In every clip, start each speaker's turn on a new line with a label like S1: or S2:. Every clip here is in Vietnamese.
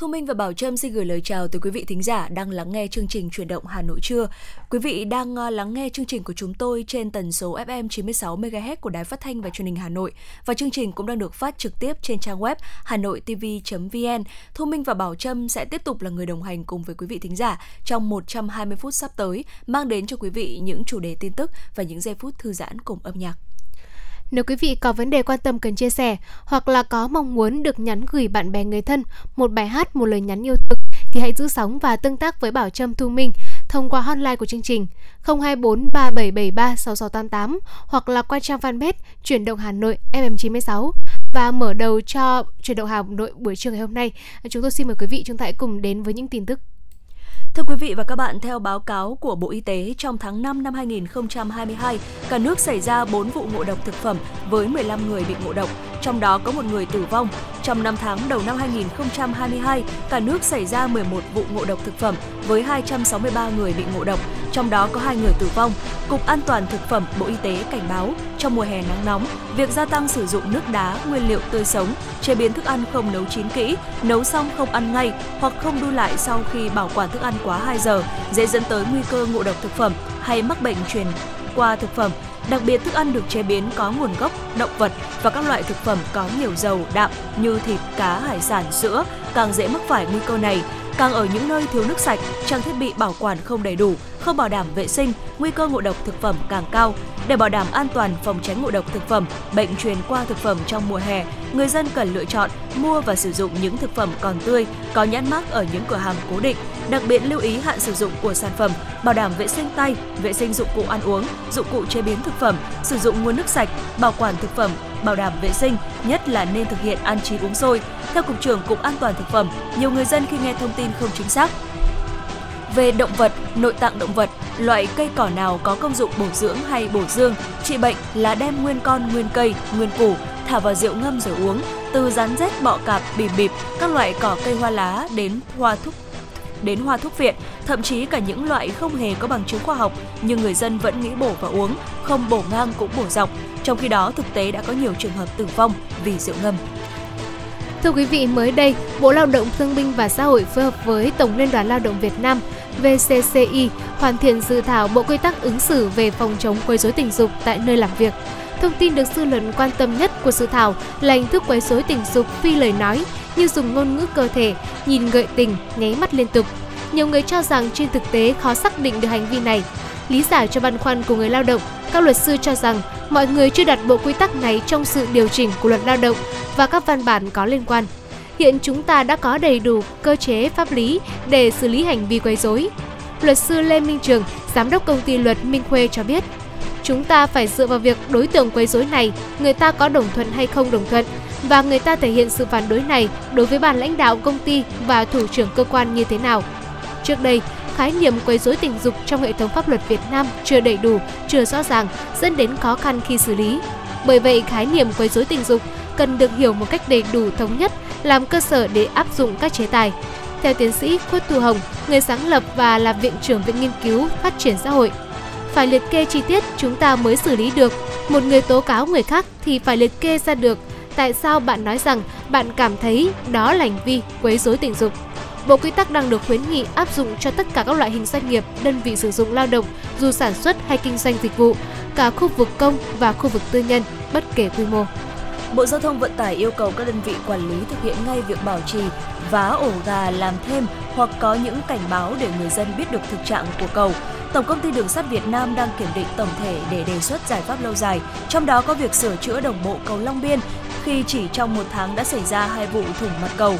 S1: Thu Minh và Bảo Trâm xin gửi lời chào tới quý vị thính giả đang lắng nghe chương trình Chuyển động Hà Nội trưa. Quý vị đang à, lắng nghe chương trình của chúng tôi trên tần số FM 96 MHz của Đài Phát thanh và Truyền hình Hà Nội và chương trình cũng đang được phát trực tiếp trên trang web hanoitv.vn. Thu Minh và Bảo Trâm sẽ tiếp tục là người đồng hành cùng với quý vị thính giả trong 120 phút sắp tới, mang đến cho quý vị những chủ đề tin tức và những giây phút thư giãn cùng âm nhạc.
S2: Nếu quý vị có vấn đề quan tâm cần chia sẻ hoặc là có mong muốn được nhắn gửi bạn bè người thân một bài hát, một lời nhắn yêu thương thì hãy giữ sóng và tương tác với Bảo Trâm Thu Minh thông qua hotline của chương trình 024 3773 6688 hoặc là qua trang fanpage Chuyển động Hà Nội FM96. Và mở đầu cho Chuyển động Hà Nội buổi trưa ngày hôm nay, chúng tôi xin mời quý vị chúng ta hãy cùng đến với những tin tức
S1: Thưa quý vị và các bạn, theo báo cáo của Bộ Y tế, trong tháng 5 năm 2022, cả nước xảy ra 4 vụ ngộ độc thực phẩm với 15 người bị ngộ độc, trong đó có một người tử vong. Trong 5 tháng đầu năm 2022, cả nước xảy ra 11 vụ ngộ độc thực phẩm với 263 người bị ngộ độc, trong đó có 2 người tử vong. Cục An toàn thực phẩm Bộ Y tế cảnh báo trong mùa hè nắng nóng, việc gia tăng sử dụng nước đá, nguyên liệu tươi sống, chế biến thức ăn không nấu chín kỹ, nấu xong không ăn ngay hoặc không đun lại sau khi bảo quản thức ăn quá 2 giờ dễ dẫn tới nguy cơ ngộ độc thực phẩm hay mắc bệnh truyền qua thực phẩm Đặc biệt thức ăn được chế biến có nguồn gốc động vật và các loại thực phẩm có nhiều dầu, đạm như thịt, cá, hải sản, sữa càng dễ mắc phải nguy cơ này. Càng ở những nơi thiếu nước sạch, trang thiết bị bảo quản không đầy đủ, không bảo đảm vệ sinh, nguy cơ ngộ độc thực phẩm càng cao. Để bảo đảm an toàn phòng tránh ngộ độc thực phẩm, bệnh truyền qua thực phẩm trong mùa hè, người dân cần lựa chọn mua và sử dụng những thực phẩm còn tươi, có nhãn mác ở những cửa hàng cố định. Đặc biệt lưu ý hạn sử dụng của sản phẩm, bảo đảm vệ sinh tay, vệ sinh dụng cụ ăn uống, dụng cụ chế biến thực phẩm, sử dụng nguồn nước sạch, bảo quản thực phẩm, bảo đảm vệ sinh, nhất là nên thực hiện ăn chín uống sôi. Theo Cục trưởng Cục An toàn Thực phẩm, nhiều người dân khi nghe thông tin không chính xác về động vật, nội tạng động vật, loại cây cỏ nào có công dụng bổ dưỡng hay bổ dương, trị bệnh là đem nguyên con, nguyên cây, nguyên củ, thả vào rượu ngâm rồi uống, từ rắn rết, bọ cạp, bìm bịp, các loại cỏ cây hoa lá đến hoa thuốc đến hoa thuốc viện, thậm chí cả những loại không hề có bằng chứng khoa học nhưng người dân vẫn nghĩ bổ và uống, không bổ ngang cũng bổ dọc. Trong khi đó, thực tế đã có nhiều trường hợp tử vong vì rượu ngâm.
S2: Thưa quý vị, mới đây, Bộ Lao động Thương binh và Xã hội phối hợp với Tổng Liên đoàn Lao động Việt Nam VCCI hoàn thiện dự thảo bộ quy tắc ứng xử về phòng chống quấy rối tình dục tại nơi làm việc. Thông tin được dư luận quan tâm nhất của dự thảo là hình thức quấy rối tình dục phi lời nói như dùng ngôn ngữ cơ thể, nhìn gợi tình, nháy mắt liên tục. Nhiều người cho rằng trên thực tế khó xác định được hành vi này. Lý giải cho băn khoăn của người lao động, các luật sư cho rằng mọi người chưa đặt bộ quy tắc này trong sự điều chỉnh của luật lao động và các văn bản có liên quan. Hiện chúng ta đã có đầy đủ cơ chế pháp lý để xử lý hành vi quấy rối. Luật sư Lê Minh Trường, giám đốc công ty luật Minh Khuê cho biết, chúng ta phải dựa vào việc đối tượng quấy rối này, người ta có đồng thuận hay không đồng thuận và người ta thể hiện sự phản đối này đối với ban lãnh đạo công ty và thủ trưởng cơ quan như thế nào. Trước đây, khái niệm quấy rối tình dục trong hệ thống pháp luật Việt Nam chưa đầy đủ, chưa rõ ràng, dẫn đến khó khăn khi xử lý. Bởi vậy, khái niệm quấy rối tình dục cần được hiểu một cách đầy đủ thống nhất, làm cơ sở để áp dụng các chế tài. Theo tiến sĩ Khuất Thu Hồng, người sáng lập và là viện trưởng Viện Nghiên cứu Phát triển xã hội, phải liệt kê chi tiết chúng ta mới xử lý được. Một người tố cáo người khác thì phải liệt kê ra được tại sao bạn nói rằng bạn cảm thấy đó là hành vi quấy rối tình dục. Bộ quy tắc đang được khuyến nghị áp dụng cho tất cả các loại hình doanh nghiệp, đơn vị sử dụng lao động, dù sản xuất hay kinh doanh dịch vụ, cả khu vực công và khu vực tư nhân, bất kể quy mô.
S1: Bộ Giao thông Vận tải yêu cầu các đơn vị quản lý thực hiện ngay việc bảo trì, vá ổ gà làm thêm hoặc có những cảnh báo để người dân biết được thực trạng của cầu. Tổng công ty Đường sắt Việt Nam đang kiểm định tổng thể để đề xuất giải pháp lâu dài, trong đó có việc sửa chữa đồng bộ cầu Long Biên khi chỉ trong một tháng đã xảy ra hai vụ thủng mặt cầu.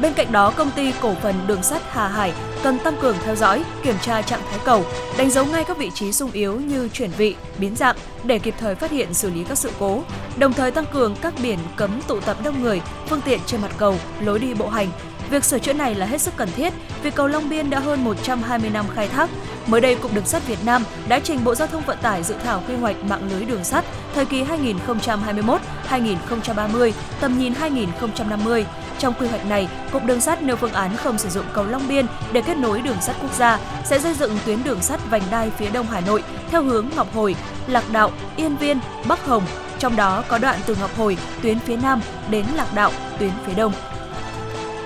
S1: Bên cạnh đó, công ty cổ phần đường sắt Hà Hải cần tăng cường theo dõi, kiểm tra trạng thái cầu, đánh dấu ngay các vị trí sung yếu như chuyển vị, biến dạng để kịp thời phát hiện xử lý các sự cố, đồng thời tăng cường các biển cấm tụ tập đông người, phương tiện trên mặt cầu, lối đi bộ hành, Việc sửa chữa này là hết sức cần thiết vì cầu Long Biên đã hơn 120 năm khai thác. Mới đây, Cục Đường sắt Việt Nam đã trình Bộ Giao thông Vận tải dự thảo quy hoạch mạng lưới đường sắt thời kỳ 2021-2030, tầm nhìn 2050. Trong quy hoạch này, Cục Đường sắt nêu phương án không sử dụng cầu Long Biên để kết nối đường sắt quốc gia, sẽ xây dựng tuyến đường sắt vành đai phía đông Hà Nội theo hướng Ngọc Hồi, Lạc Đạo, Yên Viên, Bắc Hồng, trong đó có đoạn từ Ngọc Hồi, tuyến phía Nam đến Lạc Đạo, tuyến phía Đông.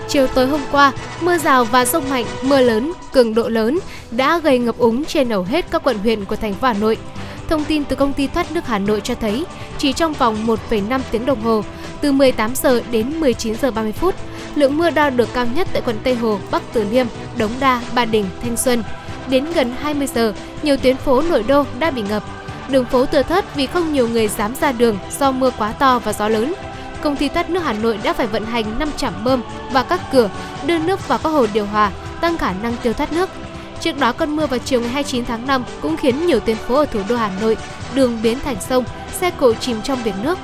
S2: Chiều tối hôm qua, mưa rào và rông mạnh, mưa lớn, cường độ lớn đã gây ngập úng trên hầu hết các quận huyện của thành phố Hà Nội. Thông tin từ công ty thoát nước Hà Nội cho thấy, chỉ trong vòng 1,5 tiếng đồng hồ, từ 18 giờ đến 19 giờ 30 phút, lượng mưa đo được cao nhất tại quận Tây Hồ, Bắc Từ Liêm, Đống Đa, Ba Đình, Thanh Xuân. Đến gần 20 giờ, nhiều tuyến phố nội đô đã bị ngập. Đường phố tưa thớt vì không nhiều người dám ra đường do mưa quá to và gió lớn. Công ty thoát nước Hà Nội đã phải vận hành 5 trạm bơm và các cửa đưa nước vào các hồ điều hòa, tăng khả năng tiêu thoát nước. Trước đó, cơn mưa vào chiều ngày 29 tháng 5 cũng khiến nhiều tuyến phố ở thủ đô Hà Nội đường biến thành sông, xe cộ chìm trong biển nước.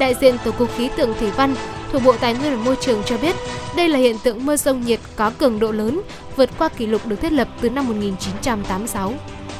S2: Đại diện Tổ cục Khí tượng Thủy văn thuộc Bộ Tài nguyên và Môi trường cho biết đây là hiện tượng mưa rông nhiệt có cường độ lớn, vượt qua kỷ lục được thiết lập từ năm 1986.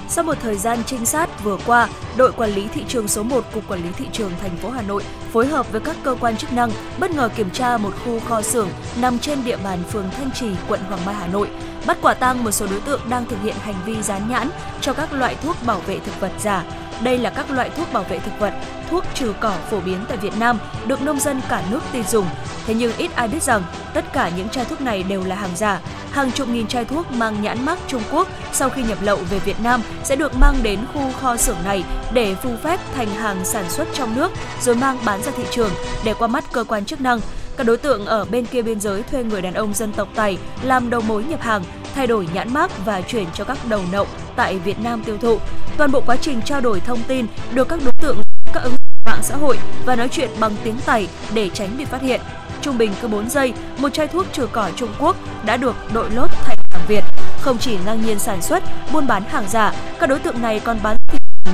S1: Sau một thời gian trinh sát vừa qua, đội quản lý thị trường số 1 cục quản lý thị trường thành phố Hà Nội phối hợp với các cơ quan chức năng bất ngờ kiểm tra một khu kho xưởng nằm trên địa bàn phường Thanh Trì, quận Hoàng Mai, Hà Nội, bắt quả tang một số đối tượng đang thực hiện hành vi dán nhãn cho các loại thuốc bảo vệ thực vật giả. Đây là các loại thuốc bảo vệ thực vật, thuốc trừ cỏ phổ biến tại Việt Nam, được nông dân cả nước tin dùng. Thế nhưng ít ai biết rằng tất cả những chai thuốc này đều là hàng giả. Hàng chục nghìn chai thuốc mang nhãn mác Trung Quốc sau khi nhập lậu về Việt Nam sẽ được mang đến khu kho xưởng này để phù phép thành hàng sản xuất trong nước rồi mang bán ra thị trường để qua mắt cơ quan chức năng. Các đối tượng ở bên kia biên giới thuê người đàn ông dân tộc Tày làm đầu mối nhập hàng, thay đổi nhãn mác và chuyển cho các đầu nậu tại Việt Nam tiêu thụ. Toàn bộ quá trình trao đổi thông tin được các đối tượng các ứng mạng xã hội và nói chuyện bằng tiếng Tày để tránh bị phát hiện. Trung bình cứ 4 giây, một chai thuốc trừ cỏ Trung Quốc đã được đội lốt thành hàng Việt. Không chỉ ngang nhiên sản xuất, buôn bán hàng giả, các đối tượng này còn bán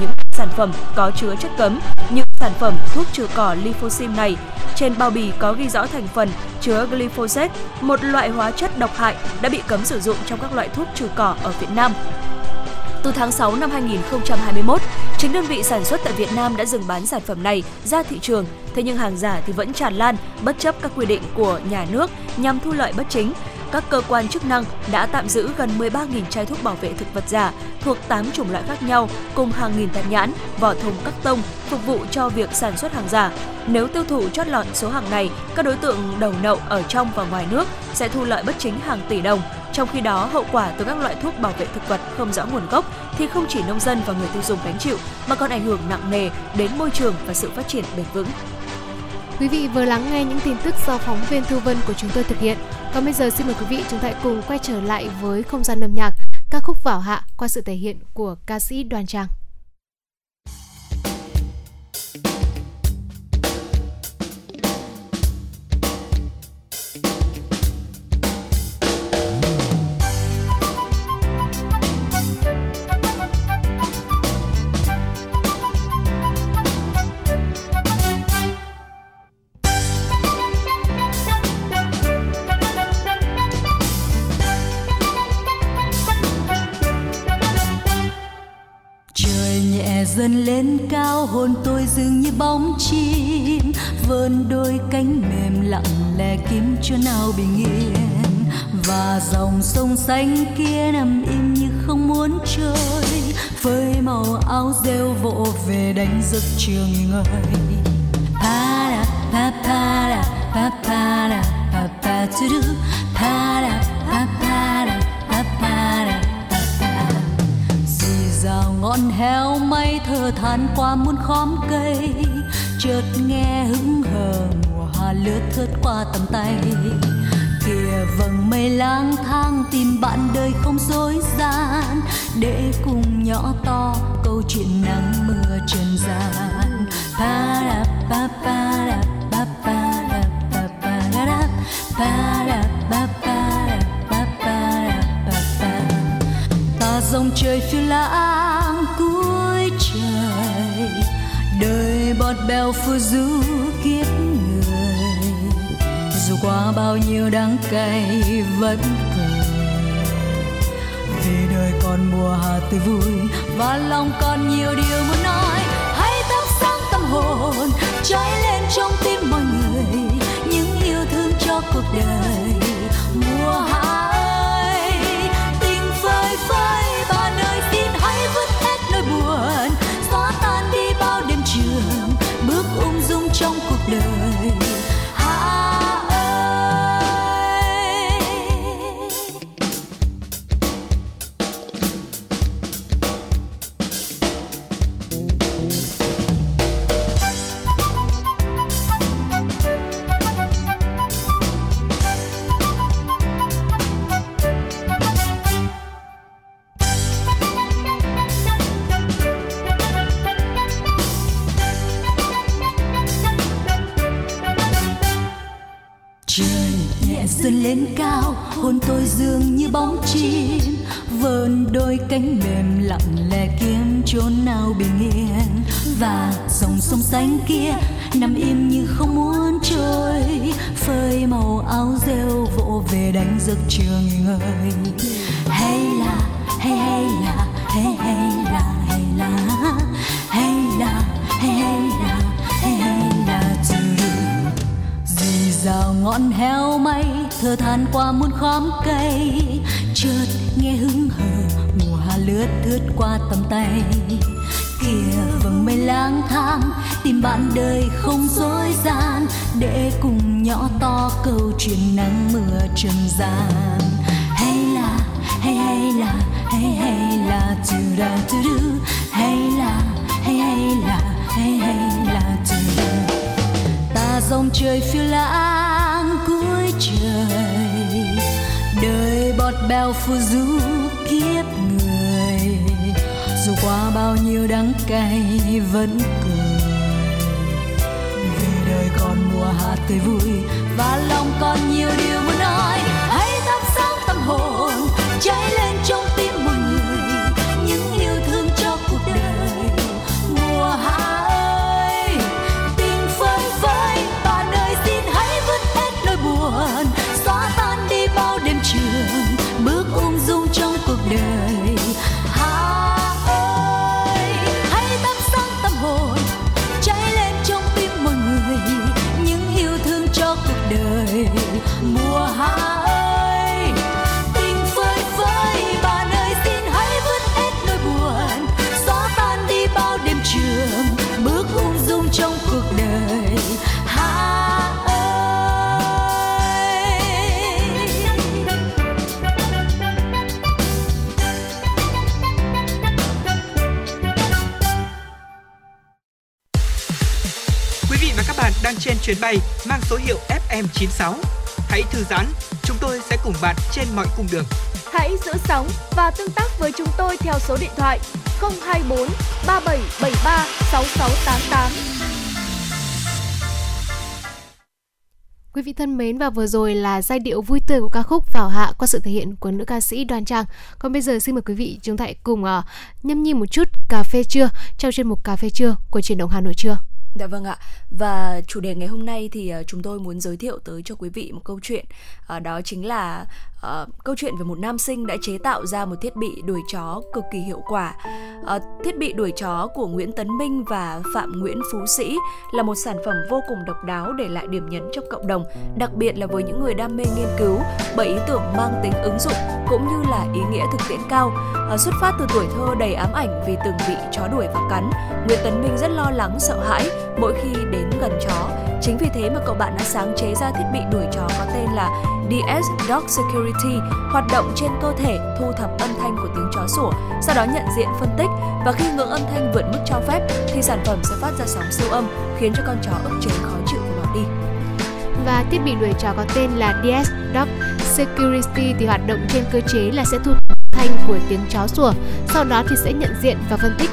S1: những sản phẩm có chứa chất cấm như sản phẩm thuốc trừ cỏ Lifosim này. Trên bao bì có ghi rõ thành phần chứa glyphosate, một loại hóa chất độc hại đã bị cấm sử dụng trong các loại thuốc trừ cỏ ở Việt Nam. Từ tháng 6 năm 2021, chính đơn vị sản xuất tại Việt Nam đã dừng bán sản phẩm này ra thị trường, thế nhưng hàng giả thì vẫn tràn lan bất chấp các quy định của nhà nước nhằm thu lợi bất chính các cơ quan chức năng đã tạm giữ gần 13.000 chai thuốc bảo vệ thực vật giả thuộc 8 chủng loại khác nhau cùng hàng nghìn tem nhãn, vỏ thùng các tông phục vụ cho việc sản xuất hàng giả. Nếu tiêu thụ chót lọt số hàng này, các đối tượng đầu nậu ở trong và ngoài nước sẽ thu lợi bất chính hàng tỷ đồng. Trong khi đó, hậu quả từ các loại thuốc bảo vệ thực vật không rõ nguồn gốc thì không chỉ nông dân và người tiêu dùng gánh chịu mà còn ảnh hưởng nặng nề đến môi trường và sự phát triển bền vững.
S2: Quý vị vừa lắng nghe những tin tức do phóng viên Thu Vân của chúng tôi thực hiện. Còn bây giờ xin mời quý vị chúng ta cùng quay trở lại với không gian âm nhạc, ca khúc Vào Hạ qua sự thể hiện của ca sĩ Đoàn Trang.
S3: Lặng kiếm chỗ nào bình yên. Và dòng sông xanh kia nằm im như không muốn trôi. Với màu áo rêu vỗ về đánh giấc chiều nghỉ ngơi pa da pa pa da pa pa da pa pa, tu pa da pa pa da pa pa da rào ngọn heo mây thở than qua muôn khóm cây. Chợt nghe hững hờ mùa hà lướt thướt qua tầm tay. Kìa vầng mây lang thang tìm bạn đời không dối gian. Để cùng nhỏ to câu chuyện nắng mưa trần gian. Pa da pa pa da pa pa pa pa pa pa pa pa pa pa pa. Ta dòng trời phiêu lãng cuối trời. Đời bọt bèo phù du qua bao nhiêu đắng cay vẫn cười vì đời còn mùa hạ tươi vui và lòng còn nhiều điều muốn nói. Hãy thắp sáng tâm hồn, cháy lên trong tim mọi người. Những yêu thương cho cuộc đời. Về trường người. Hay là, hay hay là, hay hay là hay là hay là, hay hay là, hay hay là từ dì rào ngọn heo mây thở than qua muôn khóm cây. Chợt nghe hứng hờ mùa hạ lướt thướt qua tầm tay. Kia vầng mây lang thang tìm bạn đời không dối gian, để cùng nhỏ to câu chuyện nắng mưa trần gian. Hay là, hay hay là, hay hay là tu ra tu du hay là, hay hay là, hay hay là tu ta dòng trời phiêu lãng cuối trời, đời bọt bèo phù du kiếp người. Dù qua bao nhiêu đắng cay vẫn cười mùa hạ tươi vui và lòng còn nhiều điều muốn nói. Hãy thắp sáng tâm hồn, cháy lên
S4: chuyến bay mang số hiệu FM96. Hãy thư giãn, chúng tôi sẽ cùng bạn trên mọi cung đường.
S1: Hãy giữ sóng và tương tác với chúng tôi theo số điện thoại 024 3773 6688.
S2: Quý vị thân mến và vừa rồi là giai điệu vui tươi của ca khúc Vào Hạ qua sự thể hiện của nữ ca sĩ Đoan Trang. Còn bây giờ xin mời quý vị chúng ta hãy cùng uh, nhâm nhi một chút cà phê trưa trong chuyên mục cà phê trưa của truyền động Hà Nội trưa.
S1: Dạ vâng ạ. Và chủ đề ngày hôm nay thì ờ, chúng tôi muốn giới thiệu tới cho quý vị một câu chuyện. Ờ, đó chính là uh, câu chuyện về một nam sinh đã chế tạo ra một thiết bị đuổi chó cực kỳ hiệu quả. Uh, thiết bị đuổi chó của Nguyễn Tấn Minh và Phạm Nguyễn Phú Sĩ là một sản phẩm vô cùng độc đáo để lại điểm nhấn trong cộng đồng, đặc biệt là với những người đam mê nghiên cứu bởi ý tưởng mang tính ứng dụng cũng như là ý nghĩa thực tiễn cao. Uh, xuất phát từ tuổi thơ đầy ám ảnh vì từng bị chó đuổi và cắn, Nguyễn Tấn Minh rất lo lắng sợ hãi mỗi khi đến gần chó. Chính vì thế mà cậu bạn đã sáng chế ra thiết bị đuổi chó có tên là DS Dog Security, hoạt động trên cơ thể thu thập âm thanh của tiếng chó sủa, sau đó nhận diện phân tích và khi ngưỡng âm thanh vượt mức cho phép thì sản phẩm sẽ phát ra sóng siêu âm khiến cho con chó ức chế khó chịu và bỏ đi.
S2: Và thiết bị đuổi chó có tên là DS Dog Security thì hoạt động trên cơ chế là sẽ thu thập âm thanh của tiếng chó sủa, sau đó thì sẽ nhận diện và phân tích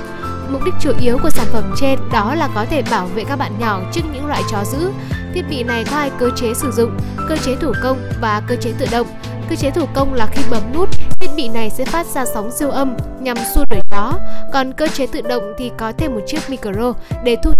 S2: Mục đích chủ yếu của sản phẩm trên đó là có thể bảo vệ các bạn nhỏ trước những loại chó dữ. Thiết bị này có hai cơ chế sử dụng, cơ chế thủ công và cơ chế tự động. Cơ chế thủ công là khi bấm nút, thiết bị này sẽ phát ra sóng siêu âm nhằm xua đuổi chó. Còn cơ chế tự động thì có thêm một chiếc micro để thu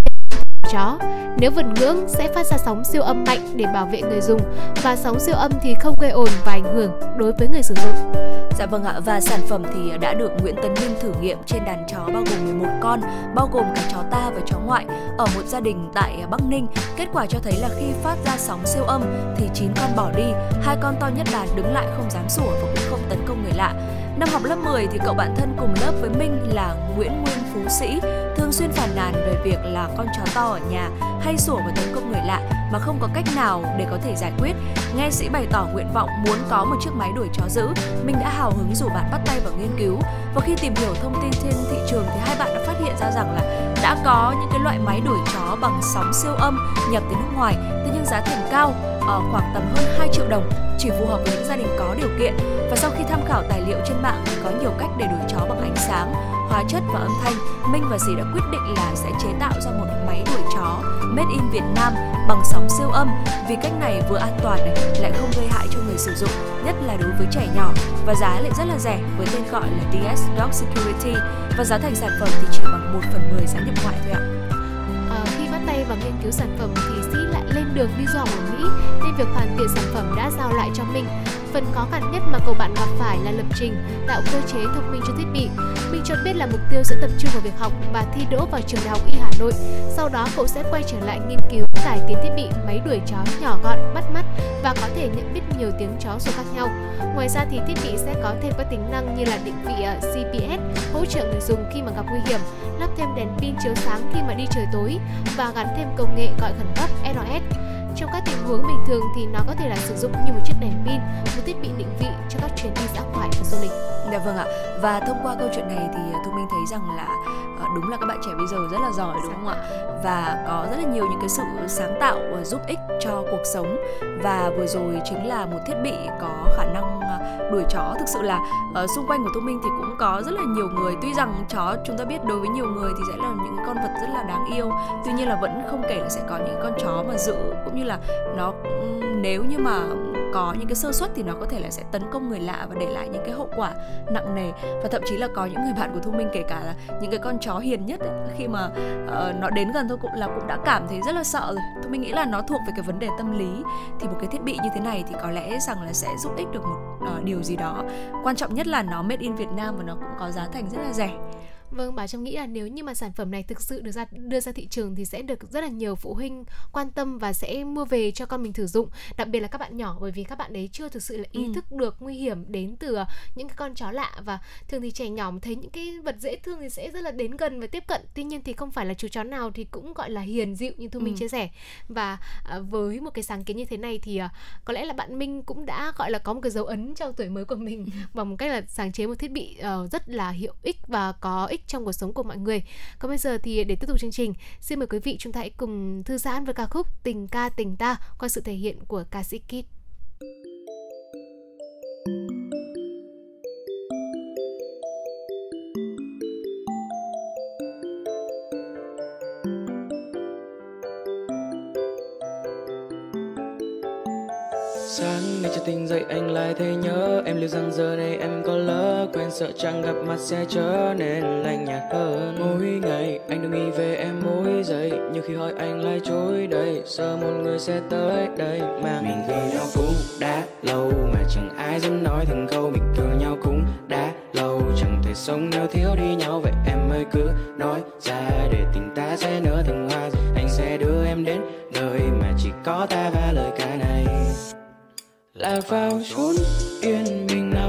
S2: chó. Nếu vượt ngưỡng sẽ phát ra sóng siêu âm mạnh để bảo vệ người dùng và sóng siêu âm thì không gây ồn và ảnh hưởng đối với người sử dụng.
S1: Dạ vâng ạ, và sản phẩm thì đã được Nguyễn Tấn Minh thử nghiệm trên đàn chó bao gồm 11 con, bao gồm cả chó ta và chó ngoại ở một gia đình tại Bắc Ninh. Kết quả cho thấy là khi phát ra sóng siêu âm thì 9 con bỏ đi, hai con to nhất đàn đứng lại không dám sủa và cũng không tấn công người lạ. Năm học lớp 10 thì cậu bạn thân cùng lớp với Minh là Nguyễn Nguyên Phú Sĩ thường xuyên phàn nàn về việc là con chó to ở nhà hay sủa và tấn công người lạ mà không có cách nào để có thể giải quyết. Nghe Sĩ bày tỏ nguyện vọng muốn có một chiếc máy đuổi chó giữ, Minh đã hào hứng rủ bạn bắt tay vào nghiên cứu. Và khi tìm hiểu thông tin trên thị trường thì hai bạn đã phát hiện ra rằng là đã có những cái loại máy đuổi chó bằng sóng siêu âm nhập từ nước ngoài, thế nhưng giá thành cao, ở khoảng tầm hơn 2 triệu đồng chỉ phù hợp với những gia đình có điều kiện. Và sau khi tham khảo tài liệu trên mạng thì có nhiều cách để đuổi chó bằng ánh sáng hóa chất và âm thanh. Minh và dì đã quyết định là sẽ chế tạo ra một máy đuổi chó made in việt nam bằng sóng siêu âm. Vì cách này vừa an toàn này lại không gây hại cho người sử dụng nhất là đối với trẻ nhỏ. Và giá lại rất là rẻ với tên gọi là DS Dog Security. Và giá thành sản phẩm thì chỉ bằng 1 phần 10 giá nhập ngoại thôi ạ.
S2: À, khi bắt tay vào nghiên cứu sản phẩm thì sĩ đường đi du học ở Mỹ nên việc hoàn thiện sản phẩm đã giao lại cho mình Phần khó khăn nhất mà cậu bạn gặp phải là lập trình, tạo cơ chế thông minh cho thiết bị. Minh cho biết là mục tiêu sẽ tập trung vào việc học và thi đỗ vào trường đại học Y Hà Nội. Sau đó cậu sẽ quay trở lại nghiên cứu cải tiến thiết bị máy đuổi chó nhỏ gọn, bắt mắt và có thể nhận biết nhiều tiếng chó số khác nhau. Ngoài ra thì thiết bị sẽ có thêm các tính năng như là định vị ờ, GPS, hỗ trợ người dùng khi mà gặp nguy hiểm, lắp thêm đèn pin chiếu sáng khi mà đi trời tối và gắn thêm công nghệ gọi khẩn cấp ROS trong các tình huống bình thường thì nó có thể là sử dụng như một chiếc đèn pin, một thiết bị định vị cho các chuyến đi dã ngoại và du lịch.
S1: Dạ vâng ạ. Và thông qua câu chuyện này thì Thu Minh thấy rằng là đúng là các bạn trẻ bây giờ rất là giỏi đúng không ạ? Và có rất là nhiều những cái sự sáng tạo giúp ích cho cuộc sống. Và vừa rồi chính là một thiết bị có khả năng ờ, đuổi chó. Thực sự là ở xung quanh của Thu Minh thì cũng có rất là nhiều người. Tuy rằng chó chúng ta biết đối với nhiều người thì sẽ là những con vật rất là đáng yêu. Tuy nhiên là vẫn không kể là sẽ có những con chó mà giữ cũng như là nó nếu như mà có những cái sơ suất thì nó có thể là sẽ tấn công người lạ và để lại những cái hậu quả nặng nề. Và thậm chí là có những người bạn của thu minh kể cả là những cái con chó hiền nhất ấy, khi mà uh, nó đến gần thôi cũng là cũng đã cảm thấy rất là sợ rồi. Thu minh nghĩ là nó thuộc về cái vấn đề tâm lý. Thì một cái thiết bị như thế này thì có lẽ rằng là sẽ giúp ích được một uh, điều gì đó. Quan trọng nhất là nó made in Việt Nam và nó cũng có giá thành rất là rẻ.
S2: Vâng, bà Trâm nghĩ là nếu như mà sản phẩm này thực sự được ra đưa ra thị trường thì sẽ được rất là nhiều phụ huynh quan tâm và sẽ mua về cho con mình sử dụng, đặc biệt là các bạn nhỏ bởi vì các bạn ấy chưa thực sự là ý ừ. thức được nguy hiểm đến từ ờ, những cái con chó lạ và thường thì trẻ nhỏ thấy những cái vật dễ thương thì sẽ rất là đến gần và tiếp cận. Tuy nhiên thì không phải là chú chó nào thì cũng gọi là hiền dịu như Thu Minh ừ. chia sẻ. Và uh, với một cái sáng kiến như thế này thì uh, có lẽ là bạn Minh cũng đã gọi là có một cái dấu ấn trong tuổi mới của mình ừ. bằng một cách là sáng chế một thiết bị uh, rất là hiệu ích và có ích trong cuộc sống của mọi người. Còn bây giờ thì để tiếp tục chương trình, xin mời quý vị chúng ta hãy cùng thư giãn với ca khúc Tình ca tình ta qua sự thể hiện của ca sĩ Kid.
S5: Sáng ngày chưa tỉnh dậy anh lại thấy nhớ em liệu rằng giờ này em có lỡ quen sợ chẳng gặp mặt sẽ trở nên lạnh nhạt hơn. Mỗi ngày anh đừng nghĩ về em mỗi giây, nhưng khi hỏi anh lại chối đây sợ một người sẽ tới đây mà mình vì nhau cũng đã lâu mà chẳng ai dám nói thành câu mình thương nhau cũng đã lâu. Chẳng thể sống nếu thiếu đi nhau, vậy em ơi cứ nói ra để tình ta sẽ nở thành hoa. Anh sẽ đưa em đến nơi mà chỉ có ta và lời ca này lạc vào chốn yên bình nắng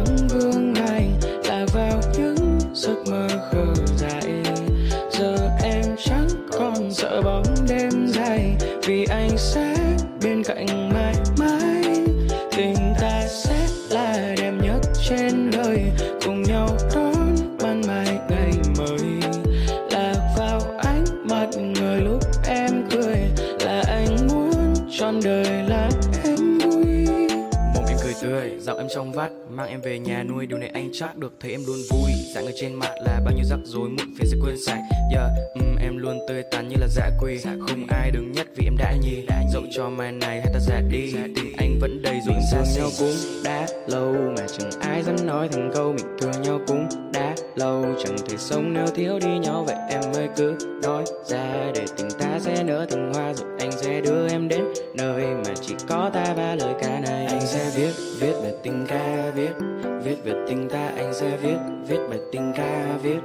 S5: mang em về nhà nuôi. Điều này anh chắc được thấy em luôn vui. Dạng người trên mặt là bao nhiêu rắc rối muộn phiền sẽ quên sạch. Yeah, um, em luôn tươi tắn như là dạ quỳ. Không ai đứng nhất vì em đã nhì. Dẫu cho mai này hay ta già đi tình anh vẫn đầy rồi xa
S6: nhau cũng đã lâu mà chẳng ai dám nói thành câu mình thương nhau cũng đã lâu. Chẳng thể sống nếu thiếu đi nhau vậy em ơi cứ nói ra. Để tình ta sẽ nở thành hoa rồi anh sẽ đưa em đến nơi mà chỉ có ta và lời ca này. Anh sẽ viết viết về tình ca viết viết về tình ta anh sẽ viết viết bài tình ca viết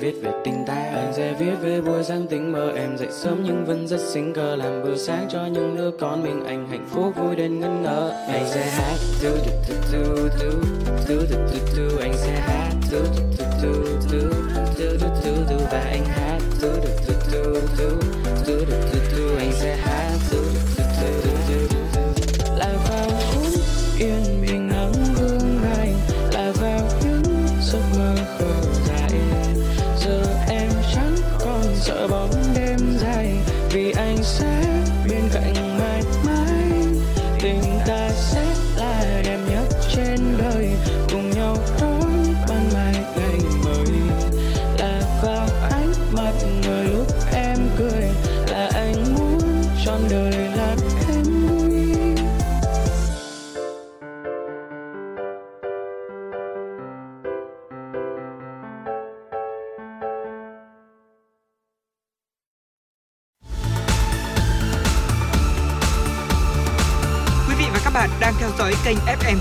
S6: viết về tình ta anh sẽ viết về buổi sáng tính mơ em dậy sớm nhưng vẫn rất xinh cờ làm bữa sáng cho những đứa con mình anh hạnh phúc vui đến ngân ngỡ anh sẽ hát tu tu tu tu tu tu tu tu anh sẽ hát tu tu tu tu tu tu tu tu và anh hát tu tu tu tu tu tu tu tu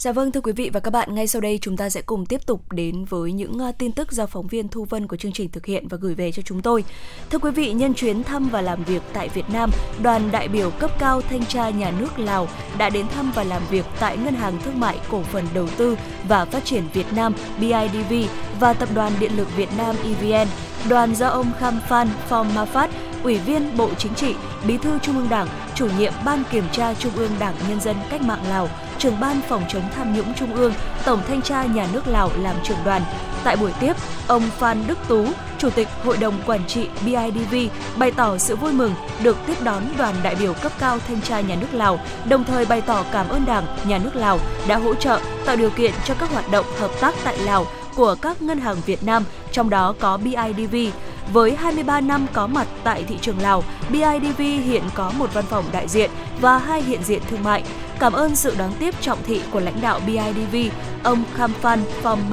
S1: Dạ vâng thưa quý vị và các bạn, ngay sau đây chúng ta sẽ cùng tiếp tục đến với những à, tin tức do phóng viên Thu Vân của chương trình thực hiện và gửi về cho chúng tôi. Thưa quý vị, nhân chuyến thăm và làm việc tại Việt Nam, đoàn đại biểu cấp cao thanh tra nhà nước Lào đã đến thăm và làm việc tại Ngân hàng Thương mại Cổ phần Đầu tư và Phát triển Việt Nam BIDV và Tập đoàn Điện lực Việt Nam EVN. Đoàn do ông Kham Phan Phong Mafat, Ủy viên Bộ Chính trị, Bí thư Trung ương Đảng, Chủ nhiệm Ban Kiểm tra Trung ương Đảng Nhân dân Cách mạng Lào, trưởng ban phòng chống tham nhũng Trung ương, Tổng thanh tra nhà nước Lào làm trưởng đoàn. Tại buổi tiếp, ông Phan Đức Tú, Chủ tịch Hội đồng Quản trị BIDV bày tỏ sự vui mừng được tiếp đón đoàn đại biểu cấp cao thanh tra nhà nước Lào, đồng thời bày tỏ cảm ơn Đảng, nhà nước Lào đã hỗ trợ tạo điều kiện cho các hoạt động hợp tác tại Lào của các ngân hàng Việt Nam, trong đó có BIDV. Với 23 năm có mặt tại thị trường Lào, BIDV hiện có một văn phòng đại diện và hai hiện diện thương mại. Cảm ơn sự đón tiếp trọng thị của lãnh đạo BIDV, ông Khamphan Phong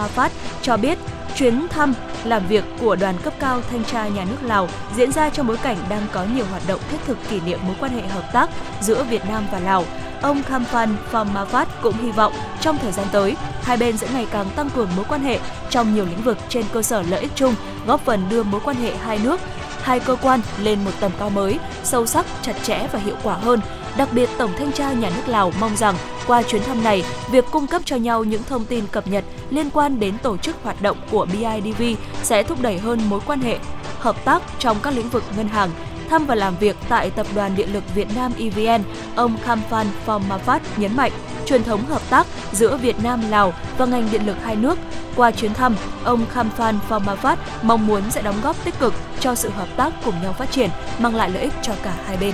S1: cho biết chuyến thăm làm việc của đoàn cấp cao thanh tra nhà nước Lào diễn ra trong bối cảnh đang có nhiều hoạt động thiết thực kỷ niệm mối quan hệ hợp tác giữa Việt Nam và Lào. Ông Khamphan Phamavat cũng hy vọng trong thời gian tới, hai bên sẽ ngày càng tăng cường mối quan hệ trong nhiều lĩnh vực trên cơ sở lợi ích chung, góp phần đưa mối quan hệ hai nước, hai cơ quan lên một tầm cao mới, sâu sắc, chặt chẽ và hiệu quả hơn. Đặc biệt, Tổng thanh tra nhà nước Lào mong rằng qua chuyến thăm này, việc cung cấp cho nhau những thông tin cập nhật liên quan đến tổ chức hoạt động của BIDV sẽ thúc đẩy hơn mối quan hệ hợp tác trong các lĩnh vực ngân hàng, thăm và làm việc tại Tập đoàn Điện lực Việt Nam EVN, ông Kamphan Phomafat nhấn mạnh truyền thống hợp tác giữa Việt Nam, Lào và ngành điện lực hai nước. Qua chuyến thăm, ông Kamphan Phomafat mong muốn sẽ đóng góp tích cực cho sự hợp tác cùng nhau phát triển, mang lại lợi ích cho cả hai bên.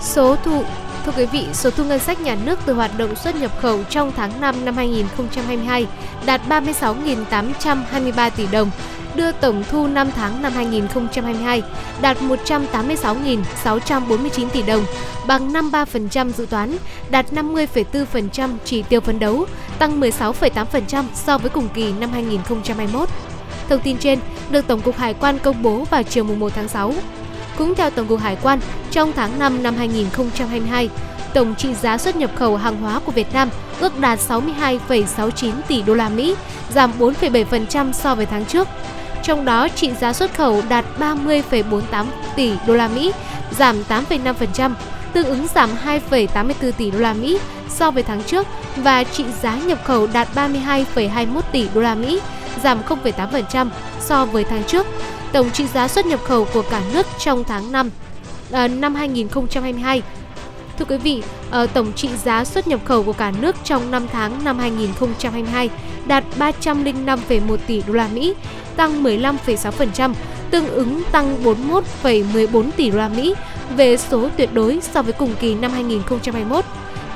S2: Số thụ Thưa quý vị, số thu ngân sách nhà nước từ hoạt động xuất nhập khẩu trong tháng 5 năm 2022 đạt 36.823 tỷ đồng, đưa tổng thu 5 tháng năm 2022 đạt 186.649 tỷ đồng, bằng 53% dự toán, đạt 50,4% chỉ tiêu phấn đấu, tăng 16,8% so với cùng kỳ năm 2021. Thông tin trên được Tổng cục Hải quan công bố vào chiều 1 tháng 6. Cũng theo Tổng cục Hải quan, trong tháng 5 năm 2022, tổng trị giá xuất nhập khẩu hàng hóa của Việt Nam ước đạt 62,69 tỷ đô la Mỹ, giảm 4,7% so với tháng trước. Trong đó, trị giá xuất khẩu đạt 30,48 tỷ đô la Mỹ, giảm 8,5%, tương ứng giảm 2,84 tỷ đô la Mỹ so với tháng trước và trị giá nhập khẩu đạt 32,21 tỷ đô la Mỹ, giảm 0,8% so với tháng trước. Tổng trị giá xuất nhập khẩu của cả nước trong tháng 5 à, năm ờ, 2022. Thưa quý vị, ờ, tổng trị giá xuất nhập khẩu của cả nước trong 5 tháng năm 2022 đạt 305,1 tỷ đô la Mỹ, tăng 15,6%, tương ứng tăng 41,14 tỷ đô la Mỹ về số tuyệt đối so với cùng kỳ năm 2021.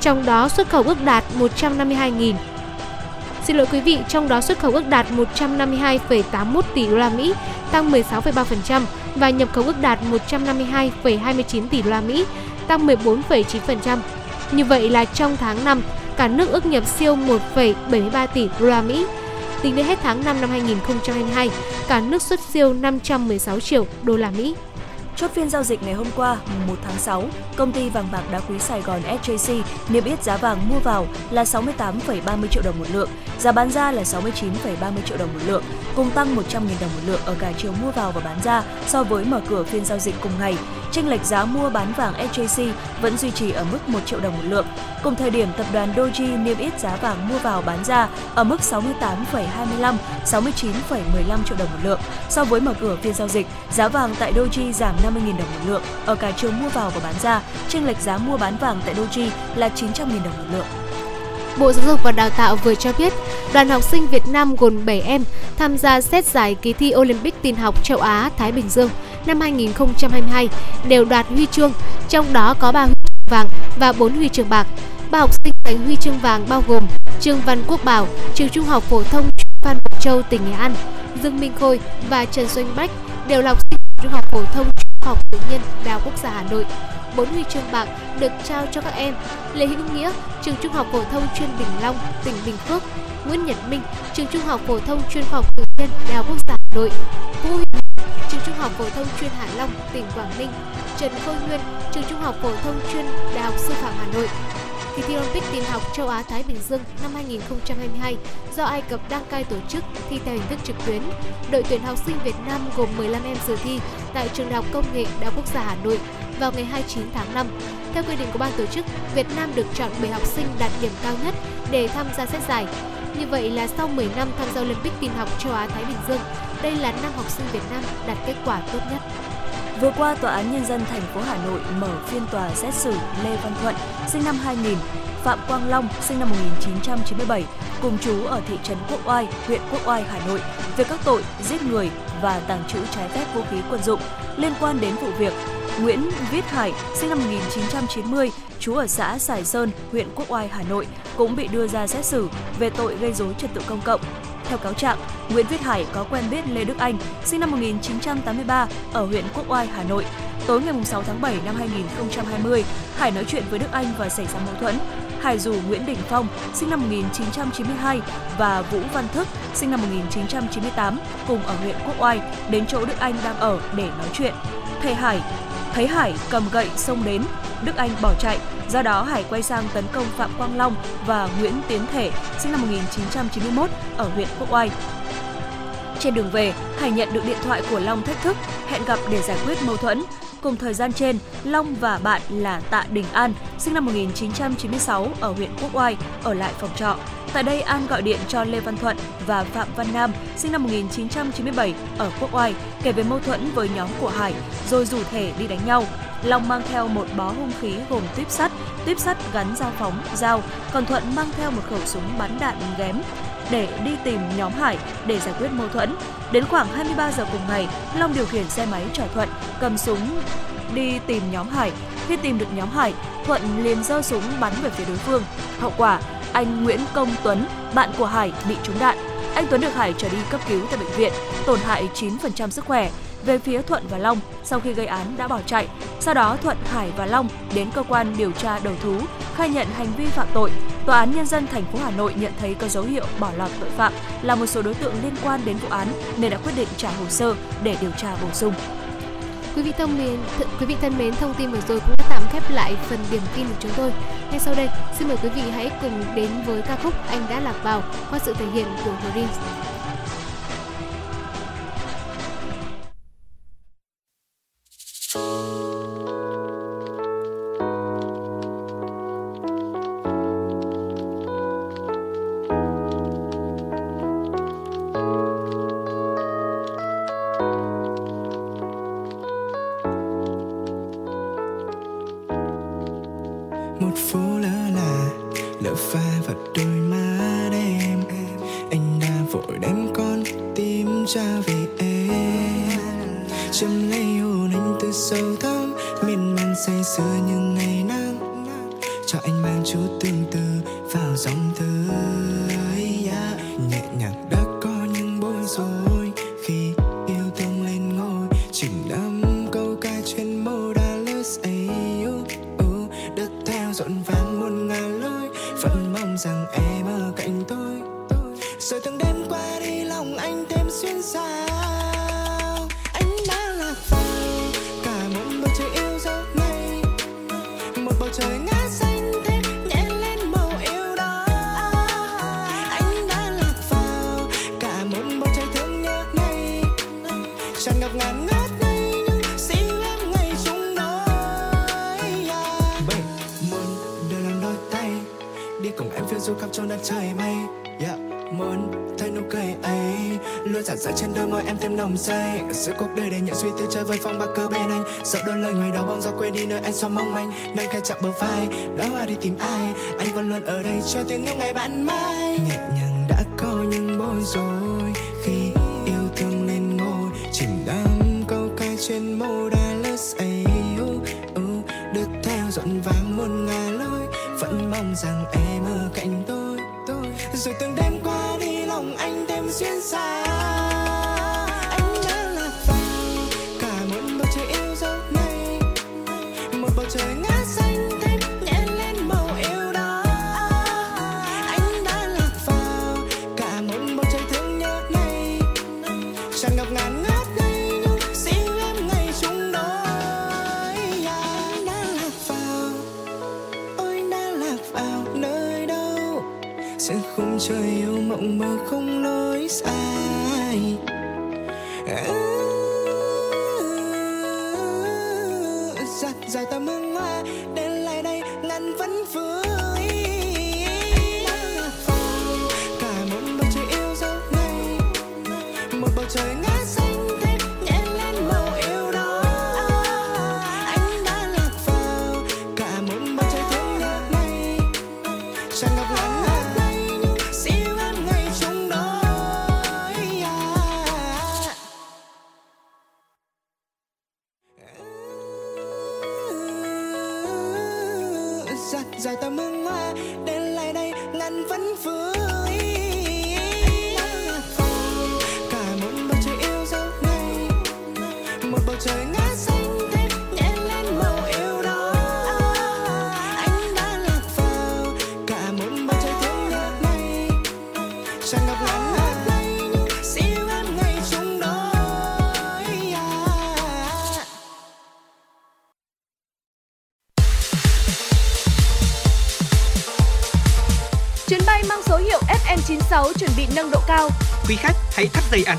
S2: Trong đó xuất khẩu ước đạt 152.000 Xin lỗi quý vị, trong đó xuất khẩu ước đạt 152,81 tỷ đô la Mỹ, tăng 16,3% và nhập khẩu ước đạt 152,29 tỷ đô la Mỹ, tăng 14,9%. Như vậy là trong tháng 5, cả nước ước nhập siêu 1,73 tỷ đô la Mỹ. Tính đến hết tháng 5 năm 2022, cả nước xuất siêu 516 triệu đô la Mỹ.
S1: Chốt phiên giao dịch ngày hôm qua, 1 tháng 6, công ty vàng bạc đá quý Sài Gòn SJC niêm yết giá vàng mua vào là 68,30 triệu đồng một lượng, giá bán ra là 69,30 triệu đồng một lượng, cùng tăng 100.000 đồng một lượng ở cả chiều mua vào và bán ra so với mở cửa phiên giao dịch cùng ngày. Chênh lệch giá mua bán vàng SJC vẫn duy trì ở mức 1 triệu đồng một lượng. Cùng thời điểm, tập đoàn Doji niêm yết giá vàng mua vào bán ra ở mức 68,25, 69,15 triệu đồng một lượng. So với mở cửa phiên giao dịch, giá vàng tại Doji giảm 50.000 đồng một lượng ở cả chiều mua vào và bán ra. Chênh lệch giá mua bán vàng tại Doji là 900.000 đồng một lượng.
S2: Bộ Giáo dục và Đào tạo vừa cho biết, đoàn học sinh Việt Nam gồm 7 em tham gia xét giải kỳ thi Olympic tin học châu Á Thái Bình Dương năm 2022 đều đoạt huy chương, trong đó có 3 huy chương vàng và 4 huy chương bạc. Ba học sinh giành huy chương vàng bao gồm Trương Văn Quốc Bảo, trường Trung học phổ thông Phan Bội Châu, tỉnh Nghệ An, Dương Minh Khôi và Trần Xuân Bách đều là học sinh Trung học phổ thông Trung học tự nhiên Đại học Quốc gia Hà Nội. Bốn huy chương bạc được trao cho các em Lê Hữu Nghĩa, trường Trung học phổ thông chuyên Bình Long, tỉnh Bình Phước, Nguyễn Nhật Minh, trường Trung học phổ thông chuyên khoa học tự nhiên Đại học Quốc gia Hà Nội, Vũ Huy trường Trung học phổ thông chuyên Hạ Long, tỉnh Quảng Ninh, Trần Khôi Nguyên, trường Trung học phổ thông chuyên Đại học Sư phạm Hà Nội. Kỳ thi Olympic tin học châu Á Thái Bình Dương năm 2022 do Ai Cập đăng cai tổ chức thi theo hình thức trực tuyến. Đội tuyển học sinh Việt Nam gồm 15 em dự thi tại trường Đại học Công nghệ Đại học Quốc gia Hà Nội vào ngày 29 tháng 5. Theo quy định của ban tổ chức, Việt Nam được chọn 7 học sinh đạt điểm cao nhất để tham gia xét giải. Như vậy là sau 10 năm tham gia Olympic tin học châu Á Thái Bình Dương, đây là năm học sinh Việt Nam đạt kết quả tốt nhất.
S1: Vừa qua, Tòa án Nhân dân thành phố Hà Nội mở phiên tòa xét xử Lê Văn Thuận, sinh năm 2000, Phạm Quang Long, sinh năm 1997, cùng chú ở thị trấn Quốc Oai, huyện Quốc Oai, Hà Nội, về các tội giết người và tàng trữ trái phép vũ khí quân dụng liên quan đến vụ việc Nguyễn Viết Hải, sinh năm 1990, trú ở xã Sài Sơn, huyện Quốc Oai, Hà Nội, cũng bị đưa ra xét xử về tội gây dối trật tự công cộng. Theo cáo trạng, Nguyễn Viết Hải có quen biết Lê Đức Anh, sinh năm 1983, ở huyện Quốc Oai, Hà Nội. Tối ngày 6 tháng 7 năm 2020, Hải nói chuyện với Đức Anh và xảy ra mâu thuẫn. Hải rủ Nguyễn Đình Phong, sinh năm 1992 và Vũ Văn Thức, sinh năm 1998, cùng ở huyện Quốc Oai, đến chỗ Đức Anh đang ở để nói chuyện. Thầy Hải thấy Hải cầm gậy xông đến, Đức Anh bỏ chạy, do đó Hải quay sang tấn công Phạm Quang Long và Nguyễn Tiến Thể, sinh năm 1991 ở huyện Quốc Oai. Trên đường về, Hải nhận được điện thoại của Long thách thức, hẹn gặp để giải quyết mâu thuẫn. Cùng thời gian trên, Long và bạn là Tạ Đình An, sinh năm 1996 ở huyện Quốc Oai, ở lại phòng trọ. Tại đây, An gọi điện cho Lê Văn Thuận và Phạm Văn Nam, sinh năm 1997, ở Quốc Oai, kể về mâu thuẫn với nhóm của Hải, rồi rủ thể đi đánh nhau. Long mang theo một bó hung khí gồm tuyếp sắt, tuyếp sắt gắn dao phóng, dao, còn Thuận mang theo một khẩu súng bắn đạn ghém để đi tìm nhóm Hải để giải quyết mâu thuẫn. Đến khoảng 23 giờ cùng ngày, Long điều khiển xe máy chở Thuận cầm súng đi tìm nhóm Hải. Khi tìm được nhóm Hải, Thuận liền giơ súng bắn về phía đối phương. Hậu quả, anh Nguyễn Công Tuấn, bạn của Hải bị trúng đạn. Anh Tuấn được Hải trở đi cấp cứu tại bệnh viện, tổn hại 9% sức khỏe. Về phía Thuận và Long, sau khi gây án đã bỏ chạy. Sau đó Thuận, Hải và Long đến cơ quan điều tra đầu thú, khai nhận hành vi phạm tội. Tòa án nhân dân thành phố Hà Nội nhận thấy có dấu hiệu bỏ lọt tội phạm là một số đối tượng liên quan đến vụ án nên đã quyết định trả hồ sơ để điều tra bổ sung.
S2: Quý vị thân mến, th- quý vị thân mến, thông tin vừa rồi cũng đã tạm khép lại phần điểm tin của chúng tôi. Ngay sau đây, xin mời quý vị hãy cùng đến với ca khúc Anh đã lạc vào qua sự thể hiện của Prince.
S7: Một nồng say. Giữa cuộc đời đầy những suy tư chơi với phong bạc cơ bên anh. Sợ đôi lời người đó bóng gió quên đi nơi anh xóa mong manh. Nơi khai chạm bờ vai đó hoa đi tìm ai? Anh vẫn luôn ở đây cho tiếng yêu ngày bạn mai nhẹ nhàng đã có những bối rối. Khi yêu thương lên ngôi chìm đắm câu ca trên mô lướt ấy uh, uh, đưa theo dọn vàng muôn ngàn lối. Vẫn mong rằng em ở cạnh tôi tôi. Rồi từng đêm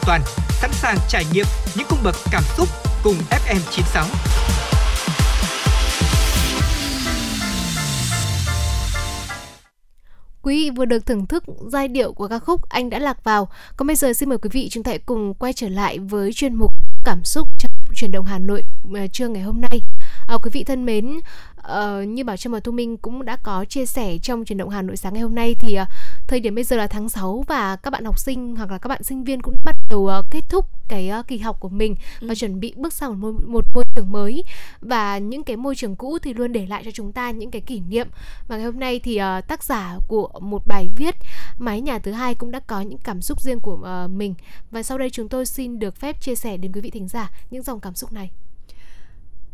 S4: toàn, sẵn sàng trải nghiệm những cung bậc cảm xúc cùng FM96.
S2: Quý vị vừa được thưởng thức giai điệu của ca khúc Anh đã lạc vào. Còn bây giờ xin mời quý vị chúng ta hãy cùng quay trở lại với chuyên mục cảm xúc trong chuyển động Hà Nội ờ, trưa ngày hôm nay. À, quý vị thân mến, ờ, như Bảo Trâm và Thu Minh cũng đã có chia sẻ trong chuyển động Hà Nội sáng ngày hôm nay thì ờ, thời điểm bây giờ là tháng 6 và các bạn học sinh hoặc là các bạn sinh viên cũng bắt đầu ờ, kết thúc cái kỳ học của mình và chuẩn bị bước sang một môi, một môi trường mới. Và những cái môi trường cũ thì luôn để lại cho chúng ta những cái kỷ niệm. Và ngày hôm nay thì ờ, tác giả của một bài viết mái nhà thứ hai cũng đã có những cảm xúc riêng của ờ, mình. Và sau đây chúng tôi xin được phép chia sẻ đến quý vị thính giả những dòng cảm xúc này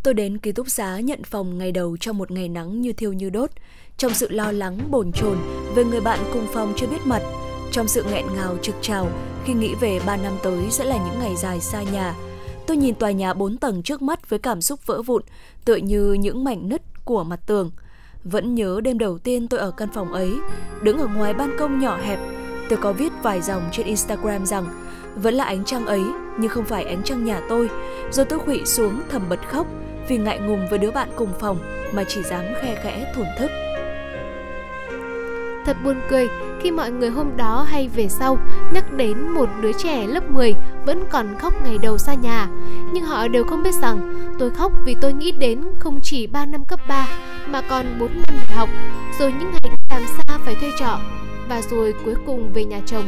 S1: Tôi đến ký túc xá nhận phòng ngày đầu trong một ngày nắng như thiêu như đốt, trong sự lo lắng bồn chồn về người bạn cùng phòng chưa biết mặt, trong sự nghẹn ngào trực trào khi nghĩ về 3 năm tới sẽ là những ngày dài xa nhà. Tôi nhìn tòa nhà 4 tầng trước mắt với cảm xúc vỡ vụn, tựa như những mảnh nứt của mặt tường. Vẫn nhớ đêm đầu tiên tôi ở căn phòng ấy, đứng ở ngoài ban công nhỏ hẹp, tôi có viết vài dòng trên Instagram rằng vẫn là ánh trăng ấy nhưng không phải ánh trăng nhà tôi. Rồi tôi khuỵu xuống thầm bật khóc vì ngại ngùng với đứa bạn cùng phòng mà chỉ dám khe khẽ thổn thức.
S2: Thật buồn cười khi mọi người hôm đó hay về sau nhắc đến một đứa trẻ lớp 10 vẫn còn khóc ngày đầu xa nhà. Nhưng họ đều không biết rằng tôi khóc vì tôi nghĩ đến không chỉ 3 năm cấp 3 mà còn 4 năm đại học, rồi những ngày làm xa phải thuê trọ và rồi cuối cùng về nhà chồng.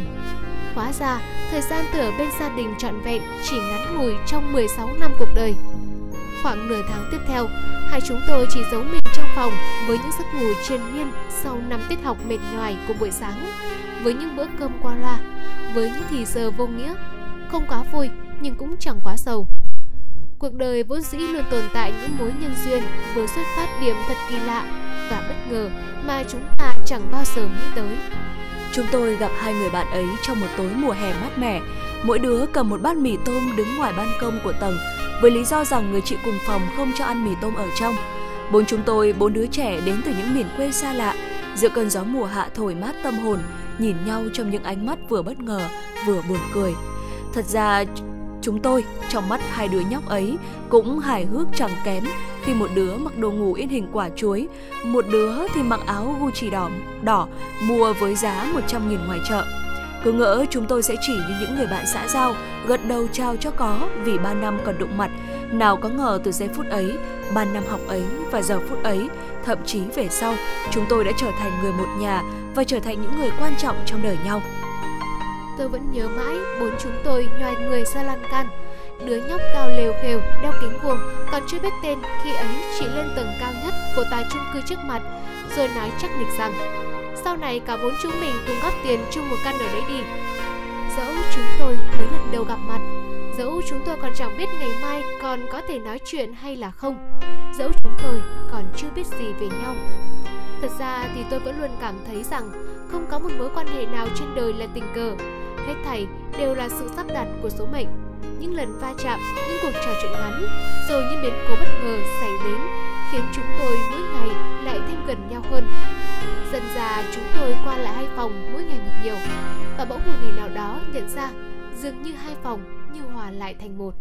S2: Hóa ra, thời gian tôi ở bên gia đình trọn vẹn chỉ ngắn ngủi trong 16 năm cuộc đời. Khoảng nửa tháng tiếp theo, hai chúng tôi chỉ giấu mình trong phòng với những giấc ngủ triền miên sau năm tiết học mệt nhoài của buổi sáng, với những bữa cơm qua loa, với những thì giờ vô nghĩa, không quá vui nhưng cũng chẳng quá sầu. Cuộc đời vốn dĩ luôn tồn tại những mối nhân duyên với xuất phát điểm thật kỳ lạ và bất ngờ mà chúng ta chẳng bao giờ nghĩ tới.
S1: Chúng tôi gặp hai người bạn ấy trong một tối mùa hè mát mẻ. Mỗi đứa cầm một bát mì tôm đứng ngoài ban công của tầng với lý do rằng người chị cùng phòng không cho ăn mì tôm ở trong. Bốn chúng tôi, bốn đứa trẻ đến từ những miền quê xa lạ, giữa cơn gió mùa hạ thổi mát tâm hồn, nhìn nhau trong những ánh mắt vừa bất ngờ, vừa buồn cười. Thật ra chúng tôi trong mắt hai đứa nhóc ấy cũng hài hước chẳng kém khi một đứa mặc đồ ngủ in hình quả chuối, một đứa thì mặc áo Gucci đỏ, đỏ mua với giá 100 nghìn ngoài chợ. Cứ ngỡ chúng tôi sẽ chỉ như những người bạn xã giao, gật đầu chào cho có vì ba năm còn đụng mặt. Nào có ngờ từ giây phút ấy, ba năm học ấy và giờ phút ấy, thậm chí về sau, chúng tôi đã trở thành người một nhà và trở thành những người quan trọng trong đời nhau.
S2: Tôi vẫn nhớ mãi bốn chúng tôi nhoài người ra lan can, đứa nhóc cao lều khều đeo kính vuông còn chưa biết tên khi ấy chỉ lên tầng cao nhất của tòa chung cư trước mặt rồi nói chắc nịch rằng sau này cả bốn chúng mình cùng góp tiền chung một căn ở đấy đi. Dẫu chúng tôi mới lần đầu gặp mặt, dẫu chúng tôi còn chẳng biết ngày mai còn có thể nói chuyện hay là không, dẫu chúng tôi còn chưa biết gì về nhau. Thật ra thì tôi vẫn luôn cảm thấy rằng không có một mối quan hệ nào trên đời là tình cờ. Hết thảy đều là sự sắp đặt của số mệnh những lần va chạm, những cuộc trò chuyện ngắn, rồi những biến cố bất ngờ xảy đến khiến chúng tôi mỗi ngày lại thêm gần nhau hơn. Dần già chúng tôi qua lại hai phòng mỗi ngày một nhiều và bỗng một ngày nào đó nhận ra dường như hai phòng như hòa lại thành một.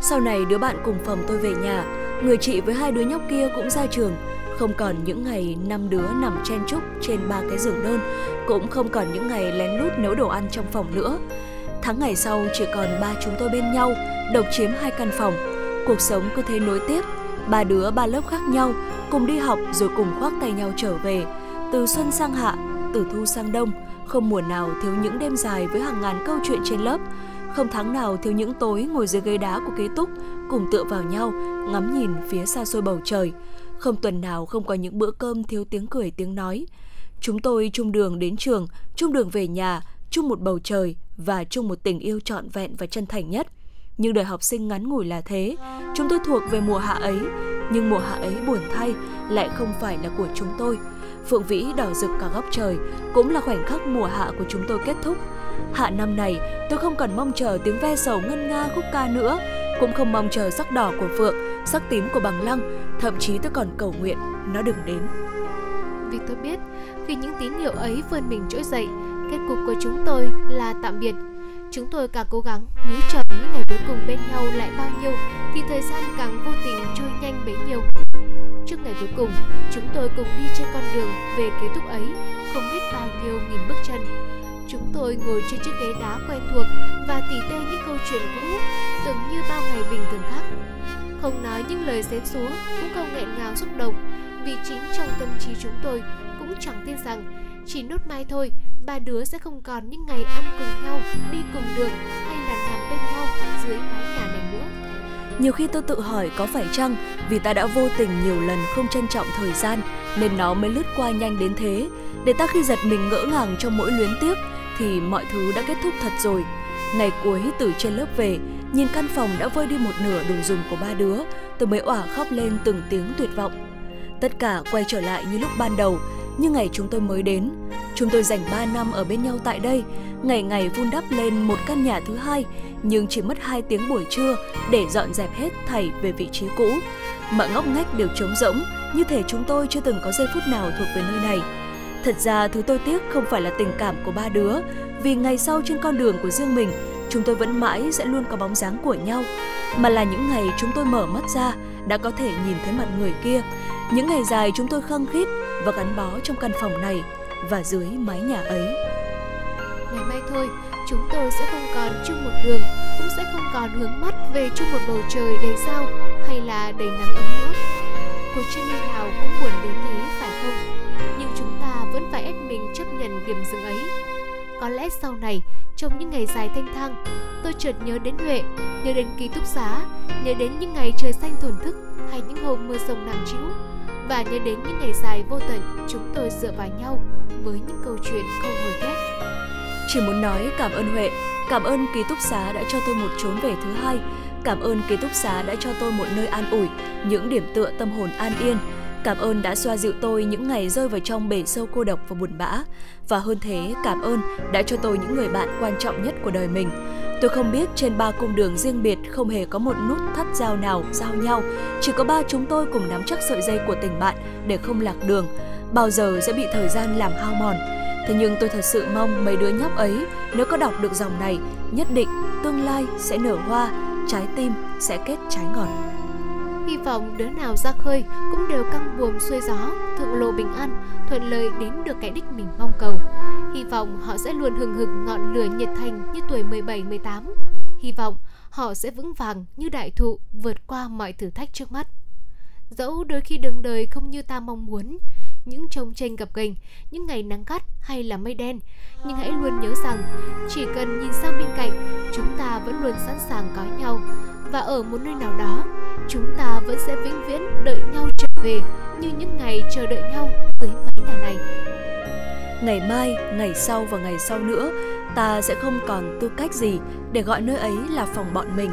S1: Sau này đứa bạn cùng phòng tôi về nhà, người chị với hai đứa nhóc kia cũng ra trường, không còn những ngày năm đứa nằm chen chúc trên ba cái giường đơn, cũng không còn những ngày lén lút nấu đồ ăn trong phòng nữa. Tháng ngày sau chỉ còn ba chúng tôi bên nhau, độc chiếm hai căn phòng. Cuộc sống cứ thế nối tiếp, ba đứa ba lớp khác nhau, cùng đi học rồi cùng khoác tay nhau trở về. Từ xuân sang hạ, từ thu sang đông, không mùa nào thiếu những đêm dài với hàng ngàn câu chuyện trên lớp. Không tháng nào thiếu những tối ngồi dưới ghế đá của ký túc, cùng tựa vào nhau, ngắm nhìn phía xa xôi bầu trời. Không tuần nào không có những bữa cơm thiếu tiếng cười tiếng nói. Chúng tôi chung đường đến trường, chung đường về nhà, chung một bầu trời và chung một tình yêu trọn vẹn và chân thành nhất. Nhưng đời học sinh ngắn ngủi là thế, chúng tôi thuộc về mùa hạ ấy, nhưng mùa hạ ấy buồn thay lại không phải là của chúng tôi. Phượng vĩ đỏ rực cả góc trời cũng là khoảnh khắc mùa hạ của chúng tôi kết thúc. Hạ năm này, tôi không còn mong chờ tiếng ve sầu ngân nga khúc ca nữa, cũng không mong chờ sắc đỏ của Phượng, sắc tím của bằng lăng, thậm chí tôi còn cầu nguyện nó đừng đến.
S2: Vì tôi biết, khi những tín hiệu ấy vươn mình trỗi dậy, Kết cục của chúng tôi là tạm biệt. Chúng tôi càng cố gắng níu chờ những ngày cuối cùng bên nhau lại bao nhiêu thì thời gian càng vô tình trôi nhanh bấy nhiêu. Trước ngày cuối cùng, chúng tôi cùng đi trên con đường về kết túc ấy, không biết bao nhiêu nghìn bước chân. Chúng tôi ngồi trên chiếc ghế đá quen thuộc và tỉ tê những câu chuyện cũ, tưởng như bao ngày bình thường khác. Không nói những lời xến xúa, cũng không nghẹn ngào xúc động, vì chính trong tâm trí chúng tôi cũng chẳng tin rằng, chỉ nốt mai thôi, ba đứa sẽ không còn những ngày ăn cùng nhau, đi cùng đường hay là nằm bên nhau dưới mái nhà này nữa.
S1: Nhiều khi tôi tự hỏi có phải chăng vì ta đã vô tình nhiều lần không trân trọng thời gian, nên nó mới lướt qua nhanh đến thế. Để ta khi giật mình ngỡ ngàng trong mỗi luyến tiếc, thì mọi thứ đã kết thúc thật rồi. Ngày cuối từ trên lớp về, nhìn căn phòng đã vơi đi một nửa đồ dùng của ba đứa, tôi mới òa khóc lên từng tiếng tuyệt vọng tất cả quay trở lại như lúc ban đầu như ngày chúng tôi mới đến. Chúng tôi dành 3 năm ở bên nhau tại đây, ngày ngày vun đắp lên một căn nhà thứ hai, nhưng chỉ mất 2 tiếng buổi trưa để dọn dẹp hết thảy về vị trí cũ. Mọi ngóc ngách đều trống rỗng, như thể chúng tôi chưa từng có giây phút nào thuộc về nơi này. Thật ra thứ tôi tiếc không phải là tình cảm của ba đứa, vì ngày sau trên con đường của riêng mình, chúng tôi vẫn mãi sẽ luôn có bóng dáng của nhau, mà là những ngày chúng tôi mở mắt ra đã có thể nhìn thấy mặt người kia, những ngày dài chúng tôi khăng khít và gắn bó trong căn phòng này và dưới mái nhà ấy.
S2: Ngày mai thôi, chúng tôi sẽ không còn chung một đường, cũng sẽ không còn hướng mắt về chung một bầu trời đầy sao hay là đầy nắng ấm nữa. Cuộc chơi nào cũng buồn đến thế phải không? Nhưng chúng ta vẫn phải ép mình chấp nhận điểm dừng ấy. Có lẽ sau này, trong những ngày dài thanh thang, tôi chợt nhớ đến Huệ, nhớ đến ký túc xá, nhớ đến những ngày trời xanh thổn thức hay những hôm mưa sông nặng trĩu và nhớ đến những ngày dài vô tận chúng tôi dựa vào nhau với những câu chuyện không hồi kết.
S1: Chỉ muốn nói cảm ơn Huệ, cảm ơn ký túc xá đã cho tôi một chốn về thứ hai, cảm ơn ký túc xá đã cho tôi một nơi an ủi, những điểm tựa tâm hồn an yên, Cảm ơn đã xoa dịu tôi những ngày rơi vào trong bể sâu cô độc và buồn bã. Và hơn thế, cảm ơn đã cho tôi những người bạn quan trọng nhất của đời mình. Tôi không biết trên ba cung đường riêng biệt không hề có một nút thắt giao nào giao nhau, chỉ có ba chúng tôi cùng nắm chắc sợi dây của tình bạn để không lạc đường, bao giờ sẽ bị thời gian làm hao mòn. Thế nhưng tôi thật sự mong mấy đứa nhóc ấy nếu có đọc được dòng này, nhất định tương lai sẽ nở hoa, trái tim sẽ kết trái ngọt.
S2: Hy vọng đứa nào ra khơi cũng đều căng buồm xuôi gió, thượng lộ bình an, thuận lợi đến được cái đích mình mong cầu. Hy vọng họ sẽ luôn hừng hực ngọn lửa nhiệt thành như tuổi 17-18. Hy vọng họ sẽ vững vàng như đại thụ vượt qua mọi thử thách trước mắt. Dẫu đôi khi đường đời không như ta mong muốn, những trông tranh gập ghềnh, những ngày nắng gắt hay là mây đen, nhưng hãy luôn nhớ rằng chỉ cần nhìn sang bên cạnh, chúng ta vẫn luôn sẵn sàng có nhau. Và ở một nơi nào đó chúng ta vẫn sẽ vĩnh viễn đợi nhau trở về như những ngày chờ đợi nhau dưới mái nhà này.
S1: Ngày mai ngày sau và ngày sau nữa ta sẽ không còn tư cách gì để gọi nơi ấy là phòng bọn mình.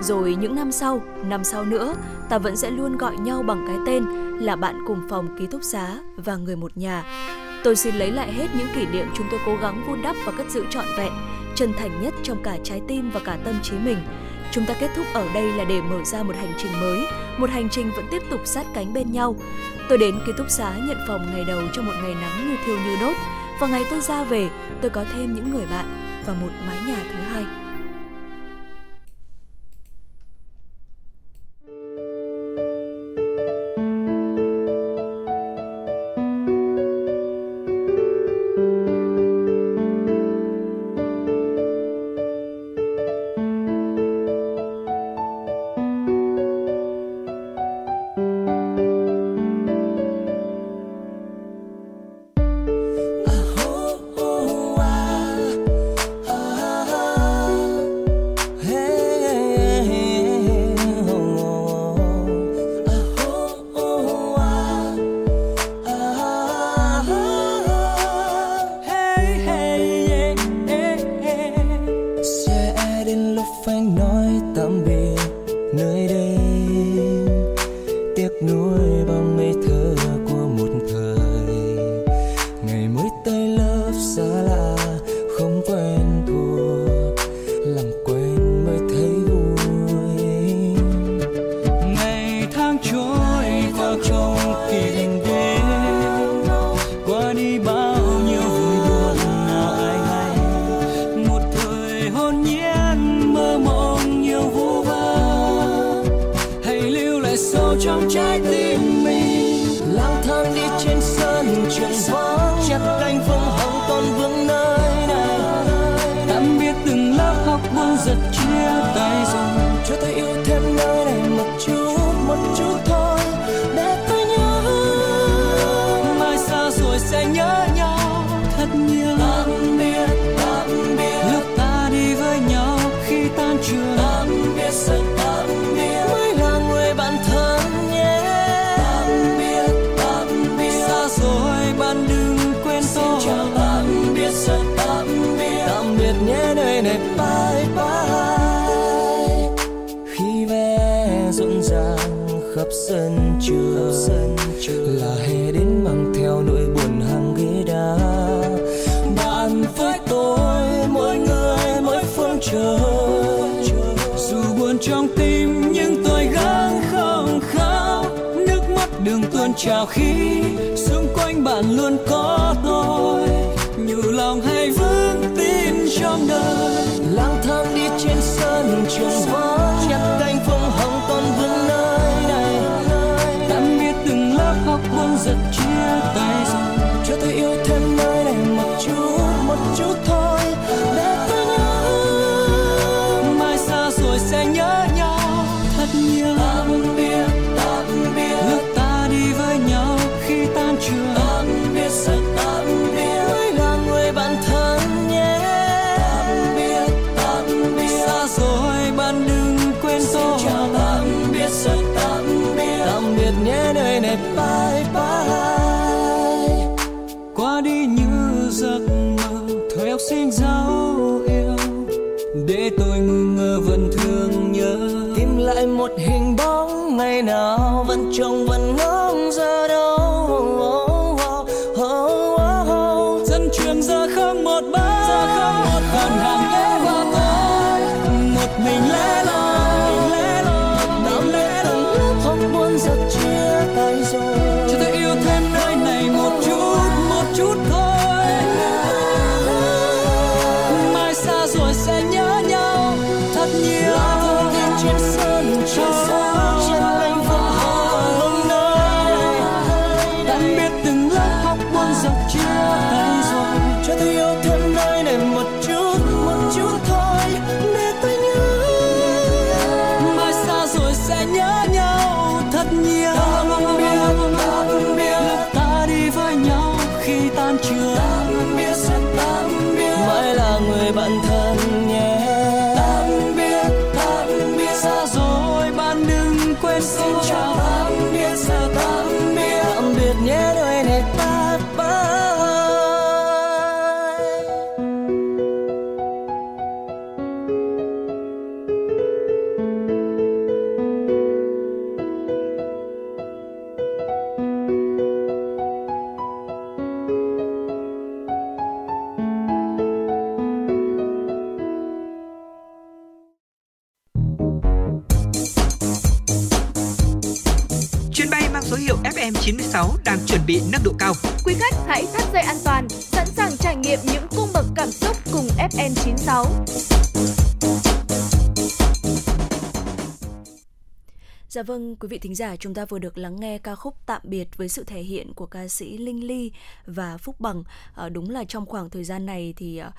S1: Rồi những năm sau năm sau nữa ta vẫn sẽ luôn gọi nhau bằng cái tên là bạn cùng phòng ký túc xá và người một nhà. Tôi xin lấy lại hết những kỷ niệm chúng tôi cố gắng vun đắp và cất giữ trọn vẹn chân thành nhất trong cả trái tim và cả tâm trí mình. Chúng ta kết thúc ở đây là để mở ra một hành trình mới, một hành trình vẫn tiếp tục sát cánh bên nhau. Tôi đến ký túc xá nhận phòng ngày đầu trong một ngày nắng như thiêu như đốt, và ngày tôi ra về, tôi có thêm những người bạn và một mái nhà thứ hai. Dạ vâng, quý vị thính giả, chúng ta vừa được lắng nghe ca khúc Tạm biệt với sự thể hiện của ca sĩ Linh Ly và Phúc Bằng. À, đúng là trong khoảng thời gian này thì à,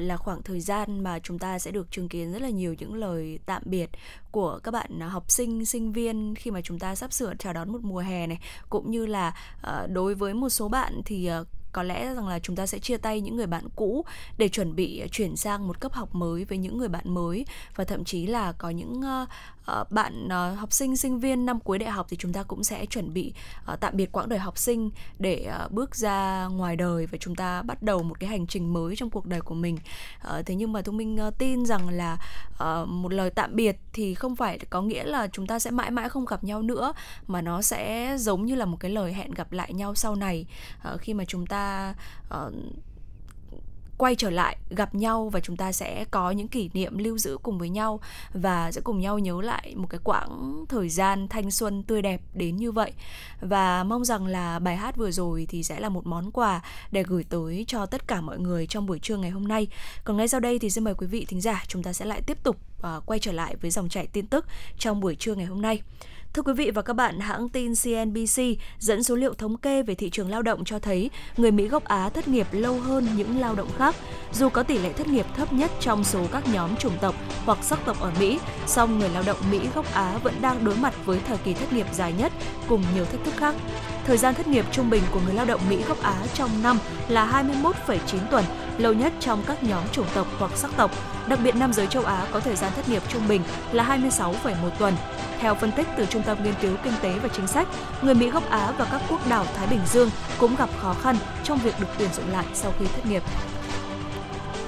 S1: là khoảng thời gian mà chúng ta sẽ được chứng kiến rất là nhiều những lời tạm biệt của các bạn học sinh, sinh viên khi mà chúng ta sắp sửa chào đón một mùa hè này, cũng như là à, đối với một số bạn thì à, có lẽ rằng là chúng ta sẽ chia tay những người bạn cũ để chuẩn bị chuyển sang một cấp học mới với những người bạn mới và thậm chí là có những uh, bạn uh, học sinh sinh viên năm cuối đại học thì chúng ta cũng sẽ chuẩn bị uh, tạm biệt quãng đời học sinh để uh, bước ra ngoài đời và chúng ta bắt đầu một cái hành trình mới trong cuộc đời của mình. Uh, thế nhưng mà thu minh uh, tin rằng là uh, một lời tạm biệt thì không phải có nghĩa là chúng ta sẽ mãi mãi không gặp nhau nữa mà nó sẽ giống như là một cái lời hẹn gặp lại nhau sau này. Uh, khi mà chúng ta uh, quay trở lại gặp nhau và chúng ta sẽ có những kỷ niệm lưu giữ cùng với nhau và sẽ cùng nhau nhớ lại một cái quãng thời gian thanh xuân tươi đẹp đến như vậy. Và mong rằng là bài hát vừa rồi thì sẽ là một món quà để gửi tới cho tất cả mọi người trong buổi trưa ngày hôm nay. Còn ngay sau đây thì xin mời quý vị thính giả chúng ta sẽ lại tiếp tục uh, quay trở lại với dòng chảy tin tức trong buổi trưa ngày hôm nay. Thưa quý vị và các bạn, hãng tin CNBC dẫn số liệu thống kê về thị trường lao động cho thấy người Mỹ gốc Á thất nghiệp lâu hơn những lao động khác. Dù có tỷ lệ thất nghiệp thấp nhất trong số các nhóm chủng tộc hoặc sắc tộc ở Mỹ, song người lao động Mỹ gốc Á vẫn đang đối mặt với thời kỳ thất nghiệp dài nhất cùng nhiều thách thức khác. Thời gian thất nghiệp trung bình của người lao động Mỹ gốc Á trong năm là 21,9 tuần, lâu nhất trong các nhóm chủng tộc hoặc sắc tộc. Đặc biệt nam giới châu Á có thời gian thất nghiệp trung bình là 26,1 tuần. Theo phân tích từ Trung tâm Nghiên cứu Kinh tế và Chính sách, người Mỹ gốc Á và các quốc đảo Thái Bình Dương cũng gặp khó khăn trong việc được tuyển dụng lại sau khi thất nghiệp.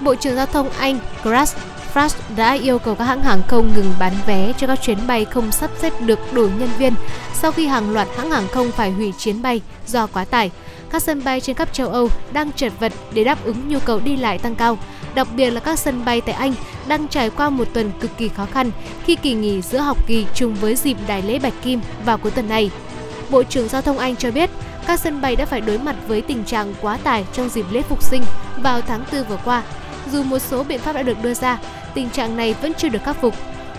S2: Bộ trưởng Giao thông Anh Grass Flash đã yêu cầu các hãng hàng không ngừng bán vé cho các chuyến bay không sắp xếp được đủ nhân viên sau khi hàng loạt hãng hàng không phải hủy chuyến bay do quá tải. Các sân bay trên khắp châu Âu đang chật vật để đáp ứng nhu cầu đi lại tăng cao. Đặc biệt là các sân bay tại Anh đang trải qua một tuần cực kỳ khó khăn khi kỳ nghỉ giữa học kỳ trùng với dịp đại lễ Bạch Kim vào cuối tuần này. Bộ trưởng Giao thông Anh cho biết, các sân bay đã phải đối mặt với tình trạng quá tải trong dịp lễ phục sinh vào tháng 4 vừa qua. Dù một số biện pháp đã được đưa ra, tình trạng này vẫn chưa được khắc phục.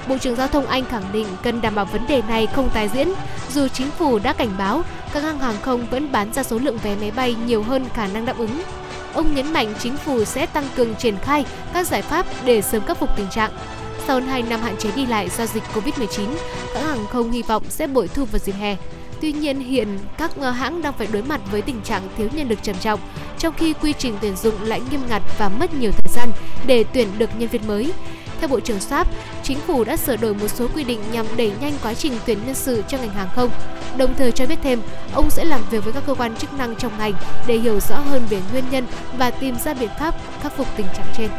S2: Bộ trưởng Giao thông Anh khẳng định cần đảm bảo vấn đề này không tái diễn, dù chính phủ đã cảnh báo các hãng hàng không vẫn bán ra số lượng vé máy bay nhiều hơn khả năng đáp ứng. Ông nhấn mạnh chính phủ sẽ tăng cường triển khai các giải pháp để sớm khắc phục tình trạng. Sau hơn 2 năm hạn chế đi lại do dịch Covid-19, các hàng không hy vọng sẽ bội thu vào dịp hè. Tuy nhiên, hiện các hãng đang phải đối mặt với tình trạng thiếu nhân lực trầm trọng, trong khi quy trình tuyển dụng lại nghiêm ngặt và mất nhiều thời gian để tuyển được nhân viên mới. Theo Bộ trưởng Sáp, chính phủ đã sửa đổi một số quy định nhằm đẩy nhanh quá trình tuyển nhân sự cho ngành hàng không. Đồng thời cho biết thêm, ông sẽ làm việc với các cơ quan chức năng trong ngành để hiểu rõ hơn về nguyên nhân và tìm ra biện pháp khắc phục tình trạng trên.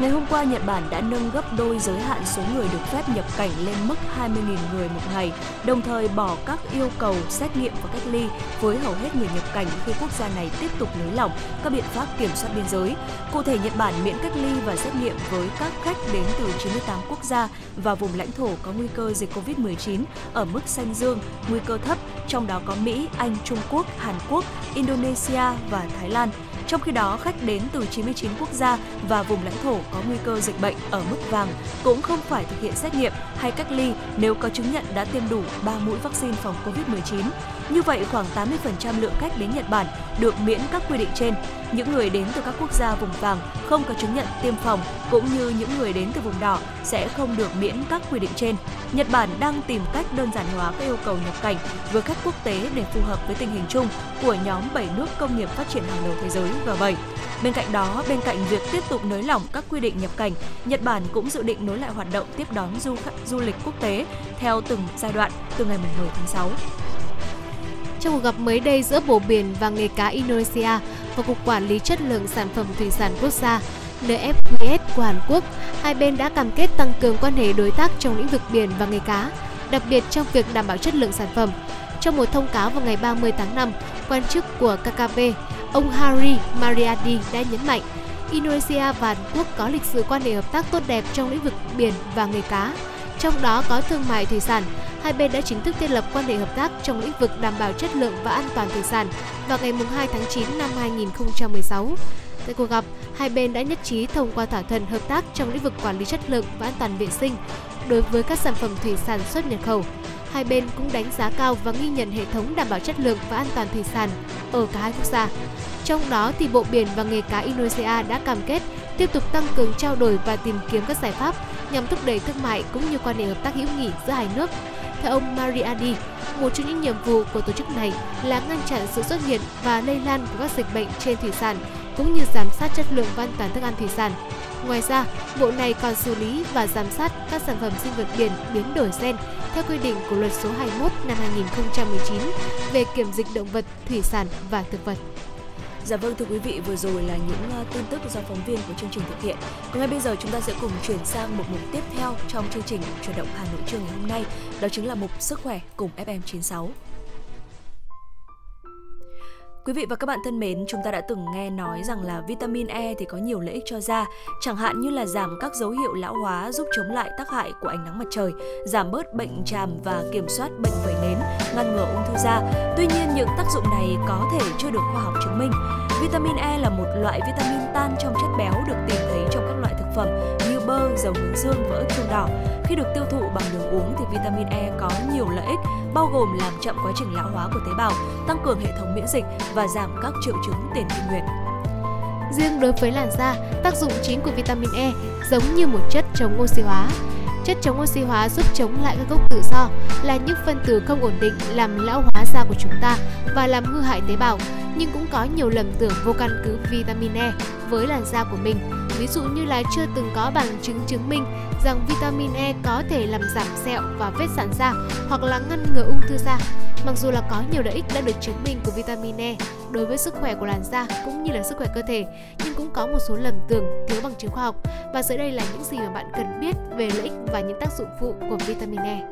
S1: Ngày hôm qua, Nhật Bản đã nâng gấp đôi giới hạn số người được phép nhập cảnh lên mức 20.000 người một ngày, đồng thời bỏ các yêu cầu xét nghiệm và cách ly với hầu hết người nhập cảnh khi quốc gia này tiếp tục nới lỏng các biện pháp kiểm soát biên giới. Cụ thể, Nhật Bản miễn cách ly và xét nghiệm với các khách đến từ 98 quốc gia và vùng lãnh thổ có nguy cơ dịch COVID-19 ở mức xanh dương, nguy cơ thấp, trong đó có Mỹ, Anh, Trung Quốc, Hàn Quốc, Indonesia và Thái Lan. Trong khi đó, khách đến từ 99 quốc gia và vùng lãnh thổ có nguy cơ dịch bệnh ở mức vàng cũng không phải thực hiện xét nghiệm hay cách ly nếu có chứng nhận đã tiêm đủ 3 mũi vaccine phòng COVID-19. Như vậy, khoảng 80% lượng khách đến Nhật Bản được miễn các quy định trên. Những người đến từ các quốc gia vùng vàng không có chứng nhận tiêm phòng cũng như những người đến từ vùng đỏ sẽ không được miễn các quy định trên. Nhật Bản đang tìm cách đơn giản hóa các yêu cầu nhập cảnh với khách quốc tế để phù hợp với tình hình chung của nhóm 7 nước công nghiệp phát triển hàng đầu thế giới G7. Bên cạnh đó, bên cạnh việc tiếp tục nới lỏng các quy định nhập cảnh, Nhật Bản cũng dự định nối lại hoạt động tiếp đón du khách du lịch quốc tế theo từng giai đoạn từ ngày 10 tháng 6.
S2: Trong cuộc gặp mới đây giữa Bộ Biển và Nghề cá Indonesia và Cục Quản lý Chất lượng Sản phẩm Thủy sản Quốc gia NFQS của Hàn Quốc, hai bên đã cam kết tăng cường quan hệ đối tác trong lĩnh vực biển và nghề cá, đặc biệt trong việc đảm bảo chất lượng sản phẩm. Trong một thông cáo vào ngày 30 tháng 5, quan chức của KKP, ông Hari Mariadi đã nhấn mạnh Indonesia và Hàn Quốc có lịch sử quan hệ hợp tác tốt đẹp trong lĩnh vực biển và nghề cá, trong đó có thương mại thủy sản. Hai bên đã chính thức thiết lập quan hệ hợp tác trong lĩnh vực đảm bảo chất lượng và an toàn thủy sản vào ngày 2 tháng 9 năm 2016. Tại cuộc gặp, hai bên đã nhất trí thông qua thỏa thuận hợp tác trong lĩnh vực quản lý chất lượng và an toàn vệ sinh đối với các sản phẩm thủy sản xuất nhập khẩu. Hai bên cũng đánh giá cao và ghi nhận hệ thống đảm bảo chất lượng và an toàn thủy sản ở cả hai quốc gia. Trong đó thì Bộ Biển và Nghề cá Indonesia đã cam kết tiếp tục tăng cường trao đổi và tìm kiếm các giải pháp nhằm thúc đẩy thương mại cũng như quan hệ hợp tác hữu nghị giữa hai nước. Theo ông Mariani, một trong những nhiệm vụ của tổ chức này là ngăn chặn sự xuất hiện và lây lan của các dịch bệnh trên thủy sản cũng như giám sát chất lượng và an toàn thức ăn thủy sản. Ngoài ra, bộ này còn xử lý và giám sát các sản phẩm sinh vật biển biến đổi gen theo quy định của luật số 21 năm 2019 về kiểm dịch động vật, thủy sản và thực vật.
S1: Dạ vâng thưa quý vị, vừa rồi là những ờ, tin tức do phóng viên của chương trình thực hiện. Còn ngay bây giờ chúng ta sẽ cùng chuyển sang một mục tiếp theo trong chương trình chuyển động Hà Nội trưa ngày hôm nay, đó chính là mục sức khỏe cùng FM96. Quý vị và các bạn thân mến, chúng ta đã từng nghe nói rằng là vitamin E thì có nhiều lợi ích cho da, chẳng hạn như là giảm các dấu hiệu lão hóa, giúp chống lại tác hại của ánh nắng mặt trời, giảm bớt bệnh tràm và kiểm soát bệnh vẩy nến, ngăn ngừa ung thư da. Tuy nhiên, những tác dụng này có thể chưa được khoa học chứng minh. Vitamin E là một loại vitamin tan trong chất béo được tìm thực phẩm như bơ, dầu hướng dương và ớt chuông đỏ. Khi được tiêu thụ bằng đường uống thì vitamin E có nhiều lợi ích, bao gồm làm chậm quá trình lão hóa của tế bào, tăng cường hệ thống miễn dịch và giảm các triệu chứng tiền kinh nguyệt.
S2: Riêng đối với làn da, tác dụng chính của vitamin E giống như một chất chống oxy hóa. Chất chống oxy hóa giúp chống lại các gốc tự do là những phân tử không ổn định làm lão hóa da của chúng ta và làm hư hại tế bào, nhưng cũng có nhiều lầm tưởng vô căn cứ vitamin E với làn da của mình. Ví dụ như là chưa từng có bằng chứng chứng minh rằng vitamin E có thể làm giảm sẹo và vết sạn da hoặc là ngăn ngừa ung thư da. Mặc dù là có nhiều lợi ích đã được chứng minh của vitamin E đối với sức khỏe của làn da cũng như là sức khỏe cơ thể, nhưng cũng có một số lầm tưởng thiếu bằng chứng khoa học. Và dưới đây là những gì mà bạn cần biết về lợi ích và những tác dụng phụ của vitamin E.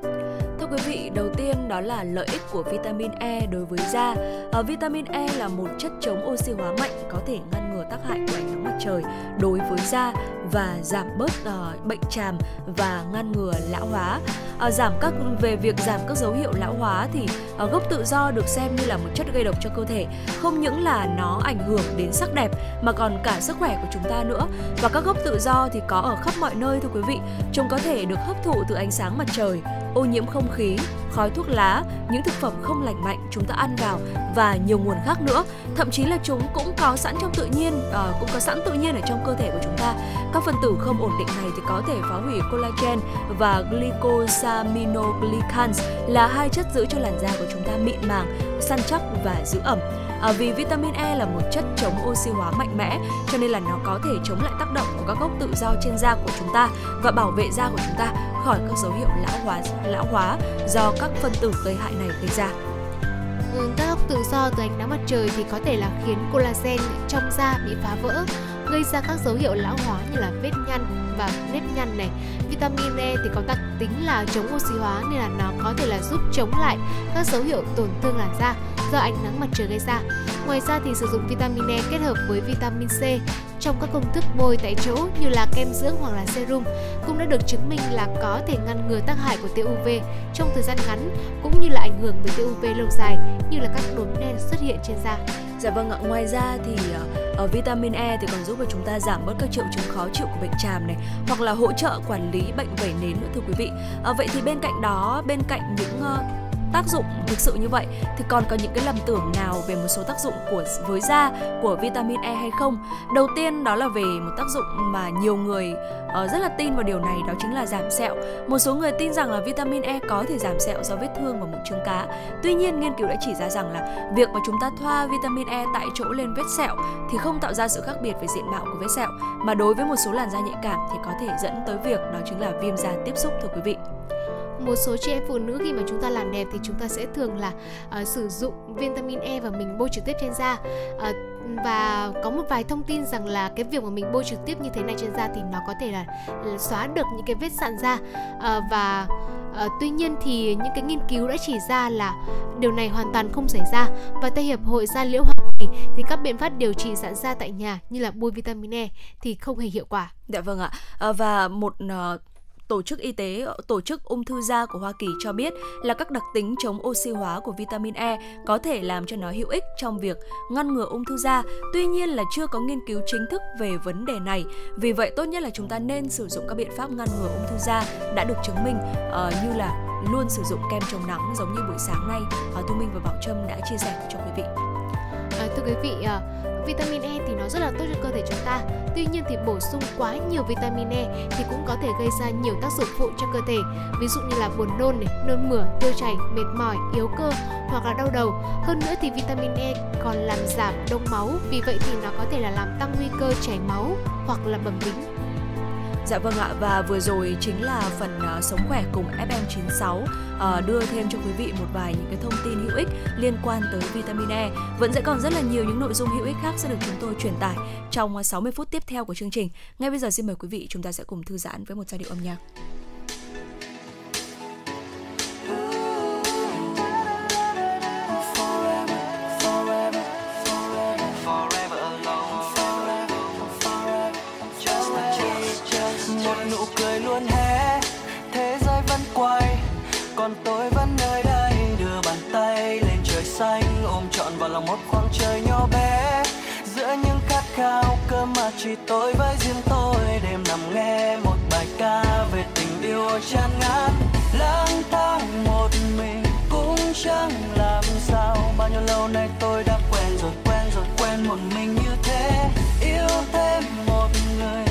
S1: Thưa quý vị, đầu tiên đó là lợi ích của vitamin E đối với da. À, vitamin E là một chất chống oxy hóa mạnh có thể ngăn ngừa tác hại của ánh nắng trời đối với da và giảm bớt uh, bệnh tràm và ngăn ngừa lão hóa. Uh, giảm các về việc giảm các dấu hiệu lão hóa thì uh, gốc tự do được xem như là một chất gây độc cho cơ thể. Không những là nó ảnh hưởng đến sắc đẹp mà còn cả sức khỏe của chúng ta nữa. Và các gốc tự do thì có ở khắp mọi nơi thưa quý vị. Chúng có thể được hấp thụ từ ánh sáng mặt trời, ô nhiễm không khí, khói thuốc lá, những thực phẩm không lành mạnh chúng ta ăn vào và nhiều nguồn khác nữa. Thậm chí là chúng cũng có sẵn trong tự nhiên, à, cũng có sẵn tự nhiên ở trong cơ thể của chúng ta. Các phân tử không ổn định này thì có thể phá hủy collagen và glycosaminoglycans là hai chất giữ cho làn da của chúng ta mịn màng, săn chắc và giữ ẩm. À, vì vitamin E là một chất chống oxy hóa mạnh mẽ cho nên là nó có thể chống lại tác động của các gốc tự do trên da của chúng ta và bảo vệ da của chúng ta khỏi các dấu hiệu lão hóa lão hóa do các phân tử gây hại này gây ra.
S2: Ừ, các gốc tự do từ ánh nắng mặt trời thì có thể là khiến collagen trong da bị phá vỡ gây ra các dấu hiệu lão hóa như là vết nhăn và nếp nhăn này. Vitamin E thì có đặc tính là chống oxy hóa nên là nó có thể là giúp chống lại các dấu hiệu tổn thương làn da do ánh nắng mặt trời gây ra. Ngoài ra thì sử dụng vitamin E kết hợp với vitamin C trong các công thức bôi tại chỗ như là kem dưỡng hoặc là serum cũng đã được chứng minh là có thể ngăn ngừa tác hại của tia UV trong thời gian ngắn cũng như là ảnh hưởng bởi tia UV lâu dài như là các đốm đen xuất hiện trên da.
S1: Dạ vâng ạ, ngoài ra thì ở vitamin E thì còn giúp cho chúng ta giảm bớt các triệu chứng khó chịu của bệnh tràm này hoặc là hỗ trợ quản lý bệnh vẩy nến nữa thưa quý vị. À, vậy thì bên cạnh đó, bên cạnh những uh, tác dụng thực sự như vậy thì còn có những cái lầm tưởng nào về một số tác dụng của với da của vitamin E hay không? Đầu tiên đó là về một tác dụng mà nhiều người uh, rất là tin vào điều này đó chính là giảm sẹo. Một số người tin rằng là vitamin E có thể giảm sẹo do vết thương và mụn trứng cá. Tuy nhiên nghiên cứu đã chỉ ra rằng là việc mà chúng ta thoa vitamin E tại chỗ lên vết sẹo thì không tạo ra sự khác biệt về diện mạo của vết sẹo mà đối với một số làn da nhạy cảm thì có thể dẫn tới việc đó chính là viêm da tiếp xúc thưa quý vị
S2: một số chị em phụ nữ khi mà chúng ta làm đẹp thì chúng ta sẽ thường là uh, sử dụng vitamin E và mình bôi trực tiếp trên da uh, và có một vài thông tin rằng là cái việc mà mình bôi trực tiếp như thế này trên da thì nó có thể là, là xóa được những cái vết sạn da uh, và À, tuy nhiên thì những cái nghiên cứu đã chỉ ra là điều này hoàn toàn không xảy ra và theo hiệp hội da liễu Hoa Kỳ thì các biện pháp điều trị sạn da tại nhà như là bôi vitamin E thì không hề hiệu quả.
S1: Dạ vâng ạ. À, và một uh, Tổ chức Y tế Tổ chức Ung thư da của Hoa Kỳ cho biết là các đặc tính chống oxy hóa của vitamin E có thể làm cho nó hữu ích trong việc ngăn ngừa ung thư da. Tuy nhiên là chưa có nghiên cứu chính thức về vấn đề này. Vì vậy tốt nhất là chúng ta nên sử dụng các biện pháp ngăn ngừa ung thư da đã được chứng minh uh, như là luôn sử dụng kem chống nắng giống như buổi sáng nay uh, Thu Minh và Bảo Trâm đã chia sẻ cho quý vị.
S2: À, thưa quý vị, uh vitamin E thì nó rất là tốt cho cơ thể chúng ta. Tuy nhiên thì bổ sung quá nhiều vitamin E thì cũng có thể gây ra nhiều tác dụng phụ cho cơ thể. Ví dụ như là buồn nôn này, nôn mửa, tiêu chảy, mệt mỏi, yếu cơ hoặc là đau đầu. Hơn nữa thì vitamin E còn làm giảm đông máu, vì vậy thì nó có thể là làm tăng nguy cơ chảy máu hoặc là bầm bính
S1: Dạ vâng ạ và vừa rồi chính là phần uh, sống khỏe cùng FM96 uh, à, đưa thêm cho quý vị một vài những cái thông tin hữu ích liên quan tới vitamin E. Vẫn sẽ còn rất là nhiều những nội dung hữu ích khác sẽ được chúng tôi truyền tải trong à, 60 phút tiếp theo của chương trình. Ngay bây giờ xin mời quý vị chúng ta sẽ cùng thư giãn với một giai điệu âm nhạc.
S8: Còn tôi vẫn nơi đây, đưa bàn tay lên trời xanh, ôm trọn vào lòng một khoảng trời nhỏ bé. Giữa những khát khao cơ mà chỉ tôi với riêng tôi, đêm nằm nghe một bài ca về tình yêu chán ngán lang thang một mình cũng chẳng làm sao. Bao nhiêu lâu nay tôi đã quen rồi quen rồi, quen một mình như thế. Yêu thêm một người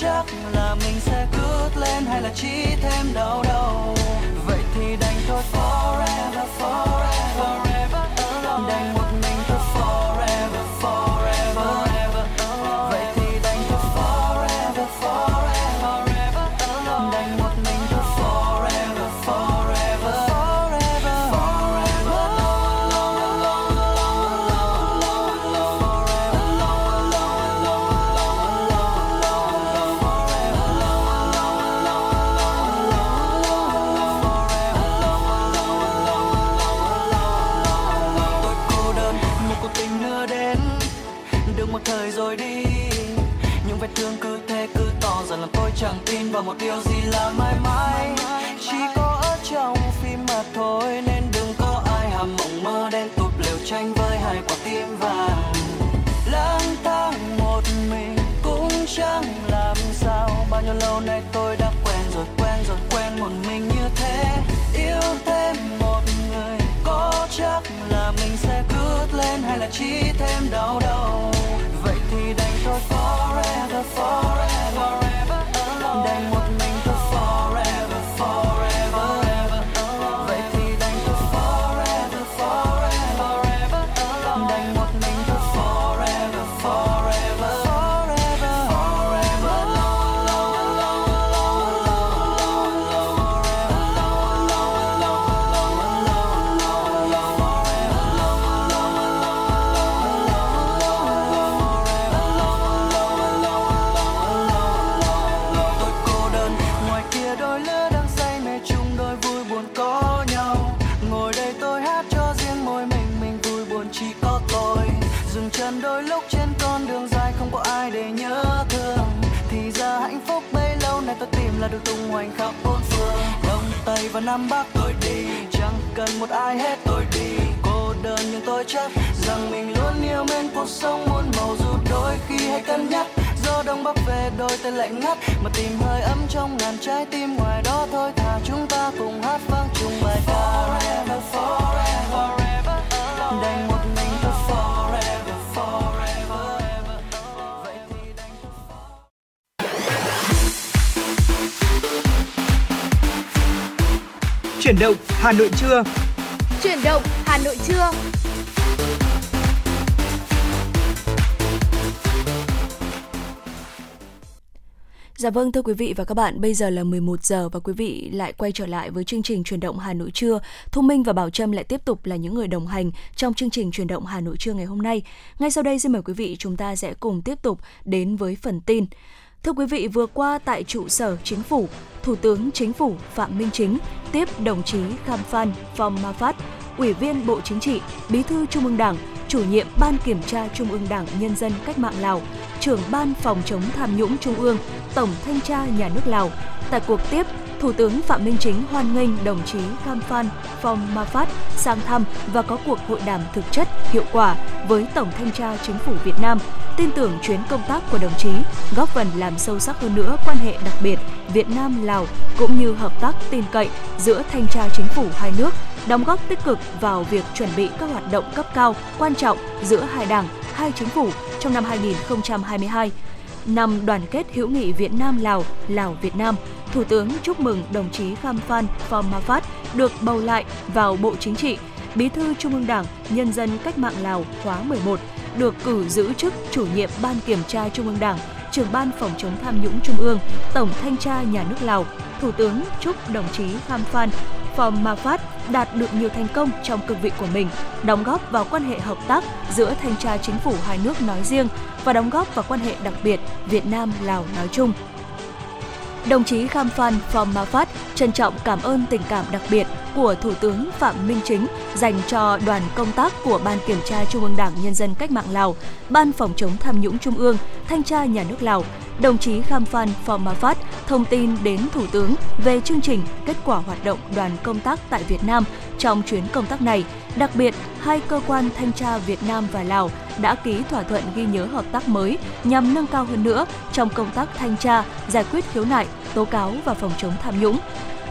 S8: chắc là mình sẽ cướp lên hay là chỉ thêm đau đầu vậy thì đành thôi, forever forever forever alone. Đành vào một điều gì là mãi mãi. Chỉ có ở trong phim mà thôi, nên đừng có ai hàm mộng mơ đen tụt liều tranh với hai quả tim vàng. Lang thang một mình, cũng chẳng làm sao. Bao nhiêu lâu nay tôi đã quen rồi quen rồi, quen một mình như thế. Yêu thêm một người, có chắc là mình sẽ cướp lên hay là chỉ thêm đau đầu? Vậy thì đành thôi, forever forever forever. Và nam bắc. Tôi đi, chẳng cần một ai hết. Tôi đi, cô đơn nhưng tôi chắc rằng mình luôn yêu mến cuộc sống muôn màu dù đôi khi hay cân nhắc. Gió đông bắc về, đôi tay lạnh ngắt. Mà tìm hơi ấm trong ngàn trái tim. Ngoài đó thôi thà chúng ta cùng hát vang chung bài ca. Forever forever oh. đành
S4: Chuyển động Hà Nội trưa.
S2: Chuyển động Hà Nội trưa.
S1: Dạ vâng thưa quý vị và các bạn, bây giờ là 11 giờ và quý vị lại quay trở lại với chương trình truyền động Hà Nội trưa. Thu Minh và Bảo Trâm lại tiếp tục là những người đồng hành trong chương trình truyền động Hà Nội trưa ngày hôm nay. Ngay sau đây xin mời quý vị chúng ta sẽ cùng tiếp tục đến với phần tin. Thưa quý vị, vừa qua tại trụ sở chính phủ, Thủ tướng Chính phủ Phạm Minh Chính tiếp đồng chí Kham Phan Phong Ma Phát, Ủy viên Bộ Chính trị, Bí thư Trung ương Đảng, chủ nhiệm Ban Kiểm tra Trung ương Đảng Nhân dân Cách mạng Lào, trưởng Ban Phòng chống tham nhũng Trung ương, Tổng Thanh tra Nhà nước Lào. Tại cuộc tiếp, Thủ tướng Phạm Minh Chính hoan nghênh đồng chí Kham Phan Phong Ma Phát sang thăm và có cuộc hội đàm thực chất, hiệu quả với Tổng Thanh tra Chính phủ Việt Nam, tin tưởng chuyến công tác của đồng chí góp phần làm sâu sắc hơn nữa quan hệ đặc biệt Việt Nam-Lào cũng như hợp tác tin cậy giữa Thanh tra Chính phủ hai nước, đóng góp tích cực vào việc chuẩn bị các hoạt động cấp cao quan trọng giữa hai đảng, hai chính phủ trong năm 2022 năm đoàn kết hữu nghị Việt Nam Lào, Lào Việt Nam, Thủ tướng chúc mừng đồng chí Kham Phan Phom Ma Phát được bầu lại vào Bộ Chính trị, Bí thư Trung ương Đảng Nhân dân Cách mạng Lào khóa 11, được cử giữ chức chủ nhiệm Ban Kiểm tra Trung ương Đảng, trưởng Ban Phòng chống tham nhũng Trung ương, Tổng Thanh tra Nhà nước Lào. Thủ tướng chúc đồng chí Kham Phan Phom Ma Phát đạt được nhiều thành công trong cương vị của mình, đóng góp vào quan hệ hợp tác giữa thanh tra chính phủ hai nước nói riêng và đóng góp vào quan hệ đặc biệt Việt Nam Lào nói chung. Đồng chí Kham Phan Phom Ma Phát trân trọng cảm ơn tình cảm đặc biệt của Thủ tướng Phạm Minh Chính dành cho đoàn công tác của Ban Kiểm tra Trung ương Đảng Nhân dân Cách mạng Lào, Ban Phòng chống tham nhũng Trung ương, Thanh tra Nhà nước Lào, đồng chí Kham Phan Phom Ma Phát thông tin đến Thủ tướng về chương trình kết quả hoạt động đoàn công tác tại Việt Nam trong chuyến công tác này. Đặc biệt, hai cơ quan thanh tra Việt Nam và Lào đã ký thỏa thuận ghi nhớ hợp tác mới nhằm nâng cao hơn nữa trong công tác thanh tra, giải quyết khiếu nại, tố cáo và phòng chống tham nhũng.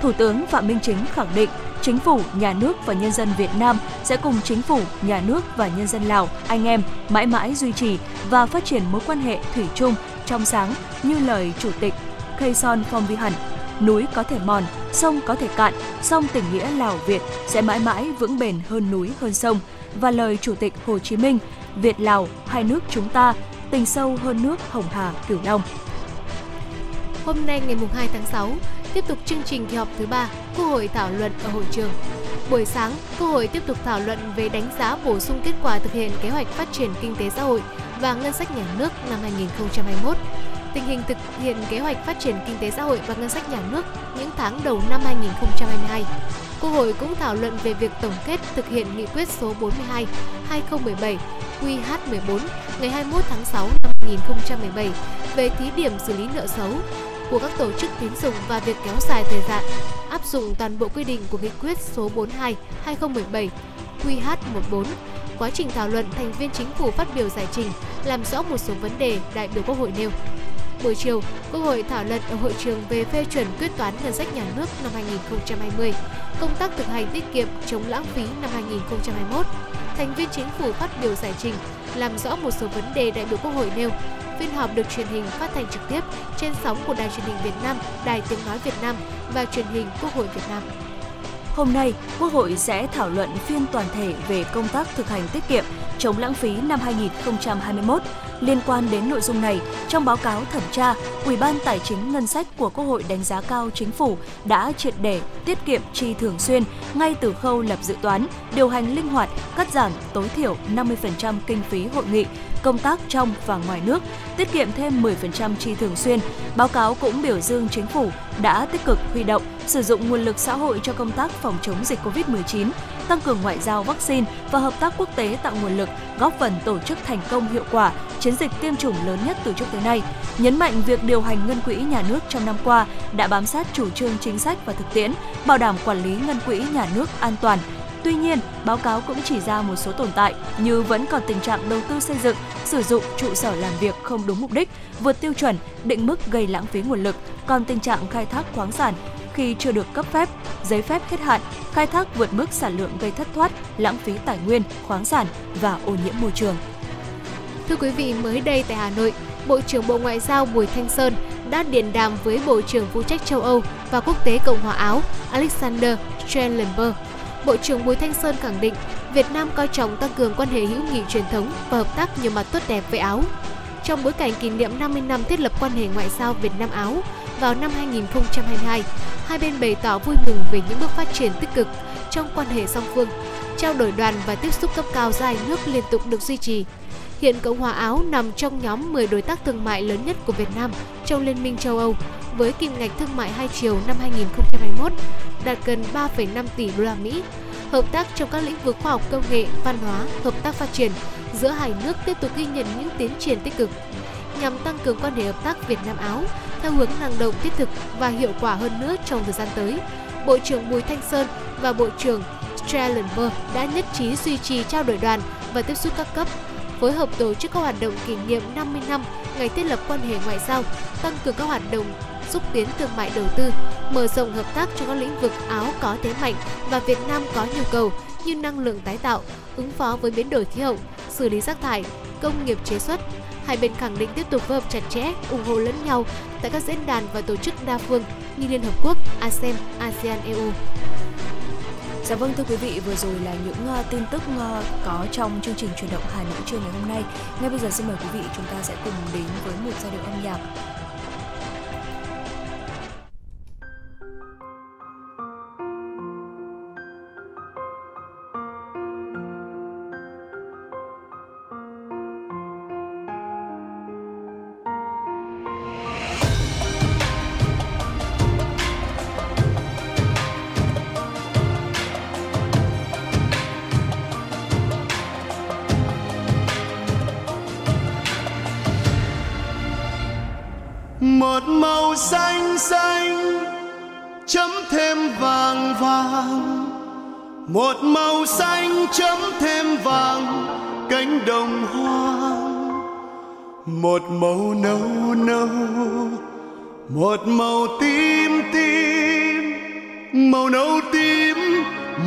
S1: Thủ tướng Phạm Minh Chính khẳng định Chính phủ, nhà nước và nhân dân Việt Nam sẽ cùng chính phủ, nhà nước và nhân dân Lào, anh em mãi mãi duy trì và phát triển mối quan hệ thủy chung trong sáng như lời Chủ tịch Khason Phomvihani núi có thể mòn, sông có thể cạn, song tình nghĩa Lào Việt sẽ mãi mãi vững bền hơn núi hơn sông và lời Chủ tịch Hồ Chí Minh, Việt Lào hai nước chúng ta tình sâu hơn nước Hồng Hà Cửu Long.
S2: Hôm nay ngày 2 tháng 6, tiếp tục chương trình kỳ họp thứ ba, Quốc hội thảo luận ở hội trường. Buổi sáng, Quốc hội tiếp tục thảo luận về đánh giá bổ sung kết quả thực hiện kế hoạch phát triển kinh tế xã hội và ngân sách nhà nước năm 2021 tình hình thực hiện kế hoạch phát triển kinh tế xã hội và ngân sách nhà nước những tháng đầu năm 2022. Quốc hội cũng thảo luận về việc tổng kết thực hiện nghị quyết số 42 2017 QH14 ngày 21 tháng 6 năm 2017 về thí điểm xử lý nợ xấu của các tổ chức tín dụng và việc kéo dài thời gian áp dụng toàn bộ quy định của nghị quyết số 42 2017 QH14 quá trình thảo luận, thành viên chính phủ phát biểu giải trình, làm rõ một số vấn đề đại biểu quốc hội nêu buổi chiều, Quốc hội thảo luận ở hội trường về phê chuẩn quyết toán ngân sách nhà nước năm 2020, công tác thực hành tiết kiệm chống lãng phí năm 2021. Thành viên chính phủ phát biểu giải trình, làm rõ một số vấn đề đại biểu Quốc hội nêu. Phiên họp được truyền hình phát thanh trực tiếp trên sóng của Đài truyền hình Việt Nam, Đài Tiếng nói Việt Nam và truyền hình Quốc hội Việt Nam.
S1: Hôm nay, Quốc hội sẽ thảo luận phiên toàn thể về công tác thực hành tiết kiệm, chống lãng phí năm 2021. Liên quan đến nội dung này, trong báo cáo thẩm tra, Ủy ban Tài chính Ngân sách của Quốc hội đánh giá cao chính phủ đã triệt để tiết kiệm chi thường xuyên ngay từ khâu lập dự toán, điều hành linh hoạt, cắt giảm tối thiểu 50% kinh phí hội nghị, công tác trong và ngoài nước, tiết kiệm thêm 10% chi thường xuyên. Báo cáo cũng biểu dương chính phủ đã tích cực huy động, sử dụng nguồn lực xã hội cho công tác phòng chống dịch COVID-19, tăng cường ngoại giao vaccine và hợp tác quốc tế tạo nguồn lực, góp phần tổ chức thành công hiệu quả chiến dịch tiêm chủng lớn nhất từ trước tới nay. Nhấn mạnh việc điều hành ngân quỹ nhà nước trong năm qua đã bám sát chủ trương chính sách và thực tiễn, bảo đảm quản lý ngân quỹ nhà nước an toàn, Tuy nhiên, báo cáo cũng chỉ ra một số tồn tại như vẫn còn tình trạng đầu tư xây dựng, sử dụng trụ sở làm việc không đúng mục đích, vượt tiêu chuẩn, định mức gây lãng phí nguồn lực, còn tình trạng khai thác khoáng sản khi chưa được cấp phép, giấy phép hết hạn, khai thác vượt mức sản lượng gây thất thoát, lãng phí tài nguyên, khoáng sản và ô nhiễm môi trường.
S2: Thưa quý vị, mới đây tại Hà Nội, Bộ trưởng Bộ Ngoại giao Bùi Thanh Sơn đã điện đàm với Bộ trưởng phụ trách châu Âu và quốc tế Cộng hòa Áo Alexander Schellenberg Bộ trưởng Bùi Thanh Sơn khẳng định Việt Nam coi trọng tăng cường quan hệ hữu nghị truyền thống và hợp tác nhiều mặt tốt đẹp với Áo. Trong bối cảnh kỷ niệm 50 năm thiết lập quan hệ ngoại giao Việt Nam Áo vào năm 2022, hai bên bày tỏ vui mừng về những bước phát triển tích cực trong quan hệ song phương, trao đổi đoàn và tiếp xúc cấp cao dài nước liên tục được duy trì. Hiện Cộng hòa Áo nằm trong nhóm 10 đối tác thương mại lớn nhất của Việt Nam trong Liên minh châu Âu với kim ngạch thương mại hai chiều năm 2021 đạt gần 3,5 tỷ đô la Mỹ. Hợp tác trong các lĩnh vực khoa học công nghệ, văn hóa, hợp tác phát triển giữa hai nước tiếp tục ghi nhận những tiến triển tích cực nhằm tăng cường quan hệ hợp tác Việt Nam Áo theo hướng năng động thiết thực và hiệu quả hơn nữa trong thời gian tới. Bộ trưởng Bùi Thanh Sơn và Bộ trưởng Strellenberg đã nhất trí duy trì trao đổi đoàn và tiếp xúc các cấp, phối hợp tổ chức các hoạt động kỷ niệm 50 năm ngày thiết lập quan hệ ngoại giao, tăng cường các hoạt động xúc tiến thương mại đầu tư, mở rộng hợp tác trong các lĩnh vực Áo có thế mạnh và Việt Nam có nhu cầu như năng lượng tái tạo, ứng phó với biến đổi khí hậu, xử lý rác thải, công nghiệp chế xuất. Hai bên khẳng định tiếp tục phối hợp chặt chẽ, ủng hộ lẫn nhau tại các diễn đàn và tổ chức đa phương như Liên Hợp Quốc, ASEAN, ASEAN EU.
S1: Dạ vâng thưa quý vị, vừa rồi là những uh, tin tức uh, có trong chương trình truyền động Hà Nội trưa ngày hôm nay. Ngay bây giờ xin mời quý vị chúng ta sẽ cùng đến với một giai điệu âm nhạc
S9: một màu xanh xanh, chấm thêm vàng vàng. Một màu xanh chấm thêm vàng, cánh đồng hoang. Một màu nâu nâu, một màu tím tím. Màu nâu tím,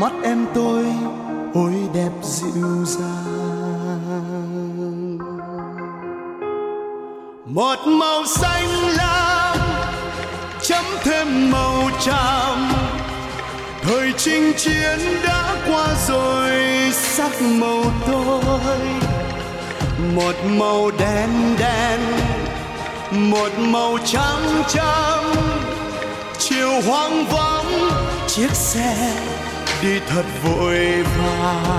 S9: mắt em tôi ôi đẹp dịu dàng. Một màu xanh lam chấm thêm màu tràm. Thời chinh chiến đã qua rồi, sắc màu tôi. Một màu đen đen, một màu trắng trắng. Chiều hoang vắng, chiếc xe đi thật vội vàng.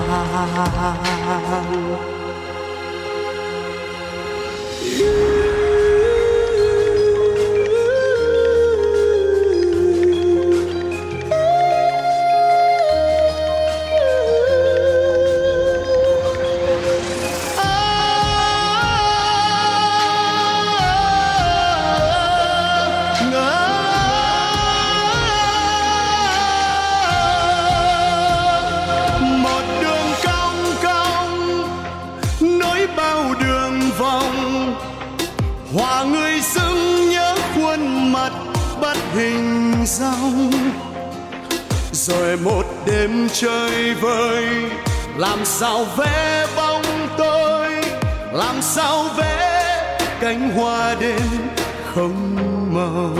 S9: Rong rồi một đêm chơi vơi, làm sao vẽ bóng tôi? Làm sao vẽ cánh hoa đêm không màu?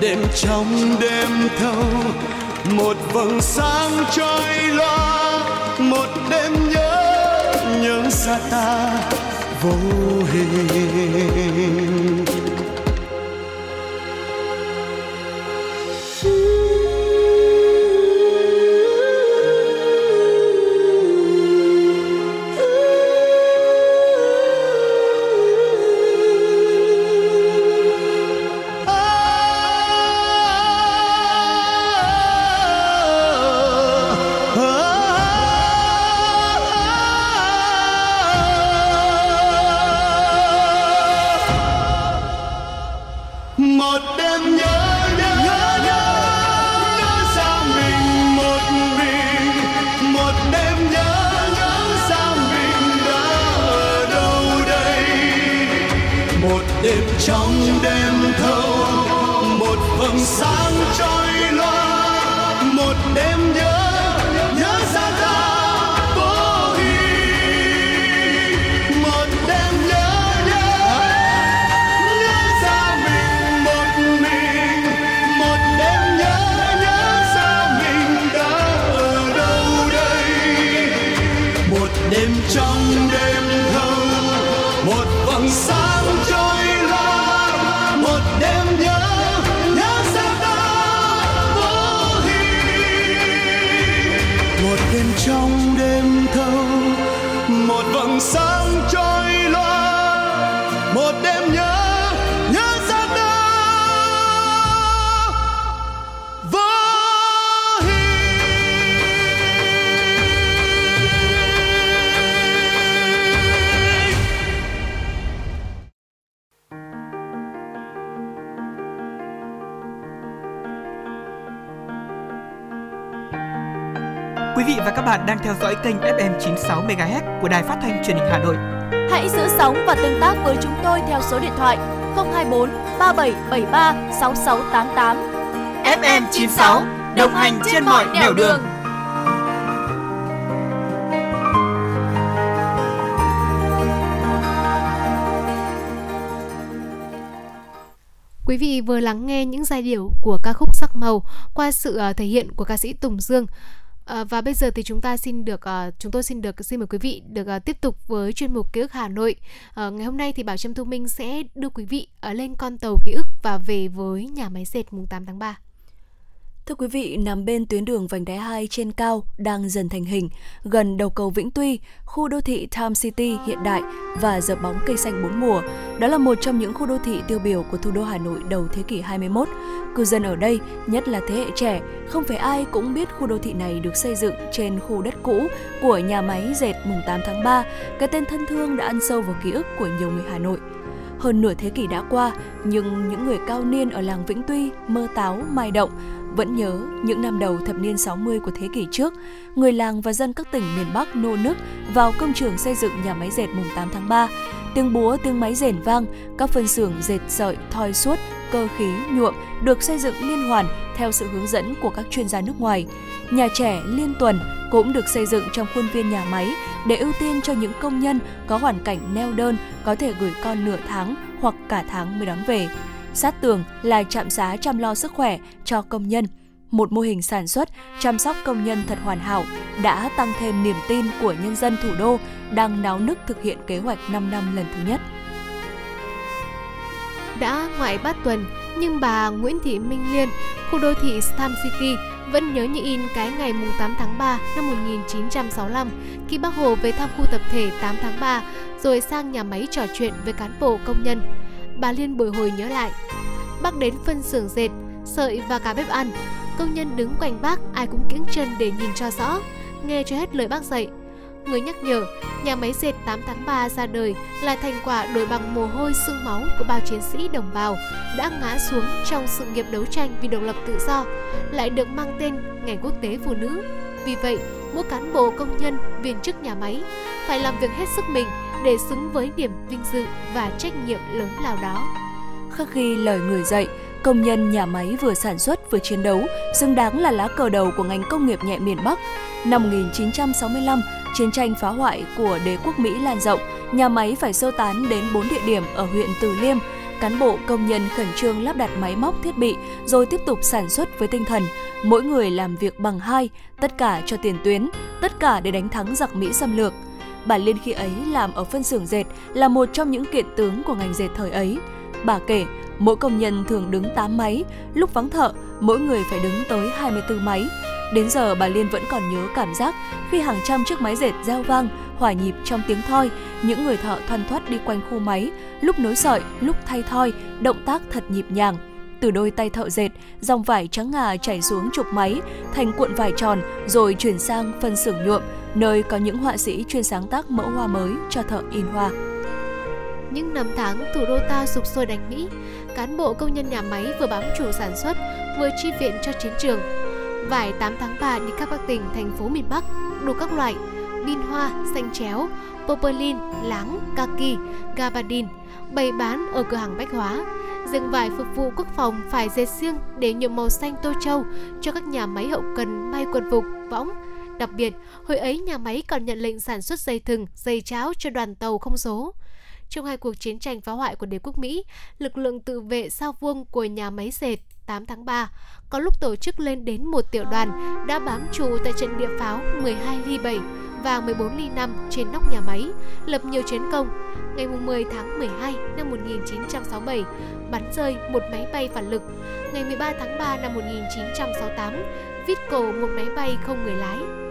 S9: Đêm trong đêm thâu, một vầng sáng trôi loa một đêm nhớ nhớ ra ta vô hình.
S4: Quý vị và các bạn đang theo dõi kênh FM 96 MHz của đài phát thanh truyền hình Hà Nội.
S1: Hãy giữ sóng và tương tác với chúng tôi theo số điện thoại 024 3773 6688.
S4: FM 96 đồng hành trên mọi nẻo đường.
S2: Quý vị vừa lắng nghe những giai điệu của ca khúc Sắc Màu qua sự ờ, thể hiện của ca sĩ Tùng Dương. Ờ, và bây giờ thì chúng ta xin được uh, chúng tôi xin được xin mời quý vị được uh, tiếp tục với chuyên mục ký ức Hà Nội. Uh, ngày hôm nay thì Bảo Trâm Thu Minh sẽ đưa quý vị uh, lên con tàu ký ức và về với nhà máy dệt mùng 8 tháng 3.
S1: Thưa quý vị, nằm bên tuyến đường vành đai 2 trên cao đang dần thành hình, gần đầu cầu Vĩnh Tuy, khu đô thị Time City hiện đại và dợp bóng cây xanh bốn mùa. Đó là một trong những khu đô thị tiêu biểu của thủ đô Hà Nội đầu thế kỷ 21. Cư dân ở đây, nhất là thế hệ trẻ, không phải ai cũng biết khu đô thị này được xây dựng trên khu đất cũ của nhà máy dệt mùng 8 tháng 3, cái tên thân thương đã ăn sâu vào ký ức của nhiều người Hà Nội. Hơn nửa thế kỷ đã qua, nhưng những người cao niên ở làng Vĩnh Tuy, Mơ Táo, Mai Động vẫn nhớ những năm đầu thập niên 60 của thế kỷ trước, người làng và dân các tỉnh miền Bắc nô nức vào công trường xây dựng nhà máy dệt mùng 8 tháng 3. Tiếng búa, tiếng máy rền vang, các phân xưởng dệt sợi, thoi suốt, cơ khí, nhuộm được xây dựng liên hoàn theo sự hướng dẫn của các chuyên gia nước ngoài. Nhà trẻ liên tuần cũng được xây dựng trong khuôn viên nhà máy để ưu tiên cho những công nhân có hoàn cảnh neo đơn có thể gửi con nửa tháng hoặc cả tháng mới đón về. Sát tường là trạm xá chăm lo sức khỏe cho công nhân. Một mô hình sản xuất, chăm sóc công nhân thật hoàn hảo đã tăng thêm niềm tin của nhân dân thủ đô đang náo nức thực hiện kế hoạch 5 năm lần thứ nhất.
S2: Đã ngoại bát tuần, nhưng bà Nguyễn Thị Minh Liên, khu đô thị Stam City vẫn nhớ như in cái ngày 8 tháng 3 năm 1965 khi bác Hồ về thăm khu tập thể 8 tháng 3 rồi sang nhà máy trò chuyện với cán bộ công nhân. Bà Liên bồi hồi nhớ lại. Bác đến phân xưởng dệt, sợi và cả bếp ăn. Công nhân đứng quanh bác ai cũng kiễng chân để nhìn cho rõ, nghe cho hết lời bác dạy. Người nhắc nhở, nhà máy dệt 8 tháng 3 ra đời là thành quả đổi bằng mồ hôi xương máu của bao chiến sĩ đồng bào đã ngã xuống trong sự nghiệp đấu tranh vì độc lập tự do, lại được mang tên Ngày Quốc tế Phụ nữ. Vì vậy, mỗi cán bộ công nhân, viên chức nhà máy phải làm việc hết sức mình để xứng với niềm vinh dự và trách nhiệm lớn lao đó.
S1: Khắc ghi lời người dạy, công nhân nhà máy vừa sản xuất vừa chiến đấu, xứng đáng là lá cờ đầu của ngành công nghiệp nhẹ miền Bắc. Năm 1965, chiến tranh phá hoại của đế quốc Mỹ lan rộng, nhà máy phải sơ tán đến 4 địa điểm ở huyện Từ Liêm. Cán bộ công nhân khẩn trương lắp đặt máy móc thiết bị rồi tiếp tục sản xuất với tinh thần mỗi người làm việc bằng hai, tất cả cho tiền tuyến, tất cả để đánh thắng giặc Mỹ xâm lược. Bà Liên khi ấy làm ở phân xưởng dệt là một trong những kiện tướng của ngành dệt thời ấy. Bà kể, mỗi công nhân thường đứng 8 máy, lúc vắng thợ, mỗi người phải đứng tới 24 máy. Đến giờ bà Liên vẫn còn nhớ cảm giác khi hàng trăm chiếc máy dệt reo vang, hòa nhịp trong tiếng thoi, những người thợ thoăn thoắt đi quanh khu máy, lúc nối sợi, lúc thay thoi, động tác thật nhịp nhàng. Từ đôi tay thợ dệt, dòng vải trắng ngà chảy xuống trục máy, thành cuộn vải tròn rồi chuyển sang phân xưởng nhuộm, nơi có những họa sĩ chuyên sáng tác mẫu hoa mới cho thợ in hoa.
S2: Những năm tháng thủ đô ta sụp sôi đánh Mỹ, cán bộ công nhân nhà máy vừa bám trụ sản xuất, vừa chi viện cho chiến trường. Vải 8 tháng 3 đi khắp các tỉnh, thành phố miền Bắc, đủ các loại, bin hoa, xanh chéo, popolin, láng, kaki, gabardine bày bán ở cửa hàng bách hóa. Riêng vải phục vụ quốc phòng phải dệt riêng để nhuộm màu xanh tô châu cho các nhà máy hậu cần may quần phục, võng. Đặc biệt, hồi ấy nhà máy còn nhận lệnh sản xuất dây thừng, dây cháo cho đoàn tàu không số. Trong hai cuộc chiến tranh phá hoại của đế quốc Mỹ, lực lượng tự vệ sao vuông của nhà máy dệt 8 tháng 3 có lúc tổ chức lên đến một tiểu đoàn đã bám trụ tại trận địa pháo 12 ly 7 và 14 ly 5 trên nóc nhà máy, lập nhiều chiến công. Ngày 10 tháng 12 năm 1967, bắn rơi một máy bay phản lực. Ngày 13 tháng 3 năm 1968, vít cổ một máy bay không người lái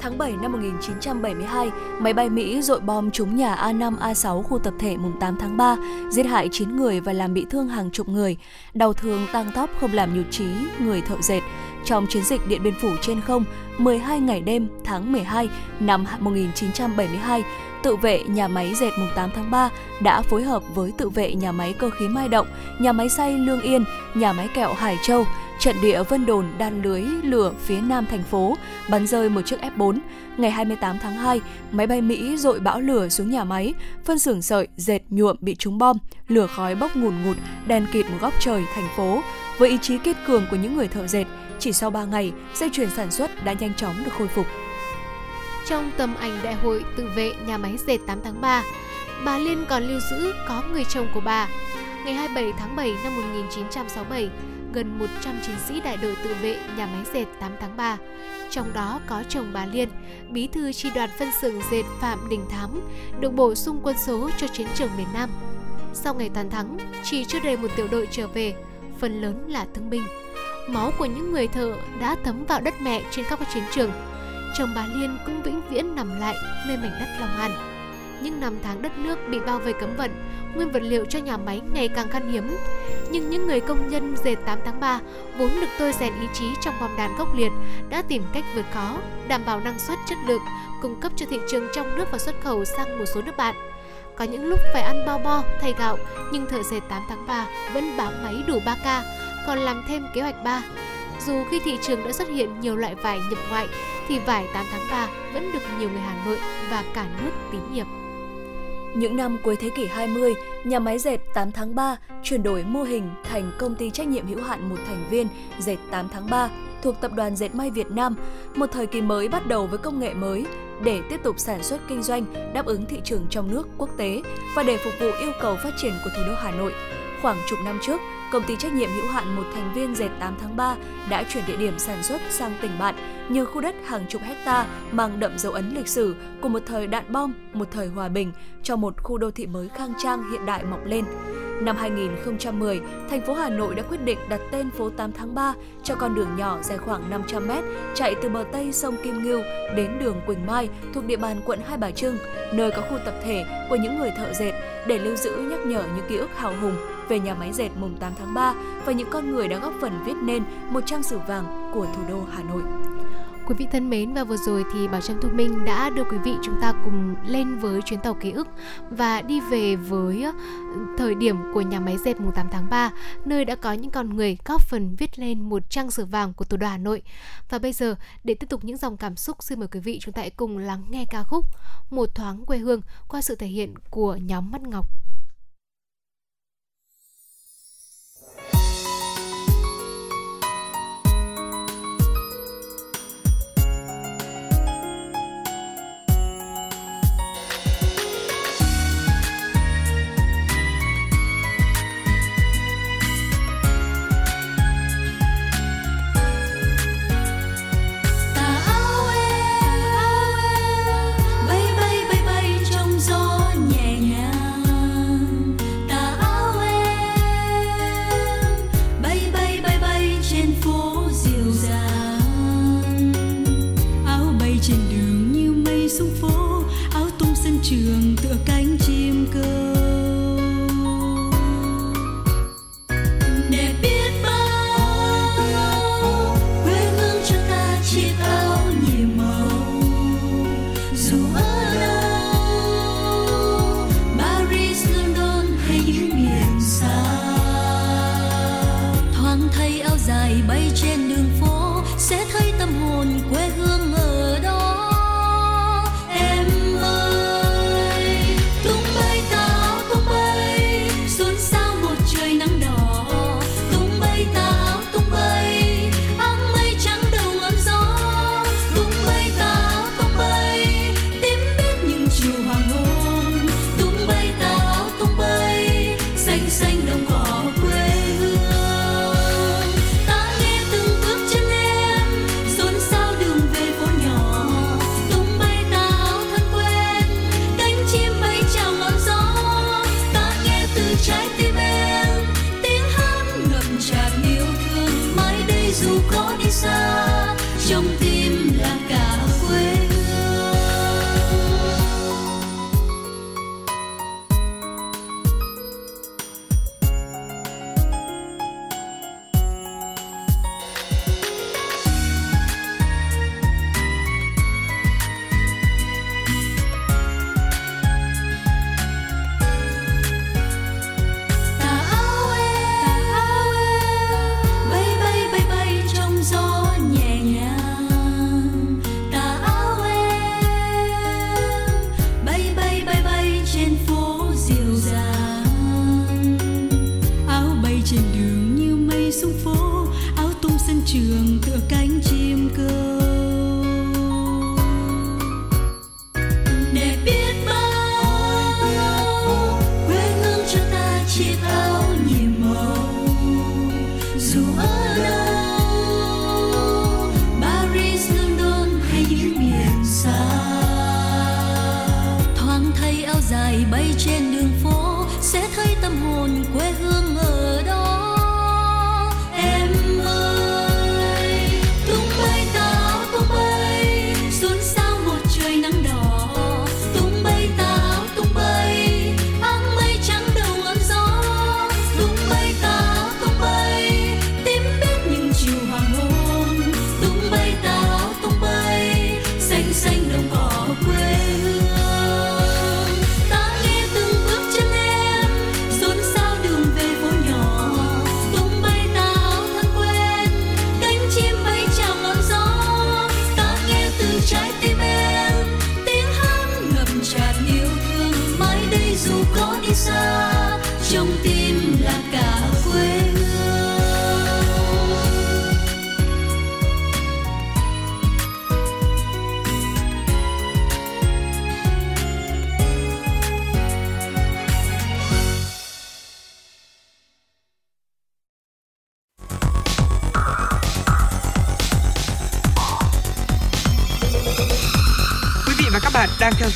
S1: tháng 7 năm 1972, máy bay Mỹ dội bom trúng nhà A5 A6 khu tập thể mùng 8 tháng 3, giết hại 9 người và làm bị thương hàng chục người. Đau thương tăng tóc không làm nhụt chí người thợ dệt. Trong chiến dịch Điện Biên Phủ trên không, 12 ngày đêm tháng 12 năm 1972, tự vệ nhà máy dệt mùng 8 tháng 3 đã phối hợp với tự vệ nhà máy cơ khí Mai Động, nhà máy xay Lương Yên, nhà máy kẹo Hải Châu, trận địa Vân Đồn đan lưới lửa phía nam thành phố, bắn rơi một chiếc F4. Ngày 28 tháng 2, máy bay Mỹ dội bão lửa xuống nhà máy, phân xưởng sợi, dệt nhuộm bị trúng bom, lửa khói bốc ngùn ngụt, đèn kịt một góc trời thành phố. Với ý chí kiên cường của những người thợ dệt, chỉ sau 3 ngày, dây chuyền sản xuất đã nhanh chóng được khôi phục.
S2: Trong tầm ảnh đại hội tự vệ nhà máy dệt 8 tháng 3, bà Liên còn lưu giữ có người chồng của bà. Ngày 27 tháng 7 năm 1967, gần 100 chiến sĩ đại đội tự vệ nhà máy dệt 8 tháng 3. Trong đó có chồng bà Liên, bí thư chi đoàn phân xưởng dệt Phạm Đình Thám, được bổ sung quân số cho chiến trường miền Nam. Sau ngày toàn thắng, chỉ chưa đầy một tiểu đội trở về, phần lớn là thương binh. Máu của những người thợ đã thấm vào đất mẹ trên các chiến trường. Chồng bà Liên cũng vĩnh viễn nằm lại nơi mảnh đất Long An. Những năm tháng đất nước bị bao vây cấm vận, nguyên vật liệu cho nhà máy ngày càng khan hiếm. Nhưng những người công nhân dệt 8 tháng 3 vốn được tôi rèn ý chí trong bom đàn gốc liệt đã tìm cách vượt khó, đảm bảo năng suất chất lượng, cung cấp cho thị trường trong nước và xuất khẩu sang một số nước bạn. Có những lúc phải ăn bao bo thay gạo, nhưng thợ dệt 8 tháng 3 vẫn bám máy đủ 3 ca, còn làm thêm kế hoạch 3. Dù khi thị trường đã xuất hiện nhiều loại vải nhập ngoại, thì vải 8 tháng 3 vẫn được nhiều người Hà Nội và cả nước tín nhiệm.
S1: Những năm cuối thế kỷ 20, nhà máy dệt 8 tháng 3 chuyển đổi mô hình thành công ty trách nhiệm hữu hạn một thành viên dệt 8 tháng 3 thuộc Tập đoàn Dệt may Việt Nam, một thời kỳ mới bắt đầu với công nghệ mới để tiếp tục sản xuất kinh doanh đáp ứng thị trường trong nước, quốc tế và để phục vụ yêu cầu phát triển của thủ đô Hà Nội. Khoảng chục năm trước, công ty trách nhiệm hữu hạn một thành viên dệt 8 tháng 3 đã chuyển địa điểm sản xuất sang tỉnh bạn, nhờ khu đất hàng chục hecta mang đậm dấu ấn lịch sử của một thời đạn bom, một thời hòa bình cho một khu đô thị mới khang trang hiện đại mọc lên. Năm 2010, thành phố Hà Nội đã quyết định đặt tên phố 8 tháng 3 cho con đường nhỏ dài khoảng 500 m chạy từ bờ Tây sông Kim Ngưu đến đường Quỳnh Mai thuộc địa bàn quận Hai Bà Trưng, nơi có khu tập thể của những người thợ dệt để lưu giữ nhắc nhở những ký ức hào hùng về nhà máy dệt mùng 8 tháng 3 và những con người đã góp phần viết nên một trang sử vàng của thủ đô Hà Nội.
S2: Quý vị thân mến, và vừa rồi thì Bảo Trâm Thu Minh đã đưa quý vị chúng ta cùng lên với chuyến tàu ký ức và đi về với ờ, thời điểm của nhà máy dệt mùng 8 tháng 3 nơi đã có những con người góp phần viết lên một trang sử vàng của thủ đô Hà Nội. Và bây giờ, để tiếp tục những dòng cảm xúc, xin mời quý vị chúng ta hãy cùng lắng nghe ca khúc Một thoáng quê hương qua sự thể hiện của nhóm Mắt Ngọc.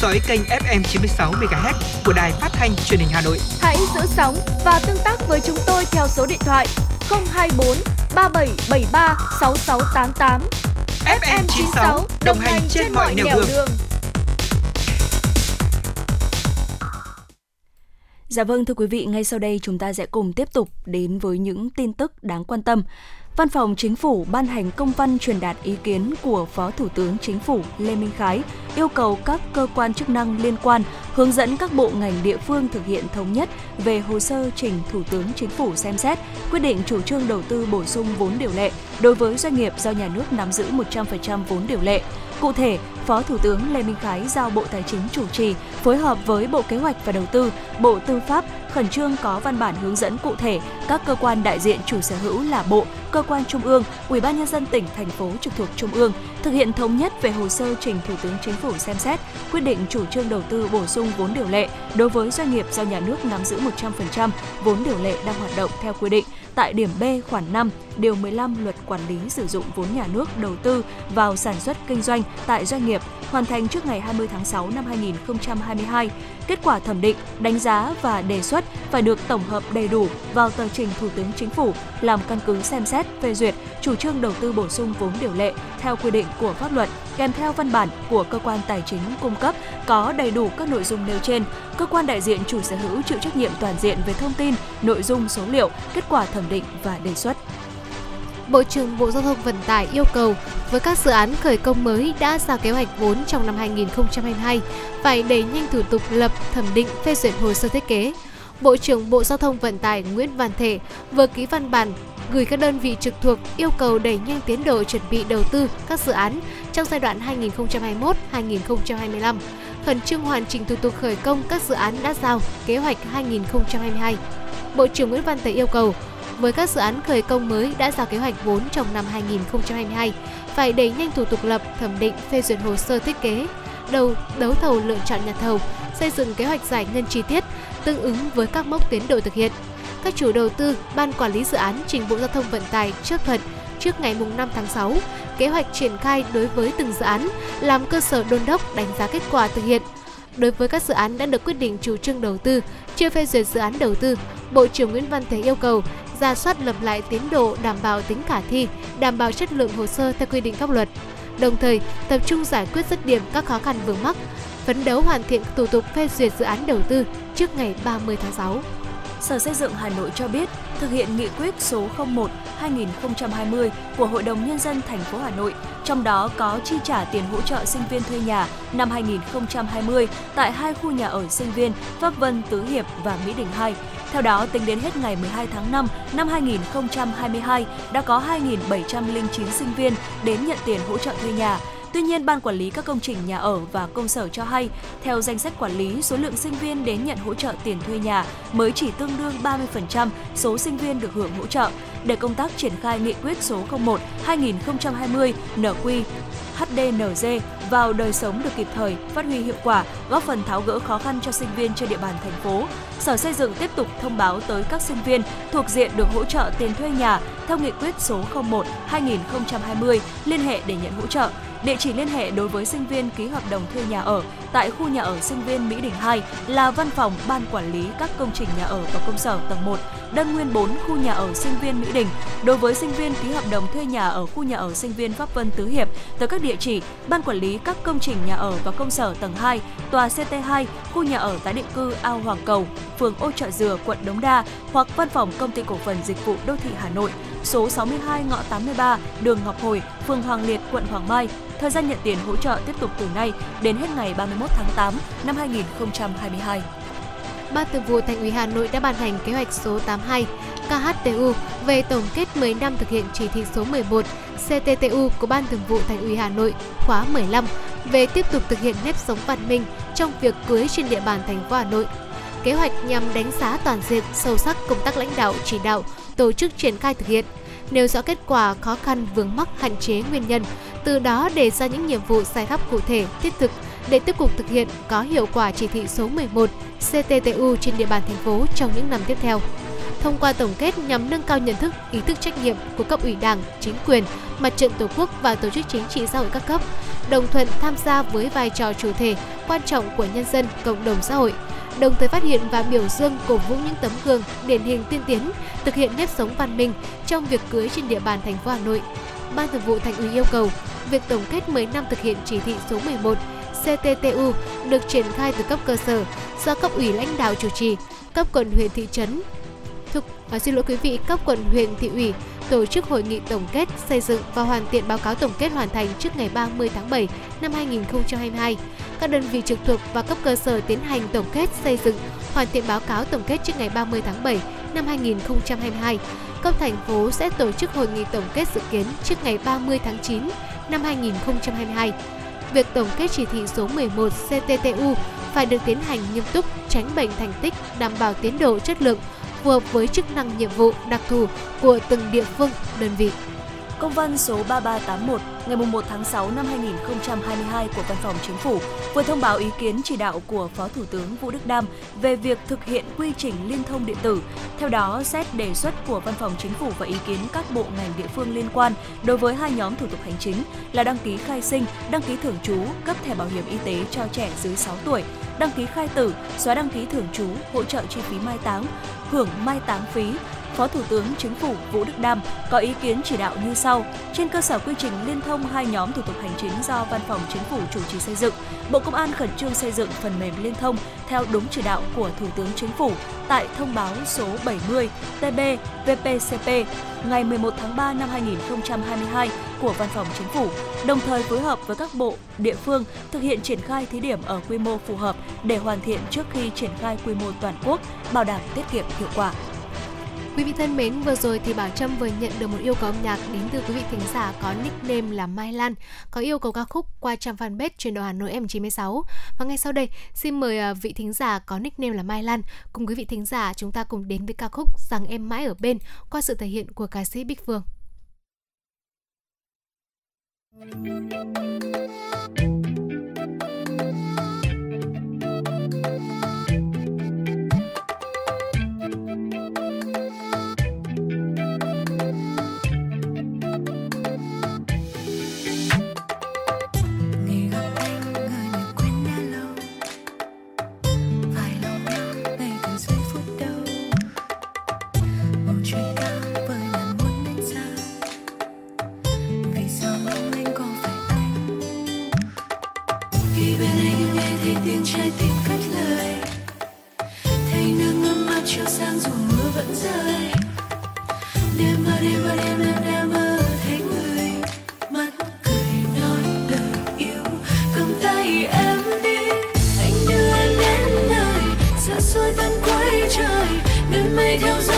S4: Dõi kênh FM 96 MHz của đài phát thanh truyền hình Hà Nội.
S1: Hãy giữ sóng và tương tác với chúng tôi theo số điện thoại 024 3773 6688.
S4: FM 96 đồng hành trên mọi nẻo đường.
S1: Dạ vâng thưa quý vị, ngay sau đây chúng ta sẽ cùng tiếp tục đến với những tin tức đáng quan tâm. Văn phòng Chính phủ ban hành công văn truyền đạt ý kiến của Phó Thủ tướng Chính phủ Lê Minh Khái yêu cầu các cơ quan chức năng liên quan hướng dẫn các bộ ngành địa phương thực hiện thống nhất về hồ sơ trình Thủ tướng Chính phủ xem xét quyết định chủ trương đầu tư bổ sung vốn điều lệ đối với doanh nghiệp do nhà nước nắm giữ 100% vốn điều lệ. Cụ thể, Phó Thủ tướng Lê Minh Khái giao Bộ Tài chính chủ trì phối hợp với Bộ Kế hoạch và Đầu tư, Bộ Tư pháp khẩn trương có văn bản hướng dẫn cụ thể các cơ quan đại diện chủ sở hữu là bộ, cơ quan trung ương, Ủy ban nhân dân tỉnh, thành phố trực thuộc trung ương thực hiện thống nhất về hồ sơ trình Thủ tướng Chính phủ xem xét quyết định chủ trương đầu tư bổ sung vốn điều lệ đối với doanh nghiệp do nhà nước nắm giữ 100% vốn điều lệ đang hoạt động theo quy định tại điểm B khoản 5, điều 15 Luật Quản lý sử dụng vốn nhà nước đầu tư vào sản xuất kinh doanh tại doanh nghiệp hoàn thành trước ngày 20 tháng 6 năm 2022. Kết quả thẩm định, đánh giá và đề xuất phải được tổng hợp đầy đủ vào tờ trình Thủ tướng Chính phủ làm căn cứ xem xét phê duyệt chủ trương đầu tư bổ sung vốn điều lệ theo quy định của pháp luật kèm theo văn bản của cơ quan tài chính cung cấp có đầy đủ các nội dung nêu trên. Cơ quan đại diện chủ sở hữu chịu trách nhiệm toàn diện về thông tin, nội dung số liệu, kết quả thẩm định và đề xuất.
S2: Bộ trưởng Bộ Giao thông Vận tải yêu cầu với các dự án khởi công mới đã ra kế hoạch vốn trong năm 2022 phải đẩy nhanh thủ tục lập, thẩm định, phê duyệt hồ sơ thiết kế. Bộ trưởng Bộ Giao thông Vận tải Nguyễn Văn Thể vừa ký văn bản gửi các đơn vị trực thuộc yêu cầu đẩy nhanh tiến độ chuẩn bị đầu tư các dự án trong giai đoạn 2021-2025, khẩn trương hoàn chỉnh thủ tục khởi công các dự án đã giao kế hoạch 2022. Bộ trưởng Nguyễn Văn Thể yêu cầu với các dự án khởi công mới đã giao kế hoạch vốn trong năm 2022 phải đẩy nhanh thủ tục lập, thẩm định, phê duyệt hồ sơ thiết kế, đầu đấu thầu lựa chọn nhà thầu, xây dựng kế hoạch giải ngân chi tiết tương ứng với các mốc tiến độ thực hiện. Các chủ đầu tư, ban quản lý dự án trình Bộ Giao thông Vận tải chấp thuận trước ngày 5 tháng 6 kế hoạch triển khai đối với từng dự án làm cơ sở đôn đốc đánh giá kết quả thực hiện. Đối với các dự án đã được quyết định chủ trương đầu tư, chưa phê duyệt dự án đầu tư, Bộ trưởng Nguyễn Văn Thể yêu cầu ra soát lập lại tiến độ đảm bảo tính khả thi, đảm bảo chất lượng hồ sơ theo quy định pháp luật. Đồng thời, tập trung giải quyết dứt điểm các khó khăn vướng mắc, phấn đấu hoàn thiện thủ tục phê duyệt dự án đầu tư trước ngày 30 tháng 6.
S1: Sở Xây dựng Hà Nội cho biết, thực hiện nghị quyết số 01/2020 của Hội đồng nhân dân thành phố Hà Nội, trong đó có chi trả tiền hỗ trợ sinh viên thuê nhà năm 2020 tại hai khu nhà ở sinh viên Pháp Vân Tứ Hiệp và Mỹ Đình 2. Theo đó, tính đến hết ngày 12 tháng 5 năm 2022, đã có 2.709 sinh viên đến nhận tiền hỗ trợ thuê nhà. Tuy nhiên, Ban Quản lý các công trình nhà ở và công sở cho hay, theo danh sách quản lý, số lượng sinh viên đến nhận hỗ trợ tiền thuê nhà mới chỉ tương đương 30% số sinh viên được hưởng hỗ trợ. Để công tác triển khai nghị quyết số 01-2020 NQ HDNG vào đời sống được kịp thời, phát huy hiệu quả, góp phần tháo gỡ khó khăn cho sinh viên trên địa bàn thành phố. Sở Xây dựng tiếp tục thông báo tới các sinh viên thuộc diện được hỗ trợ tiền thuê nhà theo nghị quyết số 01/2020 liên hệ để nhận hỗ trợ. Địa chỉ liên hệ đối với sinh viên ký hợp đồng thuê nhà ở tại khu nhà ở sinh viên Mỹ Đình 2 là Văn phòng Ban Quản lý các công trình nhà ở và công sở tầng 1, đơn nguyên 4 khu nhà ở sinh viên Mỹ Đình. Đối với sinh viên ký hợp đồng thuê nhà ở khu nhà ở sinh viên Pháp Vân Tứ Hiệp tới các địa chỉ Ban Quản lý các công trình nhà ở và công sở tầng 2, tòa CT2, khu nhà ở tái định cư Ao Hoàng Cầu, phường Ô Trợ Dừa, quận Đống Đa hoặc văn phòng công ty cổ phần dịch vụ đô thị Hà Nội, số 62 ngõ 83, đường Ngọc Hồi, phường Hoàng Liệt, quận Hoàng Mai. Thời gian nhận tiền hỗ trợ tiếp tục từ nay đến hết ngày 31 tháng 8 năm 2022.
S2: Ban Thường vụ Thành ủy Hà Nội đã ban hành kế hoạch số 82 KHTU về tổng kết 10 năm thực hiện chỉ thị số 11 CTTU của Ban Thường vụ Thành ủy Hà Nội khóa 15 về tiếp tục thực hiện nếp sống văn minh trong việc cưới trên địa bàn thành phố Hà Nội. Kế hoạch nhằm đánh giá toàn diện, sâu sắc công tác lãnh đạo, chỉ đạo, tổ chức triển khai thực hiện, nêu rõ kết quả, khó khăn, vướng mắc, hạn chế, nguyên nhân, từ đó đề ra những nhiệm vụ giải pháp cụ thể, thiết thực để tiếp tục thực hiện có hiệu quả chỉ thị số 11 CTTU trên địa bàn thành phố trong những năm tiếp theo. Thông qua tổng kết nhằm nâng cao nhận thức, ý thức trách nhiệm của cấp ủy Đảng, chính quyền, mặt trận Tổ quốc và tổ chức chính trị xã hội các cấp, đồng thuận tham gia với vai trò chủ thể quan trọng của nhân dân, cộng đồng xã hội, đồng thời phát hiện và biểu dương cổ vũ những tấm gương điển hình tiên tiến thực hiện nếp sống văn minh trong việc cưới trên địa bàn thành phố Hà Nội. Ban Thường vụ Thành ủy yêu cầu việc tổng kết 10 năm thực hiện chỉ thị số 11 CTTU được triển khai từ cấp cơ sở do cấp ủy lãnh đạo chủ trì, cấp quận huyện thị trấn. Thực, à, xin lỗi quý vị, cấp quận huyện thị ủy tổ chức hội nghị tổng kết xây dựng và hoàn thiện báo cáo tổng kết hoàn thành trước ngày 30 tháng 7 năm 2022. Các đơn vị trực thuộc và cấp cơ sở tiến hành tổng kết xây dựng, hoàn thiện báo cáo tổng kết trước ngày 30 tháng 7 năm 2022. Cấp thành phố sẽ tổ chức hội nghị tổng kết dự kiến trước ngày 30 tháng 9 năm 2022 việc tổng kết chỉ thị số 11 CTTU phải được tiến hành nghiêm túc, tránh bệnh thành tích, đảm bảo tiến độ chất lượng, phù hợp với chức năng nhiệm vụ đặc thù của từng địa phương, đơn vị.
S1: Công văn số 3381 ngày 1 tháng 6 năm 2022 của Văn phòng Chính phủ vừa thông báo ý kiến chỉ đạo của Phó Thủ tướng Vũ Đức Đam về việc thực hiện quy trình liên thông điện tử. Theo đó, xét đề xuất của Văn phòng Chính phủ và ý kiến các bộ ngành địa phương liên quan đối với hai nhóm thủ tục hành chính là đăng ký khai sinh, đăng ký thường trú, cấp thẻ bảo hiểm y tế cho trẻ dưới 6 tuổi, đăng ký khai tử, xóa đăng ký thường trú, hỗ trợ chi phí mai táng, hưởng mai táng phí, Phó Thủ tướng Chính phủ Vũ Đức Đam có ý kiến chỉ đạo như sau. Trên cơ sở quy trình liên thông hai nhóm thủ tục hành chính do Văn phòng Chính phủ chủ trì xây dựng, Bộ Công an khẩn trương xây dựng phần mềm liên thông theo đúng chỉ đạo của Thủ tướng Chính phủ tại thông báo số 70 TB VPCP ngày 11 tháng 3 năm 2022 của Văn phòng Chính phủ, đồng thời phối hợp với các bộ, địa phương thực hiện triển khai thí điểm ở quy mô phù hợp để hoàn thiện trước khi triển khai quy mô toàn quốc, bảo đảm tiết kiệm hiệu quả.
S2: Quý vị thân mến, vừa rồi thì Bảo Trâm vừa nhận được một yêu cầu âm nhạc đến từ quý vị thính giả có nickname là Mai Lan, có yêu cầu ca khúc qua trang fanpage truyền đồ Hà Nội M96. Và ngay sau đây, xin mời à, vị thính giả có nickname là Mai Lan cùng quý vị thính giả chúng ta cùng đến với ca khúc Rằng em mãi ở bên qua sự thể hiện của ca sĩ Bích Phương. Thank you. Nơi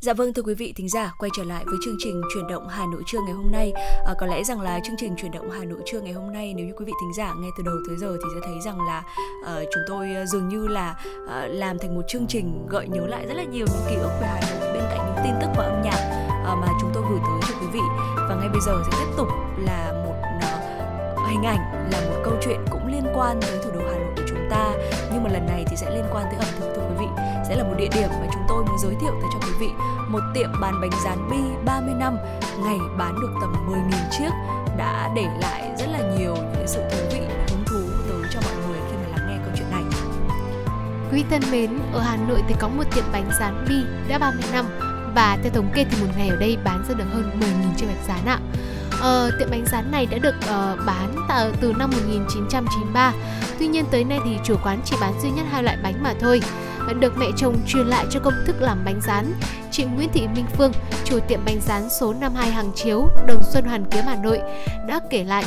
S1: Dạ vâng thưa quý vị thính giả, quay trở lại với chương trình chuyển động Hà Nội trưa ngày hôm nay. À, có lẽ rằng là chương trình chuyển động Hà Nội trưa ngày hôm nay nếu như quý vị thính giả nghe từ đầu tới giờ thì sẽ thấy rằng là uh, chúng tôi ờ, dường như là uh, làm thành một chương trình gợi nhớ lại rất là nhiều những ký ức về Hà Nội bên cạnh những tin tức và âm nhạc uh, mà chúng tôi gửi tới cho quý vị. Và ngay bây giờ sẽ tiếp tục là một uh, hình ảnh là một câu chuyện cũng liên quan tới thủ đô Hà Nội của chúng ta nhưng mà lần này thì sẽ liên quan tới ẩm thực sẽ là một địa điểm mà chúng tôi muốn giới thiệu tới cho quý vị một tiệm bán bánh rán bi 30 năm ngày bán được tầm 10.000 chiếc đã để lại rất là nhiều những sự thú vị hứng thú tới cho mọi người khi mà lắng nghe câu chuyện này
S2: Quý thân mến, ở Hà Nội thì có một tiệm bánh rán Bi đã 30 năm và theo thống kê thì một ngày ở đây bán ra được hơn 10.000 chiếc bánh rán ạ. Ờ, tiệm bánh rán này đã được uh, bán từ, từ năm 1993. Tuy nhiên tới nay thì chủ quán chỉ bán duy nhất hai loại bánh mà thôi. Được mẹ chồng truyền lại cho công thức làm bánh rán. Chị Nguyễn Thị Minh Phương, chủ tiệm bánh rán số 52 Hàng Chiếu, Đồng Xuân Hoàn Kiếm Hà Nội đã kể lại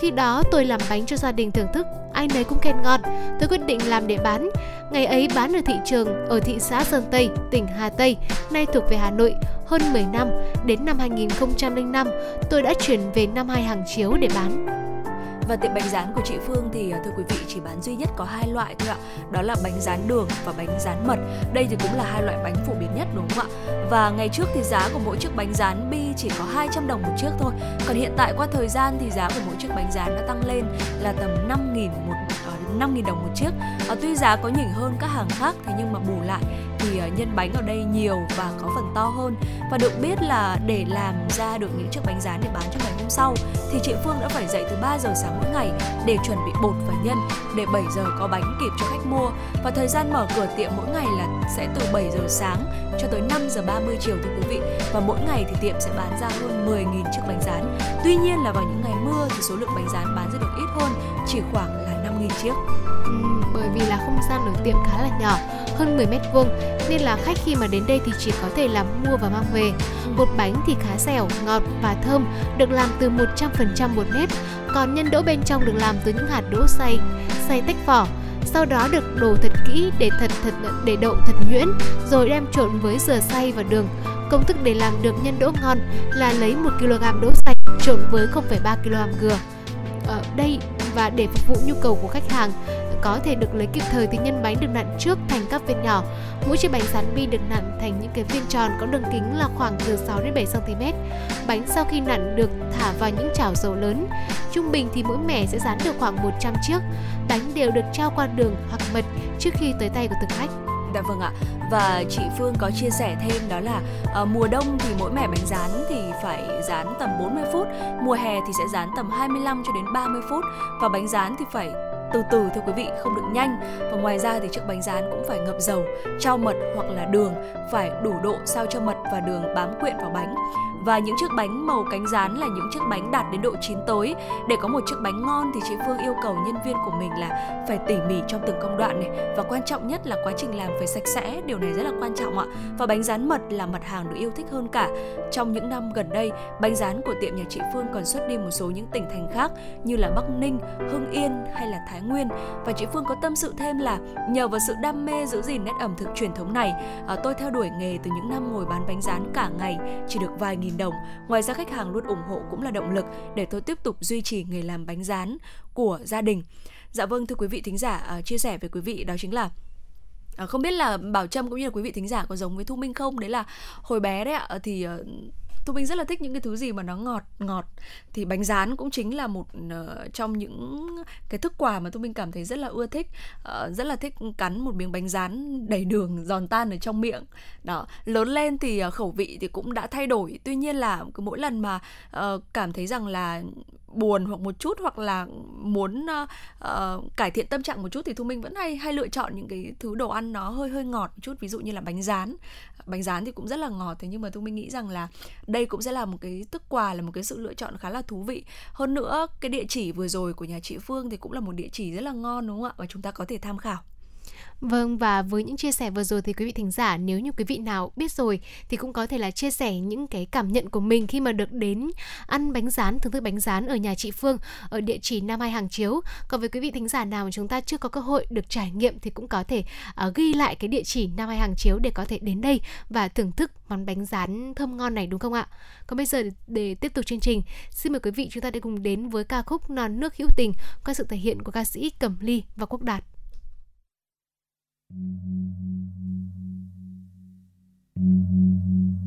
S2: khi đó tôi làm bánh cho gia đình thưởng thức, ai nấy cũng khen ngon. Tôi quyết định làm để bán. Ngày ấy bán ở thị trường ở thị xã Sơn Tây, tỉnh Hà Tây, nay thuộc về Hà Nội. Hơn 10 năm, đến năm 2005, tôi đã chuyển về năm hai hàng chiếu để bán.
S1: Và tiệm bánh rán của chị Phương thì à, thưa quý vị chỉ bán duy nhất có hai loại thôi ạ. Đó là bánh rán đường và bánh rán mật. Đây thì cũng là hai loại bánh phổ biến nhất đúng không ạ? Và ngày trước thì giá của mỗi chiếc bánh rán bi chỉ có 200 đồng một chiếc thôi. Còn hiện tại qua thời gian thì giá của mỗi chiếc bánh rán đã tăng lên là tầm 5.000 một uh, 5.000 đồng một chiếc. à, tuy giá có nhỉnh hơn các hàng khác thế nhưng mà bù lại thì ờ, nhân bánh ở đây nhiều và có phần to hơn. Và được biết là để làm ra được những chiếc bánh rán để bán cho ngày hôm sau thì chị Phương đã phải dậy từ 3 giờ sáng mỗi ngày để chuẩn bị bột và nhân để 7 giờ có bánh kịp cho khách mua và thời gian mở cửa tiệm mỗi ngày là sẽ từ 7 giờ sáng cho tới 5 giờ 30 chiều thưa quý vị và mỗi ngày thì tiệm sẽ bán ra hơn 10.000 chiếc bánh rán tuy nhiên là vào những ngày mưa thì số lượng bánh rán bán ra được ít hơn chỉ khoảng 5.000 chiếc
S2: Ừ, bởi vì là không gian ở tiệm khá là nhỏ hơn 10 mét vuông nên là khách khi mà đến đây thì chỉ có thể làm mua và mang về. Bột bánh thì khá dẻo, ngọt và thơm, được làm từ 100% bột nếp, còn nhân đỗ bên trong được làm từ những hạt đỗ xay, xay tách vỏ. Sau đó được đổ thật kỹ để thật thật để đậu thật nhuyễn, rồi đem trộn với dừa xay và đường. Công thức để làm được nhân đỗ ngon là lấy 1 kg đỗ xanh trộn với 0,3 kg gừa. Ở đây và để phục vụ nhu cầu của khách hàng, có thể được lấy kịp thời thì nhân bánh được nặn trước thành các viên nhỏ. Mỗi chiếc bánh sắn bi được nặn thành những cái viên tròn có đường kính là khoảng từ 6 đến 7 cm. Bánh sau khi nặn được thả vào những chảo dầu lớn. Trung bình thì mỗi mẻ sẽ dán được khoảng 100 chiếc. Bánh đều được trao qua đường hoặc mật trước khi tới tay của thực khách.
S1: Dạ vâng ạ. Và chị Phương có chia sẻ thêm đó là uh, mùa đông thì mỗi mẻ bánh rán thì phải rán tầm 40 phút, mùa hè thì sẽ rán tầm 25 cho đến 30 phút và bánh rán thì phải từ từ thưa quý vị không được nhanh và ngoài ra thì chiếc bánh rán cũng phải ngập dầu trao mật hoặc là đường phải đủ độ sao cho mật và đường bám quyện vào bánh và những chiếc bánh màu cánh rán là những chiếc bánh đạt đến độ chín tối. Để có một chiếc bánh ngon thì chị Phương yêu cầu nhân viên của mình là phải tỉ mỉ trong từng công đoạn này. Và quan trọng nhất là quá trình làm phải sạch sẽ điều này rất là quan trọng ạ. Và bánh rán mật là mặt hàng được yêu thích hơn cả. Trong những năm gần đây bánh rán của tiệm nhà chị Phương còn xuất đi một số những tỉnh thành khác như là Bắc Ninh, Hưng Yên hay là Thái Nguyên. Và chị Phương có tâm sự thêm là nhờ vào sự đam mê giữ gìn nét ẩm thực truyền thống này à, tôi theo đuổi nghề từ những năm ngồi bán bánh rán cả ngày chỉ được vài nghìn đồng. Ngoài ra khách hàng luôn ủng hộ cũng là động lực để tôi tiếp tục duy trì nghề làm bánh rán của gia đình. Dạ vâng thưa quý vị thính giả, uh, chia sẻ với quý vị đó chính là À, không biết là Bảo Trâm cũng như là quý vị thính giả có giống với Thu Minh không? Đấy là hồi bé đấy ạ thì uh, Thu Minh rất là thích những cái thứ gì mà nó ngọt ngọt. Thì bánh rán cũng chính là một uh, trong những cái thức quà mà Thu Minh cảm thấy rất là ưa thích. Uh, rất là thích cắn một miếng bánh rán đầy đường giòn tan ở trong miệng. Đó lớn lên thì uh, khẩu vị thì cũng đã thay đổi. Tuy nhiên là cứ mỗi lần mà uh, cảm thấy rằng là buồn hoặc một chút hoặc là muốn uh, uh, cải thiện tâm trạng một chút thì thu minh vẫn hay hay lựa chọn những cái thứ đồ ăn nó hơi hơi ngọt một chút ví dụ như là bánh rán. Bánh rán thì cũng rất là ngọt thế nhưng mà thu minh nghĩ rằng là đây cũng sẽ là một cái tức quà là một cái sự lựa chọn khá là thú vị. Hơn nữa cái địa chỉ vừa rồi của nhà chị phương thì cũng là một địa chỉ rất là ngon đúng không ạ? Và chúng ta có thể tham khảo.
S2: Vâng và với những chia sẻ vừa rồi thì quý vị thính giả nếu như quý vị nào biết rồi thì cũng có thể là chia sẻ những cái cảm nhận của mình khi mà được đến ăn bánh rán thưởng thức bánh rán ở nhà chị Phương ở địa chỉ Nam Hai Hàng Chiếu. Còn với quý vị thính giả nào mà chúng ta chưa có cơ hội được trải nghiệm thì cũng có thể uh, ghi lại cái địa chỉ Nam Hai Hàng Chiếu để có thể đến đây và thưởng thức món bánh rán thơm ngon này đúng không ạ? Còn bây giờ để tiếp tục chương trình, xin mời quý vị chúng ta đi cùng đến với ca khúc Non nước hữu tình qua sự thể hiện của ca sĩ Cẩm Ly và Quốc Đạt. Mm-hmm. Mm-hmm.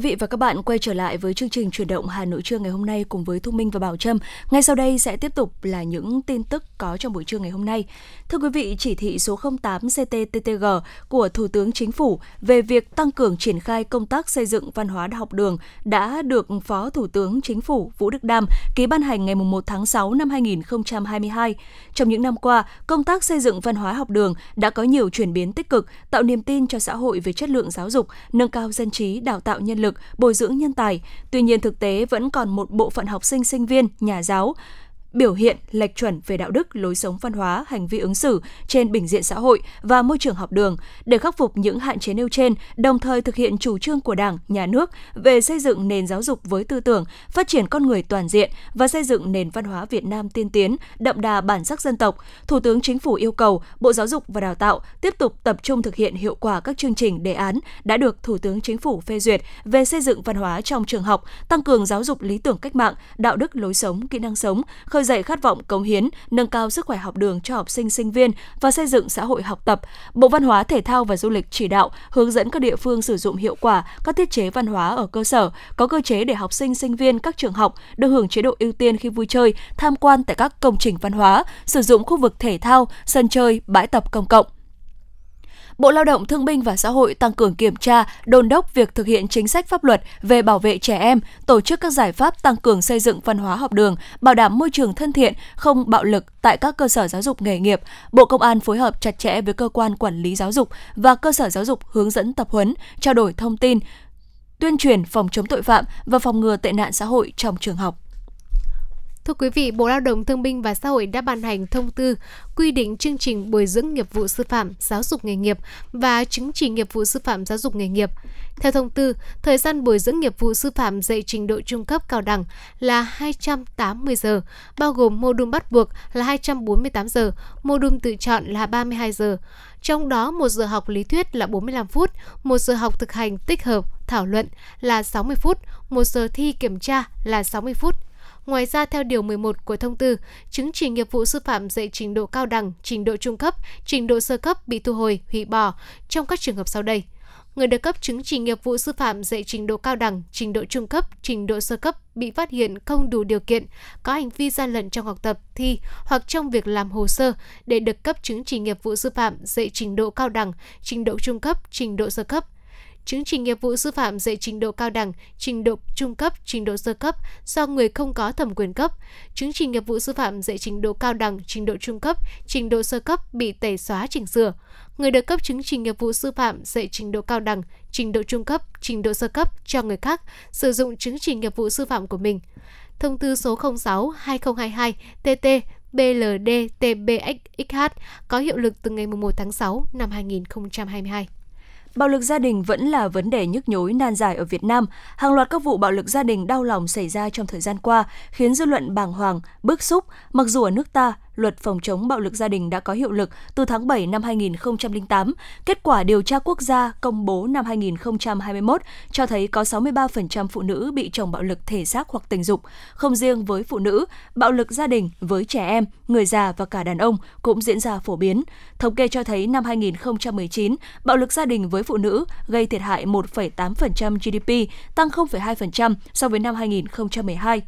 S4: Quý vị và các bạn,
S1: quay trở lại với chương trình chuyển động Hà Nội trưa ngày hôm nay cùng với Thu Minh và Bảo Trâm. Ngay sau đây sẽ tiếp tục là những tin tức có trong buổi trưa ngày hôm nay. Thưa quý vị, chỉ thị số 08 CTTTG của Thủ tướng Chính phủ về việc tăng cường triển khai công tác xây dựng văn hóa học đường đã được Phó Thủ tướng Chính phủ Vũ Đức Đam ký ban hành ngày 1 tháng 6 năm 2022. Trong những năm qua, công tác xây dựng văn hóa học đường đã có nhiều chuyển biến tích cực, tạo niềm tin cho xã hội về chất lượng giáo dục, nâng cao dân trí, đào tạo nhân lực, bồi dưỡng nhân tài. Tuy nhiên thực tế vẫn còn một bộ phận học sinh sinh viên, nhà giáo 2016 biểu hiện lệch chuẩn về đạo đức, lối sống văn hóa, hành vi ứng xử trên bình diện xã hội và môi trường học đường để khắc phục những hạn chế nêu trên, đồng thời thực hiện chủ trương của Đảng, Nhà nước về xây dựng nền giáo dục với tư tưởng phát triển con người toàn diện và xây dựng nền văn hóa Việt Nam tiên tiến, đậm đà bản sắc dân tộc. Thủ tướng Chính phủ yêu cầu Bộ Giáo dục và Đào tạo tiếp tục tập trung thực hiện hiệu quả các chương trình đề án đã được Thủ tướng Chính phủ phê duyệt về xây dựng văn hóa trong trường học, tăng cường giáo dục lý tưởng cách mạng, đạo đức lối sống, kỹ năng sống, khơi khơi dậy khát vọng cống hiến, nâng cao sức khỏe học đường cho học sinh sinh viên và xây dựng xã hội học tập. Bộ Văn hóa, Thể thao và Du lịch chỉ đạo hướng dẫn các địa phương sử dụng hiệu quả các thiết chế văn hóa ở cơ sở, có cơ chế để học sinh sinh viên các trường học được hưởng chế độ ưu tiên khi vui chơi, tham quan tại các công trình văn hóa, sử dụng khu vực thể thao, sân chơi, bãi tập công cộng. Bộ Lao động Thương binh và Xã hội tăng cường kiểm tra, đôn đốc việc thực hiện chính sách pháp luật về bảo vệ trẻ em, tổ chức các giải pháp tăng cường xây dựng văn hóa học đường, bảo đảm môi trường thân thiện, không bạo lực tại các cơ sở giáo dục nghề nghiệp. Bộ Công an phối hợp chặt chẽ với cơ quan quản lý giáo dục và cơ sở giáo dục hướng dẫn tập huấn, trao đổi thông tin, tuyên truyền phòng chống tội phạm và phòng ngừa tệ nạn xã hội trong trường học.
S2: Thưa quý vị, Bộ Lao động Thương binh và Xã hội đã ban hành thông tư quy định chương trình bồi dưỡng nghiệp vụ sư phạm giáo dục nghề nghiệp và chứng chỉ nghiệp vụ sư phạm giáo dục nghề nghiệp. Theo thông tư, thời gian bồi dưỡng nghiệp vụ sư phạm dạy trình độ trung cấp cao đẳng là 280 giờ, bao gồm mô đun bắt buộc là 248 giờ, mô đun tự chọn là 32 giờ. Trong đó, một giờ học lý thuyết là 45 phút, một giờ học thực hành tích hợp, thảo luận là 60 phút, một giờ thi kiểm tra là 60 phút. Ngoài ra, theo Điều 11 của thông tư, chứng chỉ nghiệp vụ sư phạm dạy trình độ cao đẳng, trình độ trung cấp, trình độ sơ cấp bị thu hồi, hủy bỏ trong các trường hợp sau đây. Người được cấp chứng chỉ nghiệp vụ sư phạm dạy trình độ cao đẳng, trình độ trung cấp, trình độ sơ cấp bị phát hiện không đủ điều kiện, có hành vi gian lận trong học tập, thi hoặc trong việc làm hồ sơ để được cấp chứng chỉ nghiệp vụ sư phạm dạy trình độ cao đẳng, trình độ trung cấp, trình độ sơ cấp – chứng chỉ nghiệp vụ sư phạm dạy trình độ cao đẳng, trình độ trung cấp, trình độ sơ cấp do người không có thẩm quyền cấp, chứng chỉ nghiệp vụ sư phạm dạy trình độ cao đẳng, trình độ trung cấp, trình độ sơ cấp bị tẩy xóa chỉnh sửa. Người được cấp chứng chỉ nghiệp vụ sư phạm dạy trình độ cao đẳng, trình độ trung cấp, trình độ sơ cấp cho người khác sử dụng chứng chỉ nghiệp vụ sư phạm của mình. Thông tư số 06/2022/TT-BLDTBXH có hiệu lực từ ngày 1 tháng 6 năm 2022.
S1: Bạo lực gia đình vẫn là vấn đề nhức nhối nan giải ở Việt Nam. Hàng loạt các vụ bạo lực gia đình đau lòng xảy ra trong thời gian qua khiến dư luận bàng hoàng, bức xúc, mặc dù ở nước ta luật phòng chống bạo lực gia đình đã có hiệu lực từ tháng 7 năm 2008. Kết quả điều tra quốc gia công bố năm 2021 cho thấy có 63% phụ nữ bị chồng bạo lực thể xác hoặc tình dục. Không riêng với phụ nữ, bạo lực gia đình với trẻ em, người già và cả đàn ông cũng diễn ra phổ biến. Thống kê cho thấy năm 2019, bạo lực gia đình với phụ nữ gây thiệt hại 1,8% GDP, tăng 0,2% so với năm 2012.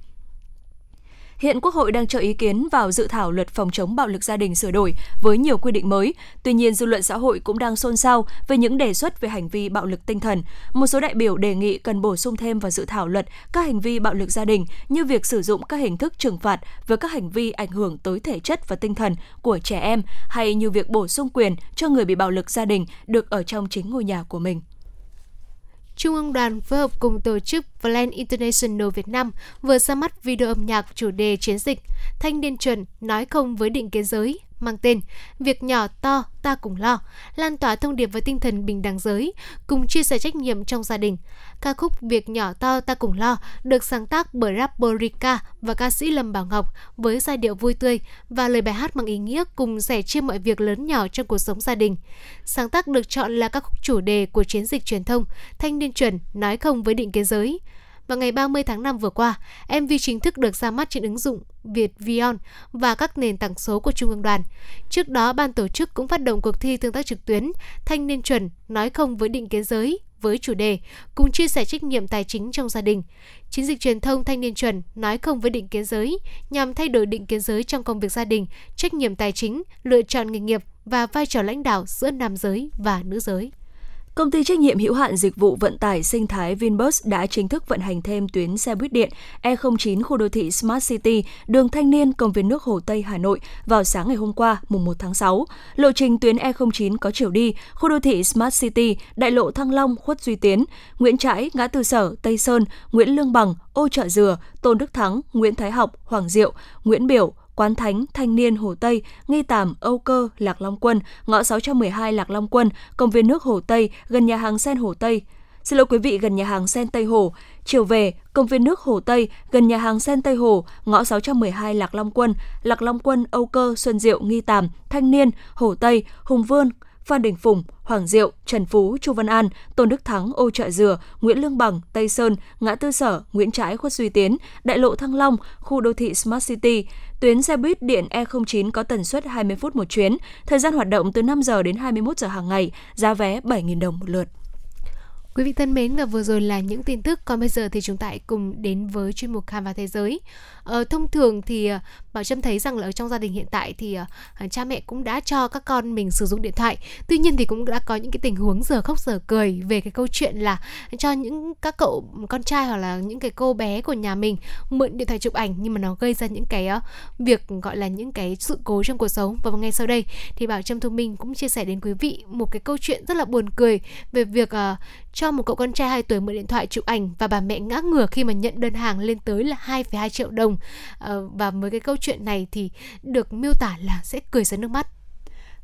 S1: Hiện Quốc hội đang cho ý kiến vào dự thảo luật phòng chống bạo lực gia đình sửa đổi với nhiều quy định mới. Tuy nhiên, dư luận xã hội cũng đang xôn xao về những đề xuất về hành vi bạo lực tinh thần. Một số đại biểu đề nghị cần bổ sung thêm vào dự thảo luật các hành vi bạo lực gia đình như việc sử dụng các hình thức trừng phạt với các hành vi ảnh hưởng tới thể chất và tinh thần của trẻ em hay như việc bổ sung quyền cho người bị bạo lực gia đình được ở trong chính ngôi nhà của mình.
S2: Trung ương đoàn phối hợp cùng tổ chức Plan International Việt Nam vừa ra mắt video âm nhạc chủ đề chiến dịch Thanh niên chuẩn nói không với định kiến giới, mang tên Việc nhỏ to ta cùng lo, lan tỏa thông điệp với tinh thần bình đẳng giới, cùng chia sẻ trách nhiệm trong gia đình. Ca khúc Việc nhỏ to ta cùng lo được sáng tác bởi rapper Rika và ca sĩ Lâm Bảo Ngọc với giai điệu vui tươi và lời bài hát mang ý nghĩa cùng sẻ chia mọi việc lớn nhỏ trong cuộc sống gia đình. Sáng tác được chọn là các khúc chủ đề của chiến dịch truyền thông Thanh niên chuẩn nói không với định kiến giới vào ngày 30 tháng 5 vừa qua, MV chính thức được ra mắt trên ứng dụng Việt Vion và các nền tảng số của Trung ương đoàn. Trước đó, ban tổ chức cũng phát động cuộc thi tương tác trực tuyến Thanh niên chuẩn nói không với định kiến giới với chủ đề cùng chia sẻ trách nhiệm tài chính trong gia đình. Chiến dịch truyền thông thanh niên chuẩn nói không với định kiến giới nhằm thay đổi định kiến giới trong công việc gia đình, trách nhiệm tài chính, lựa chọn nghề nghiệp và vai trò lãnh đạo giữa nam giới và nữ giới.
S1: Công ty trách nhiệm hữu hạn dịch vụ vận tải sinh thái Vinbus đã chính thức vận hành thêm tuyến xe buýt điện E09 khu đô thị Smart City, đường Thanh Niên, công viên nước Hồ Tây, Hà Nội vào sáng ngày hôm qua, mùng 1 tháng 6. Lộ trình tuyến E09 có chiều đi khu đô thị Smart City, đại lộ Thăng Long, Khuất Duy Tiến, Nguyễn Trãi, ngã tư Sở, Tây Sơn, Nguyễn Lương Bằng, Ô Chợ Dừa, Tôn Đức Thắng, Nguyễn Thái Học, Hoàng Diệu, Nguyễn Biểu, Quán Thánh, Thanh Niên, Hồ Tây, Nghi Tàm, Âu Cơ, Lạc Long Quân, ngõ 612 Lạc Long Quân, công viên nước Hồ Tây, gần nhà hàng Sen Hồ Tây. Xin lỗi quý vị, gần nhà hàng Sen Tây Hồ. Chiều về, công viên nước Hồ Tây, gần nhà hàng Sen Tây Hồ, ngõ 612 Lạc Long Quân, Lạc Long Quân, Âu Cơ, Xuân Diệu, Nghi Tàm, Thanh Niên, Hồ Tây, Hùng Vương, Phan Đình Phùng, Hoàng Diệu, Trần Phú, Chu Văn An, Tôn Đức Thắng, Ô Trợ Dừa, Nguyễn Lương Bằng, Tây Sơn, Ngã Tư Sở, Nguyễn Trãi, Khuất Duy Tiến, Đại lộ Thăng Long, khu đô thị Smart City. Tuyến xe buýt điện E09 có tần suất 20 phút một chuyến, thời gian hoạt động từ 5 giờ đến 21 giờ hàng ngày, giá vé 7.000 đồng một lượt.
S2: Quý vị thân mến và vừa rồi là những tin tức còn bây giờ thì chúng ta hãy cùng đến với chuyên mục Khám phá thế giới. Ờ, thông thường thì Bảo Trâm thấy rằng là ở trong gia đình hiện tại thì uh, cha mẹ cũng đã cho các con mình sử dụng điện thoại. Tuy nhiên thì cũng đã có những cái tình huống giờ khóc giờ cười về cái câu chuyện là cho những các cậu con trai hoặc là những cái cô bé của nhà mình mượn điện thoại chụp ảnh nhưng mà nó gây ra những cái uh, việc gọi là những cái sự cố trong cuộc sống. Và ngay sau đây thì Bảo Trâm Thu Minh cũng chia sẻ đến quý vị một cái câu chuyện rất là buồn cười về việc uh, cho một cậu con trai 2 tuổi mượn điện thoại chụp ảnh và bà mẹ ngã ngửa khi mà nhận đơn hàng lên tới là 2,2 triệu đồng. Uh, và với cái câu chuyện này thì được miêu tả là sẽ cười ra nước mắt.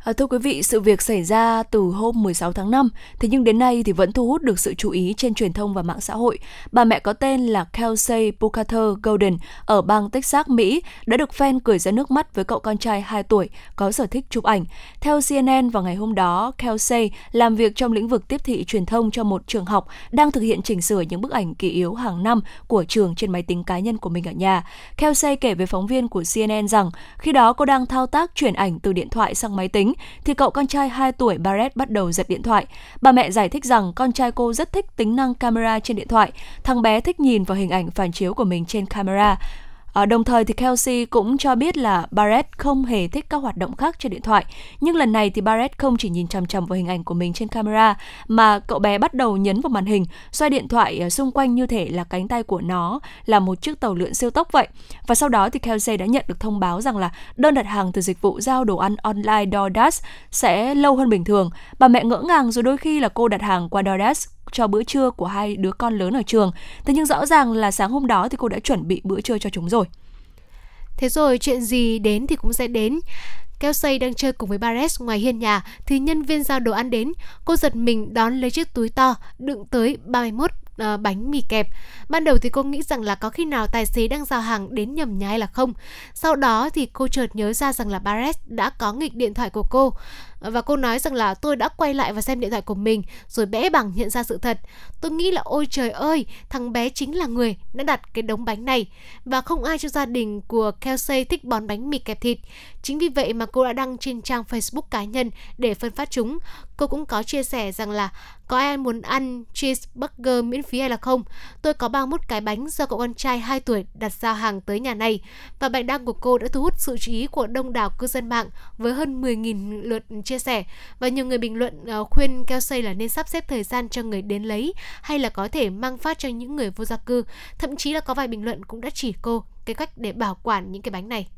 S1: À, thưa quý vị, sự việc xảy ra từ hôm 16 tháng 5, thế nhưng đến nay thì vẫn thu hút được sự chú ý trên truyền thông và mạng xã hội. Bà mẹ có tên là Kelsey Bukather Golden ở bang Texas, Mỹ đã được fan cười ra nước mắt với cậu con trai 2 tuổi có sở thích chụp ảnh. Theo CNN vào ngày hôm đó, Kelsey làm việc trong lĩnh vực tiếp thị truyền thông cho một trường học đang thực hiện chỉnh sửa những bức ảnh kỷ yếu hàng năm của trường trên máy tính cá nhân của mình ở nhà. Kelsey kể với phóng viên của CNN rằng khi đó cô đang thao tác chuyển ảnh từ điện thoại sang máy tính tính thì cậu con trai 2 tuổi Barrett bắt đầu giật điện thoại. Bà mẹ giải thích rằng con trai cô rất thích tính năng camera trên điện thoại. Thằng bé thích nhìn vào hình ảnh phản chiếu của mình trên camera. À, đồng thời thì Kelsey cũng cho biết là Barrett không hề thích các hoạt động khác trên điện thoại. Nhưng lần này thì Barrett không chỉ nhìn chằm chằm vào hình ảnh của mình trên camera mà cậu bé bắt đầu nhấn vào màn hình, xoay điện thoại ờ, xung quanh như thể là cánh tay của nó là một chiếc tàu lượn siêu tốc vậy. Và sau đó thì Kelsey đã nhận được thông báo rằng là đơn đặt hàng từ dịch vụ giao đồ ăn online DoorDash sẽ lâu hơn bình thường. Bà mẹ ngỡ ngàng rồi đôi khi là cô đặt hàng qua DoorDash cho bữa trưa của hai đứa con lớn ở trường. Thế nhưng rõ ràng là sáng hôm đó thì cô đã chuẩn bị bữa trưa cho chúng rồi.
S2: Thế rồi chuyện gì đến thì cũng sẽ đến. Kelsey đang chơi cùng với Barres ngoài hiên nhà thì nhân viên giao đồ ăn đến. Cô giật mình đón lấy chiếc túi to đựng tới 31 uh, ờ, bánh mì kẹp. Ban đầu thì cô nghĩ rằng là có khi nào tài xế đang giao hàng đến nhầm nhà hay là không. Sau đó thì cô chợt nhớ ra rằng là Barres đã có nghịch điện thoại của cô và cô nói rằng là tôi đã quay lại và xem điện thoại của mình rồi bẽ bằng nhận ra sự thật. Tôi nghĩ là ôi trời ơi, thằng bé chính là người đã đặt cái đống bánh này và không ai trong gia đình của Kelsey thích bón bánh mì kẹp thịt. Chính vì vậy mà cô đã đăng trên trang Facebook cá nhân để phân phát chúng. Cô cũng có chia sẻ rằng là có ai muốn ăn cheeseburger miễn phí hay là không? Tôi có 31 cái bánh do cậu con trai 2 tuổi đặt giao hàng tới nhà này. Và bài đăng của cô đã thu hút sự chú ý của đông đảo cư dân mạng với hơn 10.000 lượt chia sẻ. Và nhiều người bình luận ờ, khuyên Kelsey là nên sắp xếp thời gian cho người đến lấy hay là có thể mang phát cho những người vô gia cư. Thậm chí là có vài bình luận cũng đã chỉ cô cái cách để bảo quản những cái bánh này.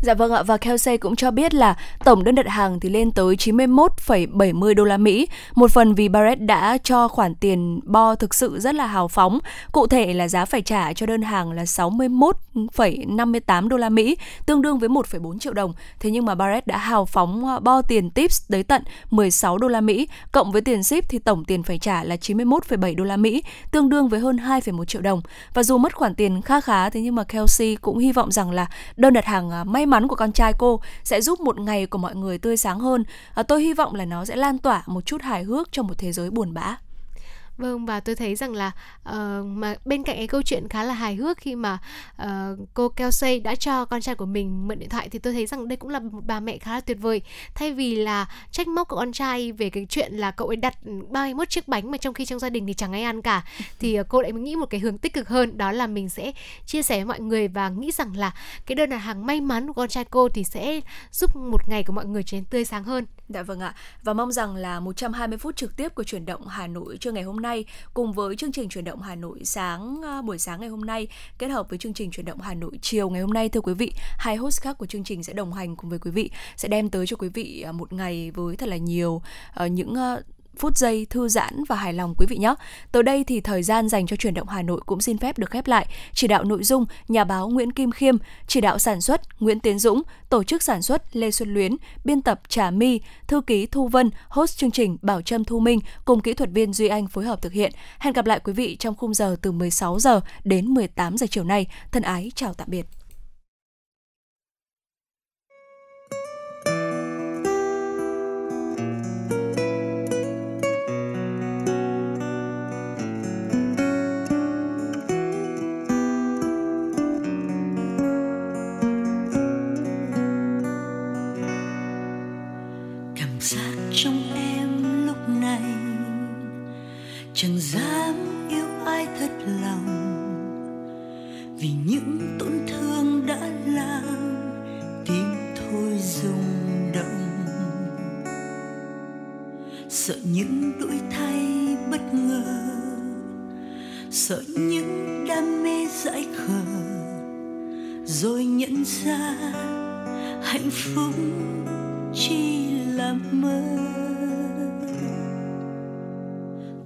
S1: Dạ vâng ạ và Kelsey cũng cho biết là tổng đơn đặt hàng thì lên tới 91,70 đô la Mỹ. Một phần vì Barrett đã cho khoản tiền bo thực sự rất là hào phóng. Cụ thể là giá phải trả cho đơn hàng là 61,58 đô la Mỹ, tương đương với 1,4 triệu đồng. Thế nhưng mà Barrett đã hào phóng à, bo tiền tips tới tận 16 đô la Mỹ, cộng với tiền ship thì tổng tiền phải trả là 91,7 đô la Mỹ, tương đương với hơn 2,1 triệu đồng. Và dù mất khoản tiền kha khá thế nhưng mà Kelsey cũng hy vọng rằng là đơn đặt hàng à, may may mắn của con trai cô sẽ giúp một ngày của mọi người tươi sáng hơn. À, tôi hy vọng là nó sẽ lan tỏa một chút hài hước trong một thế giới buồn bã.
S2: Vâng và tôi thấy rằng là uh, mà bên cạnh cái câu chuyện khá là hài hước khi mà uh, cô Kelsey đã cho con trai của mình mượn điện thoại thì tôi thấy rằng đây cũng là một bà mẹ khá là tuyệt vời. Thay vì là trách móc của con trai về cái chuyện là cậu ấy đặt 31 chiếc bánh mà trong khi trong gia đình thì chẳng ai ăn cả thì uh, cô lại nghĩ một cái hướng tích cực hơn đó là mình sẽ chia sẻ với mọi người và nghĩ rằng là cái đơn đặt hàng may mắn của con trai cô thì sẽ giúp một ngày của mọi người trở nên tươi sáng hơn.
S1: Dạ vâng ạ. Và mong rằng là 120 phút trực tiếp của chuyển động Hà Nội trưa ngày hôm nay cùng với chương trình chuyển động Hà Nội sáng ờ, buổi sáng ngày hôm nay kết hợp với chương trình chuyển động Hà Nội chiều ngày hôm nay thưa quý vị, hai host khác của chương trình sẽ đồng hành cùng với quý vị sẽ đem tới cho quý vị ờ, một ngày với thật là nhiều ờ, những phút giây thư giãn và hài lòng quý vị nhé. Tới đây thì thời gian dành cho chuyển động Hà Nội cũng xin phép được khép lại. Chỉ đạo nội dung nhà báo Nguyễn Kim Khiêm, chỉ đạo sản xuất Nguyễn Tiến Dũng, tổ chức sản xuất Lê Xuân Luyến, biên tập Trà My, thư ký Thu Vân, host chương trình Bảo Trâm Thu Minh cùng kỹ thuật viên Duy Anh phối hợp thực hiện. Hẹn gặp lại quý vị trong khung giờ từ 16 giờ đến 18 giờ chiều nay. Thân ái chào tạm biệt.
S3: Vì những tổn thương đã làm tim thôi rung động. Sợ những đổi thay bất ngờ, sợ những đam mê dại khờ, rồi nhận ra hạnh phúc chỉ là mơ.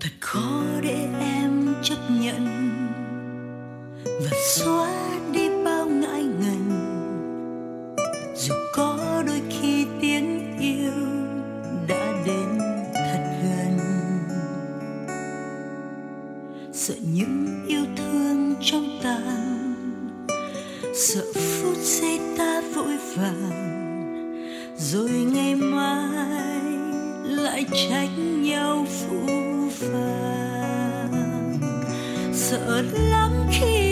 S3: Thật khó để em chấp nhận và xóa đi bao ngại ngần. Dù có đôi khi tiếng yêu đã đến thật gần. Sợ những yêu thương trong tàn. Sợ phút giây ta vội vàng. Rồi ngày mai lại trách nhau phụ phàng. Sợ lắm khi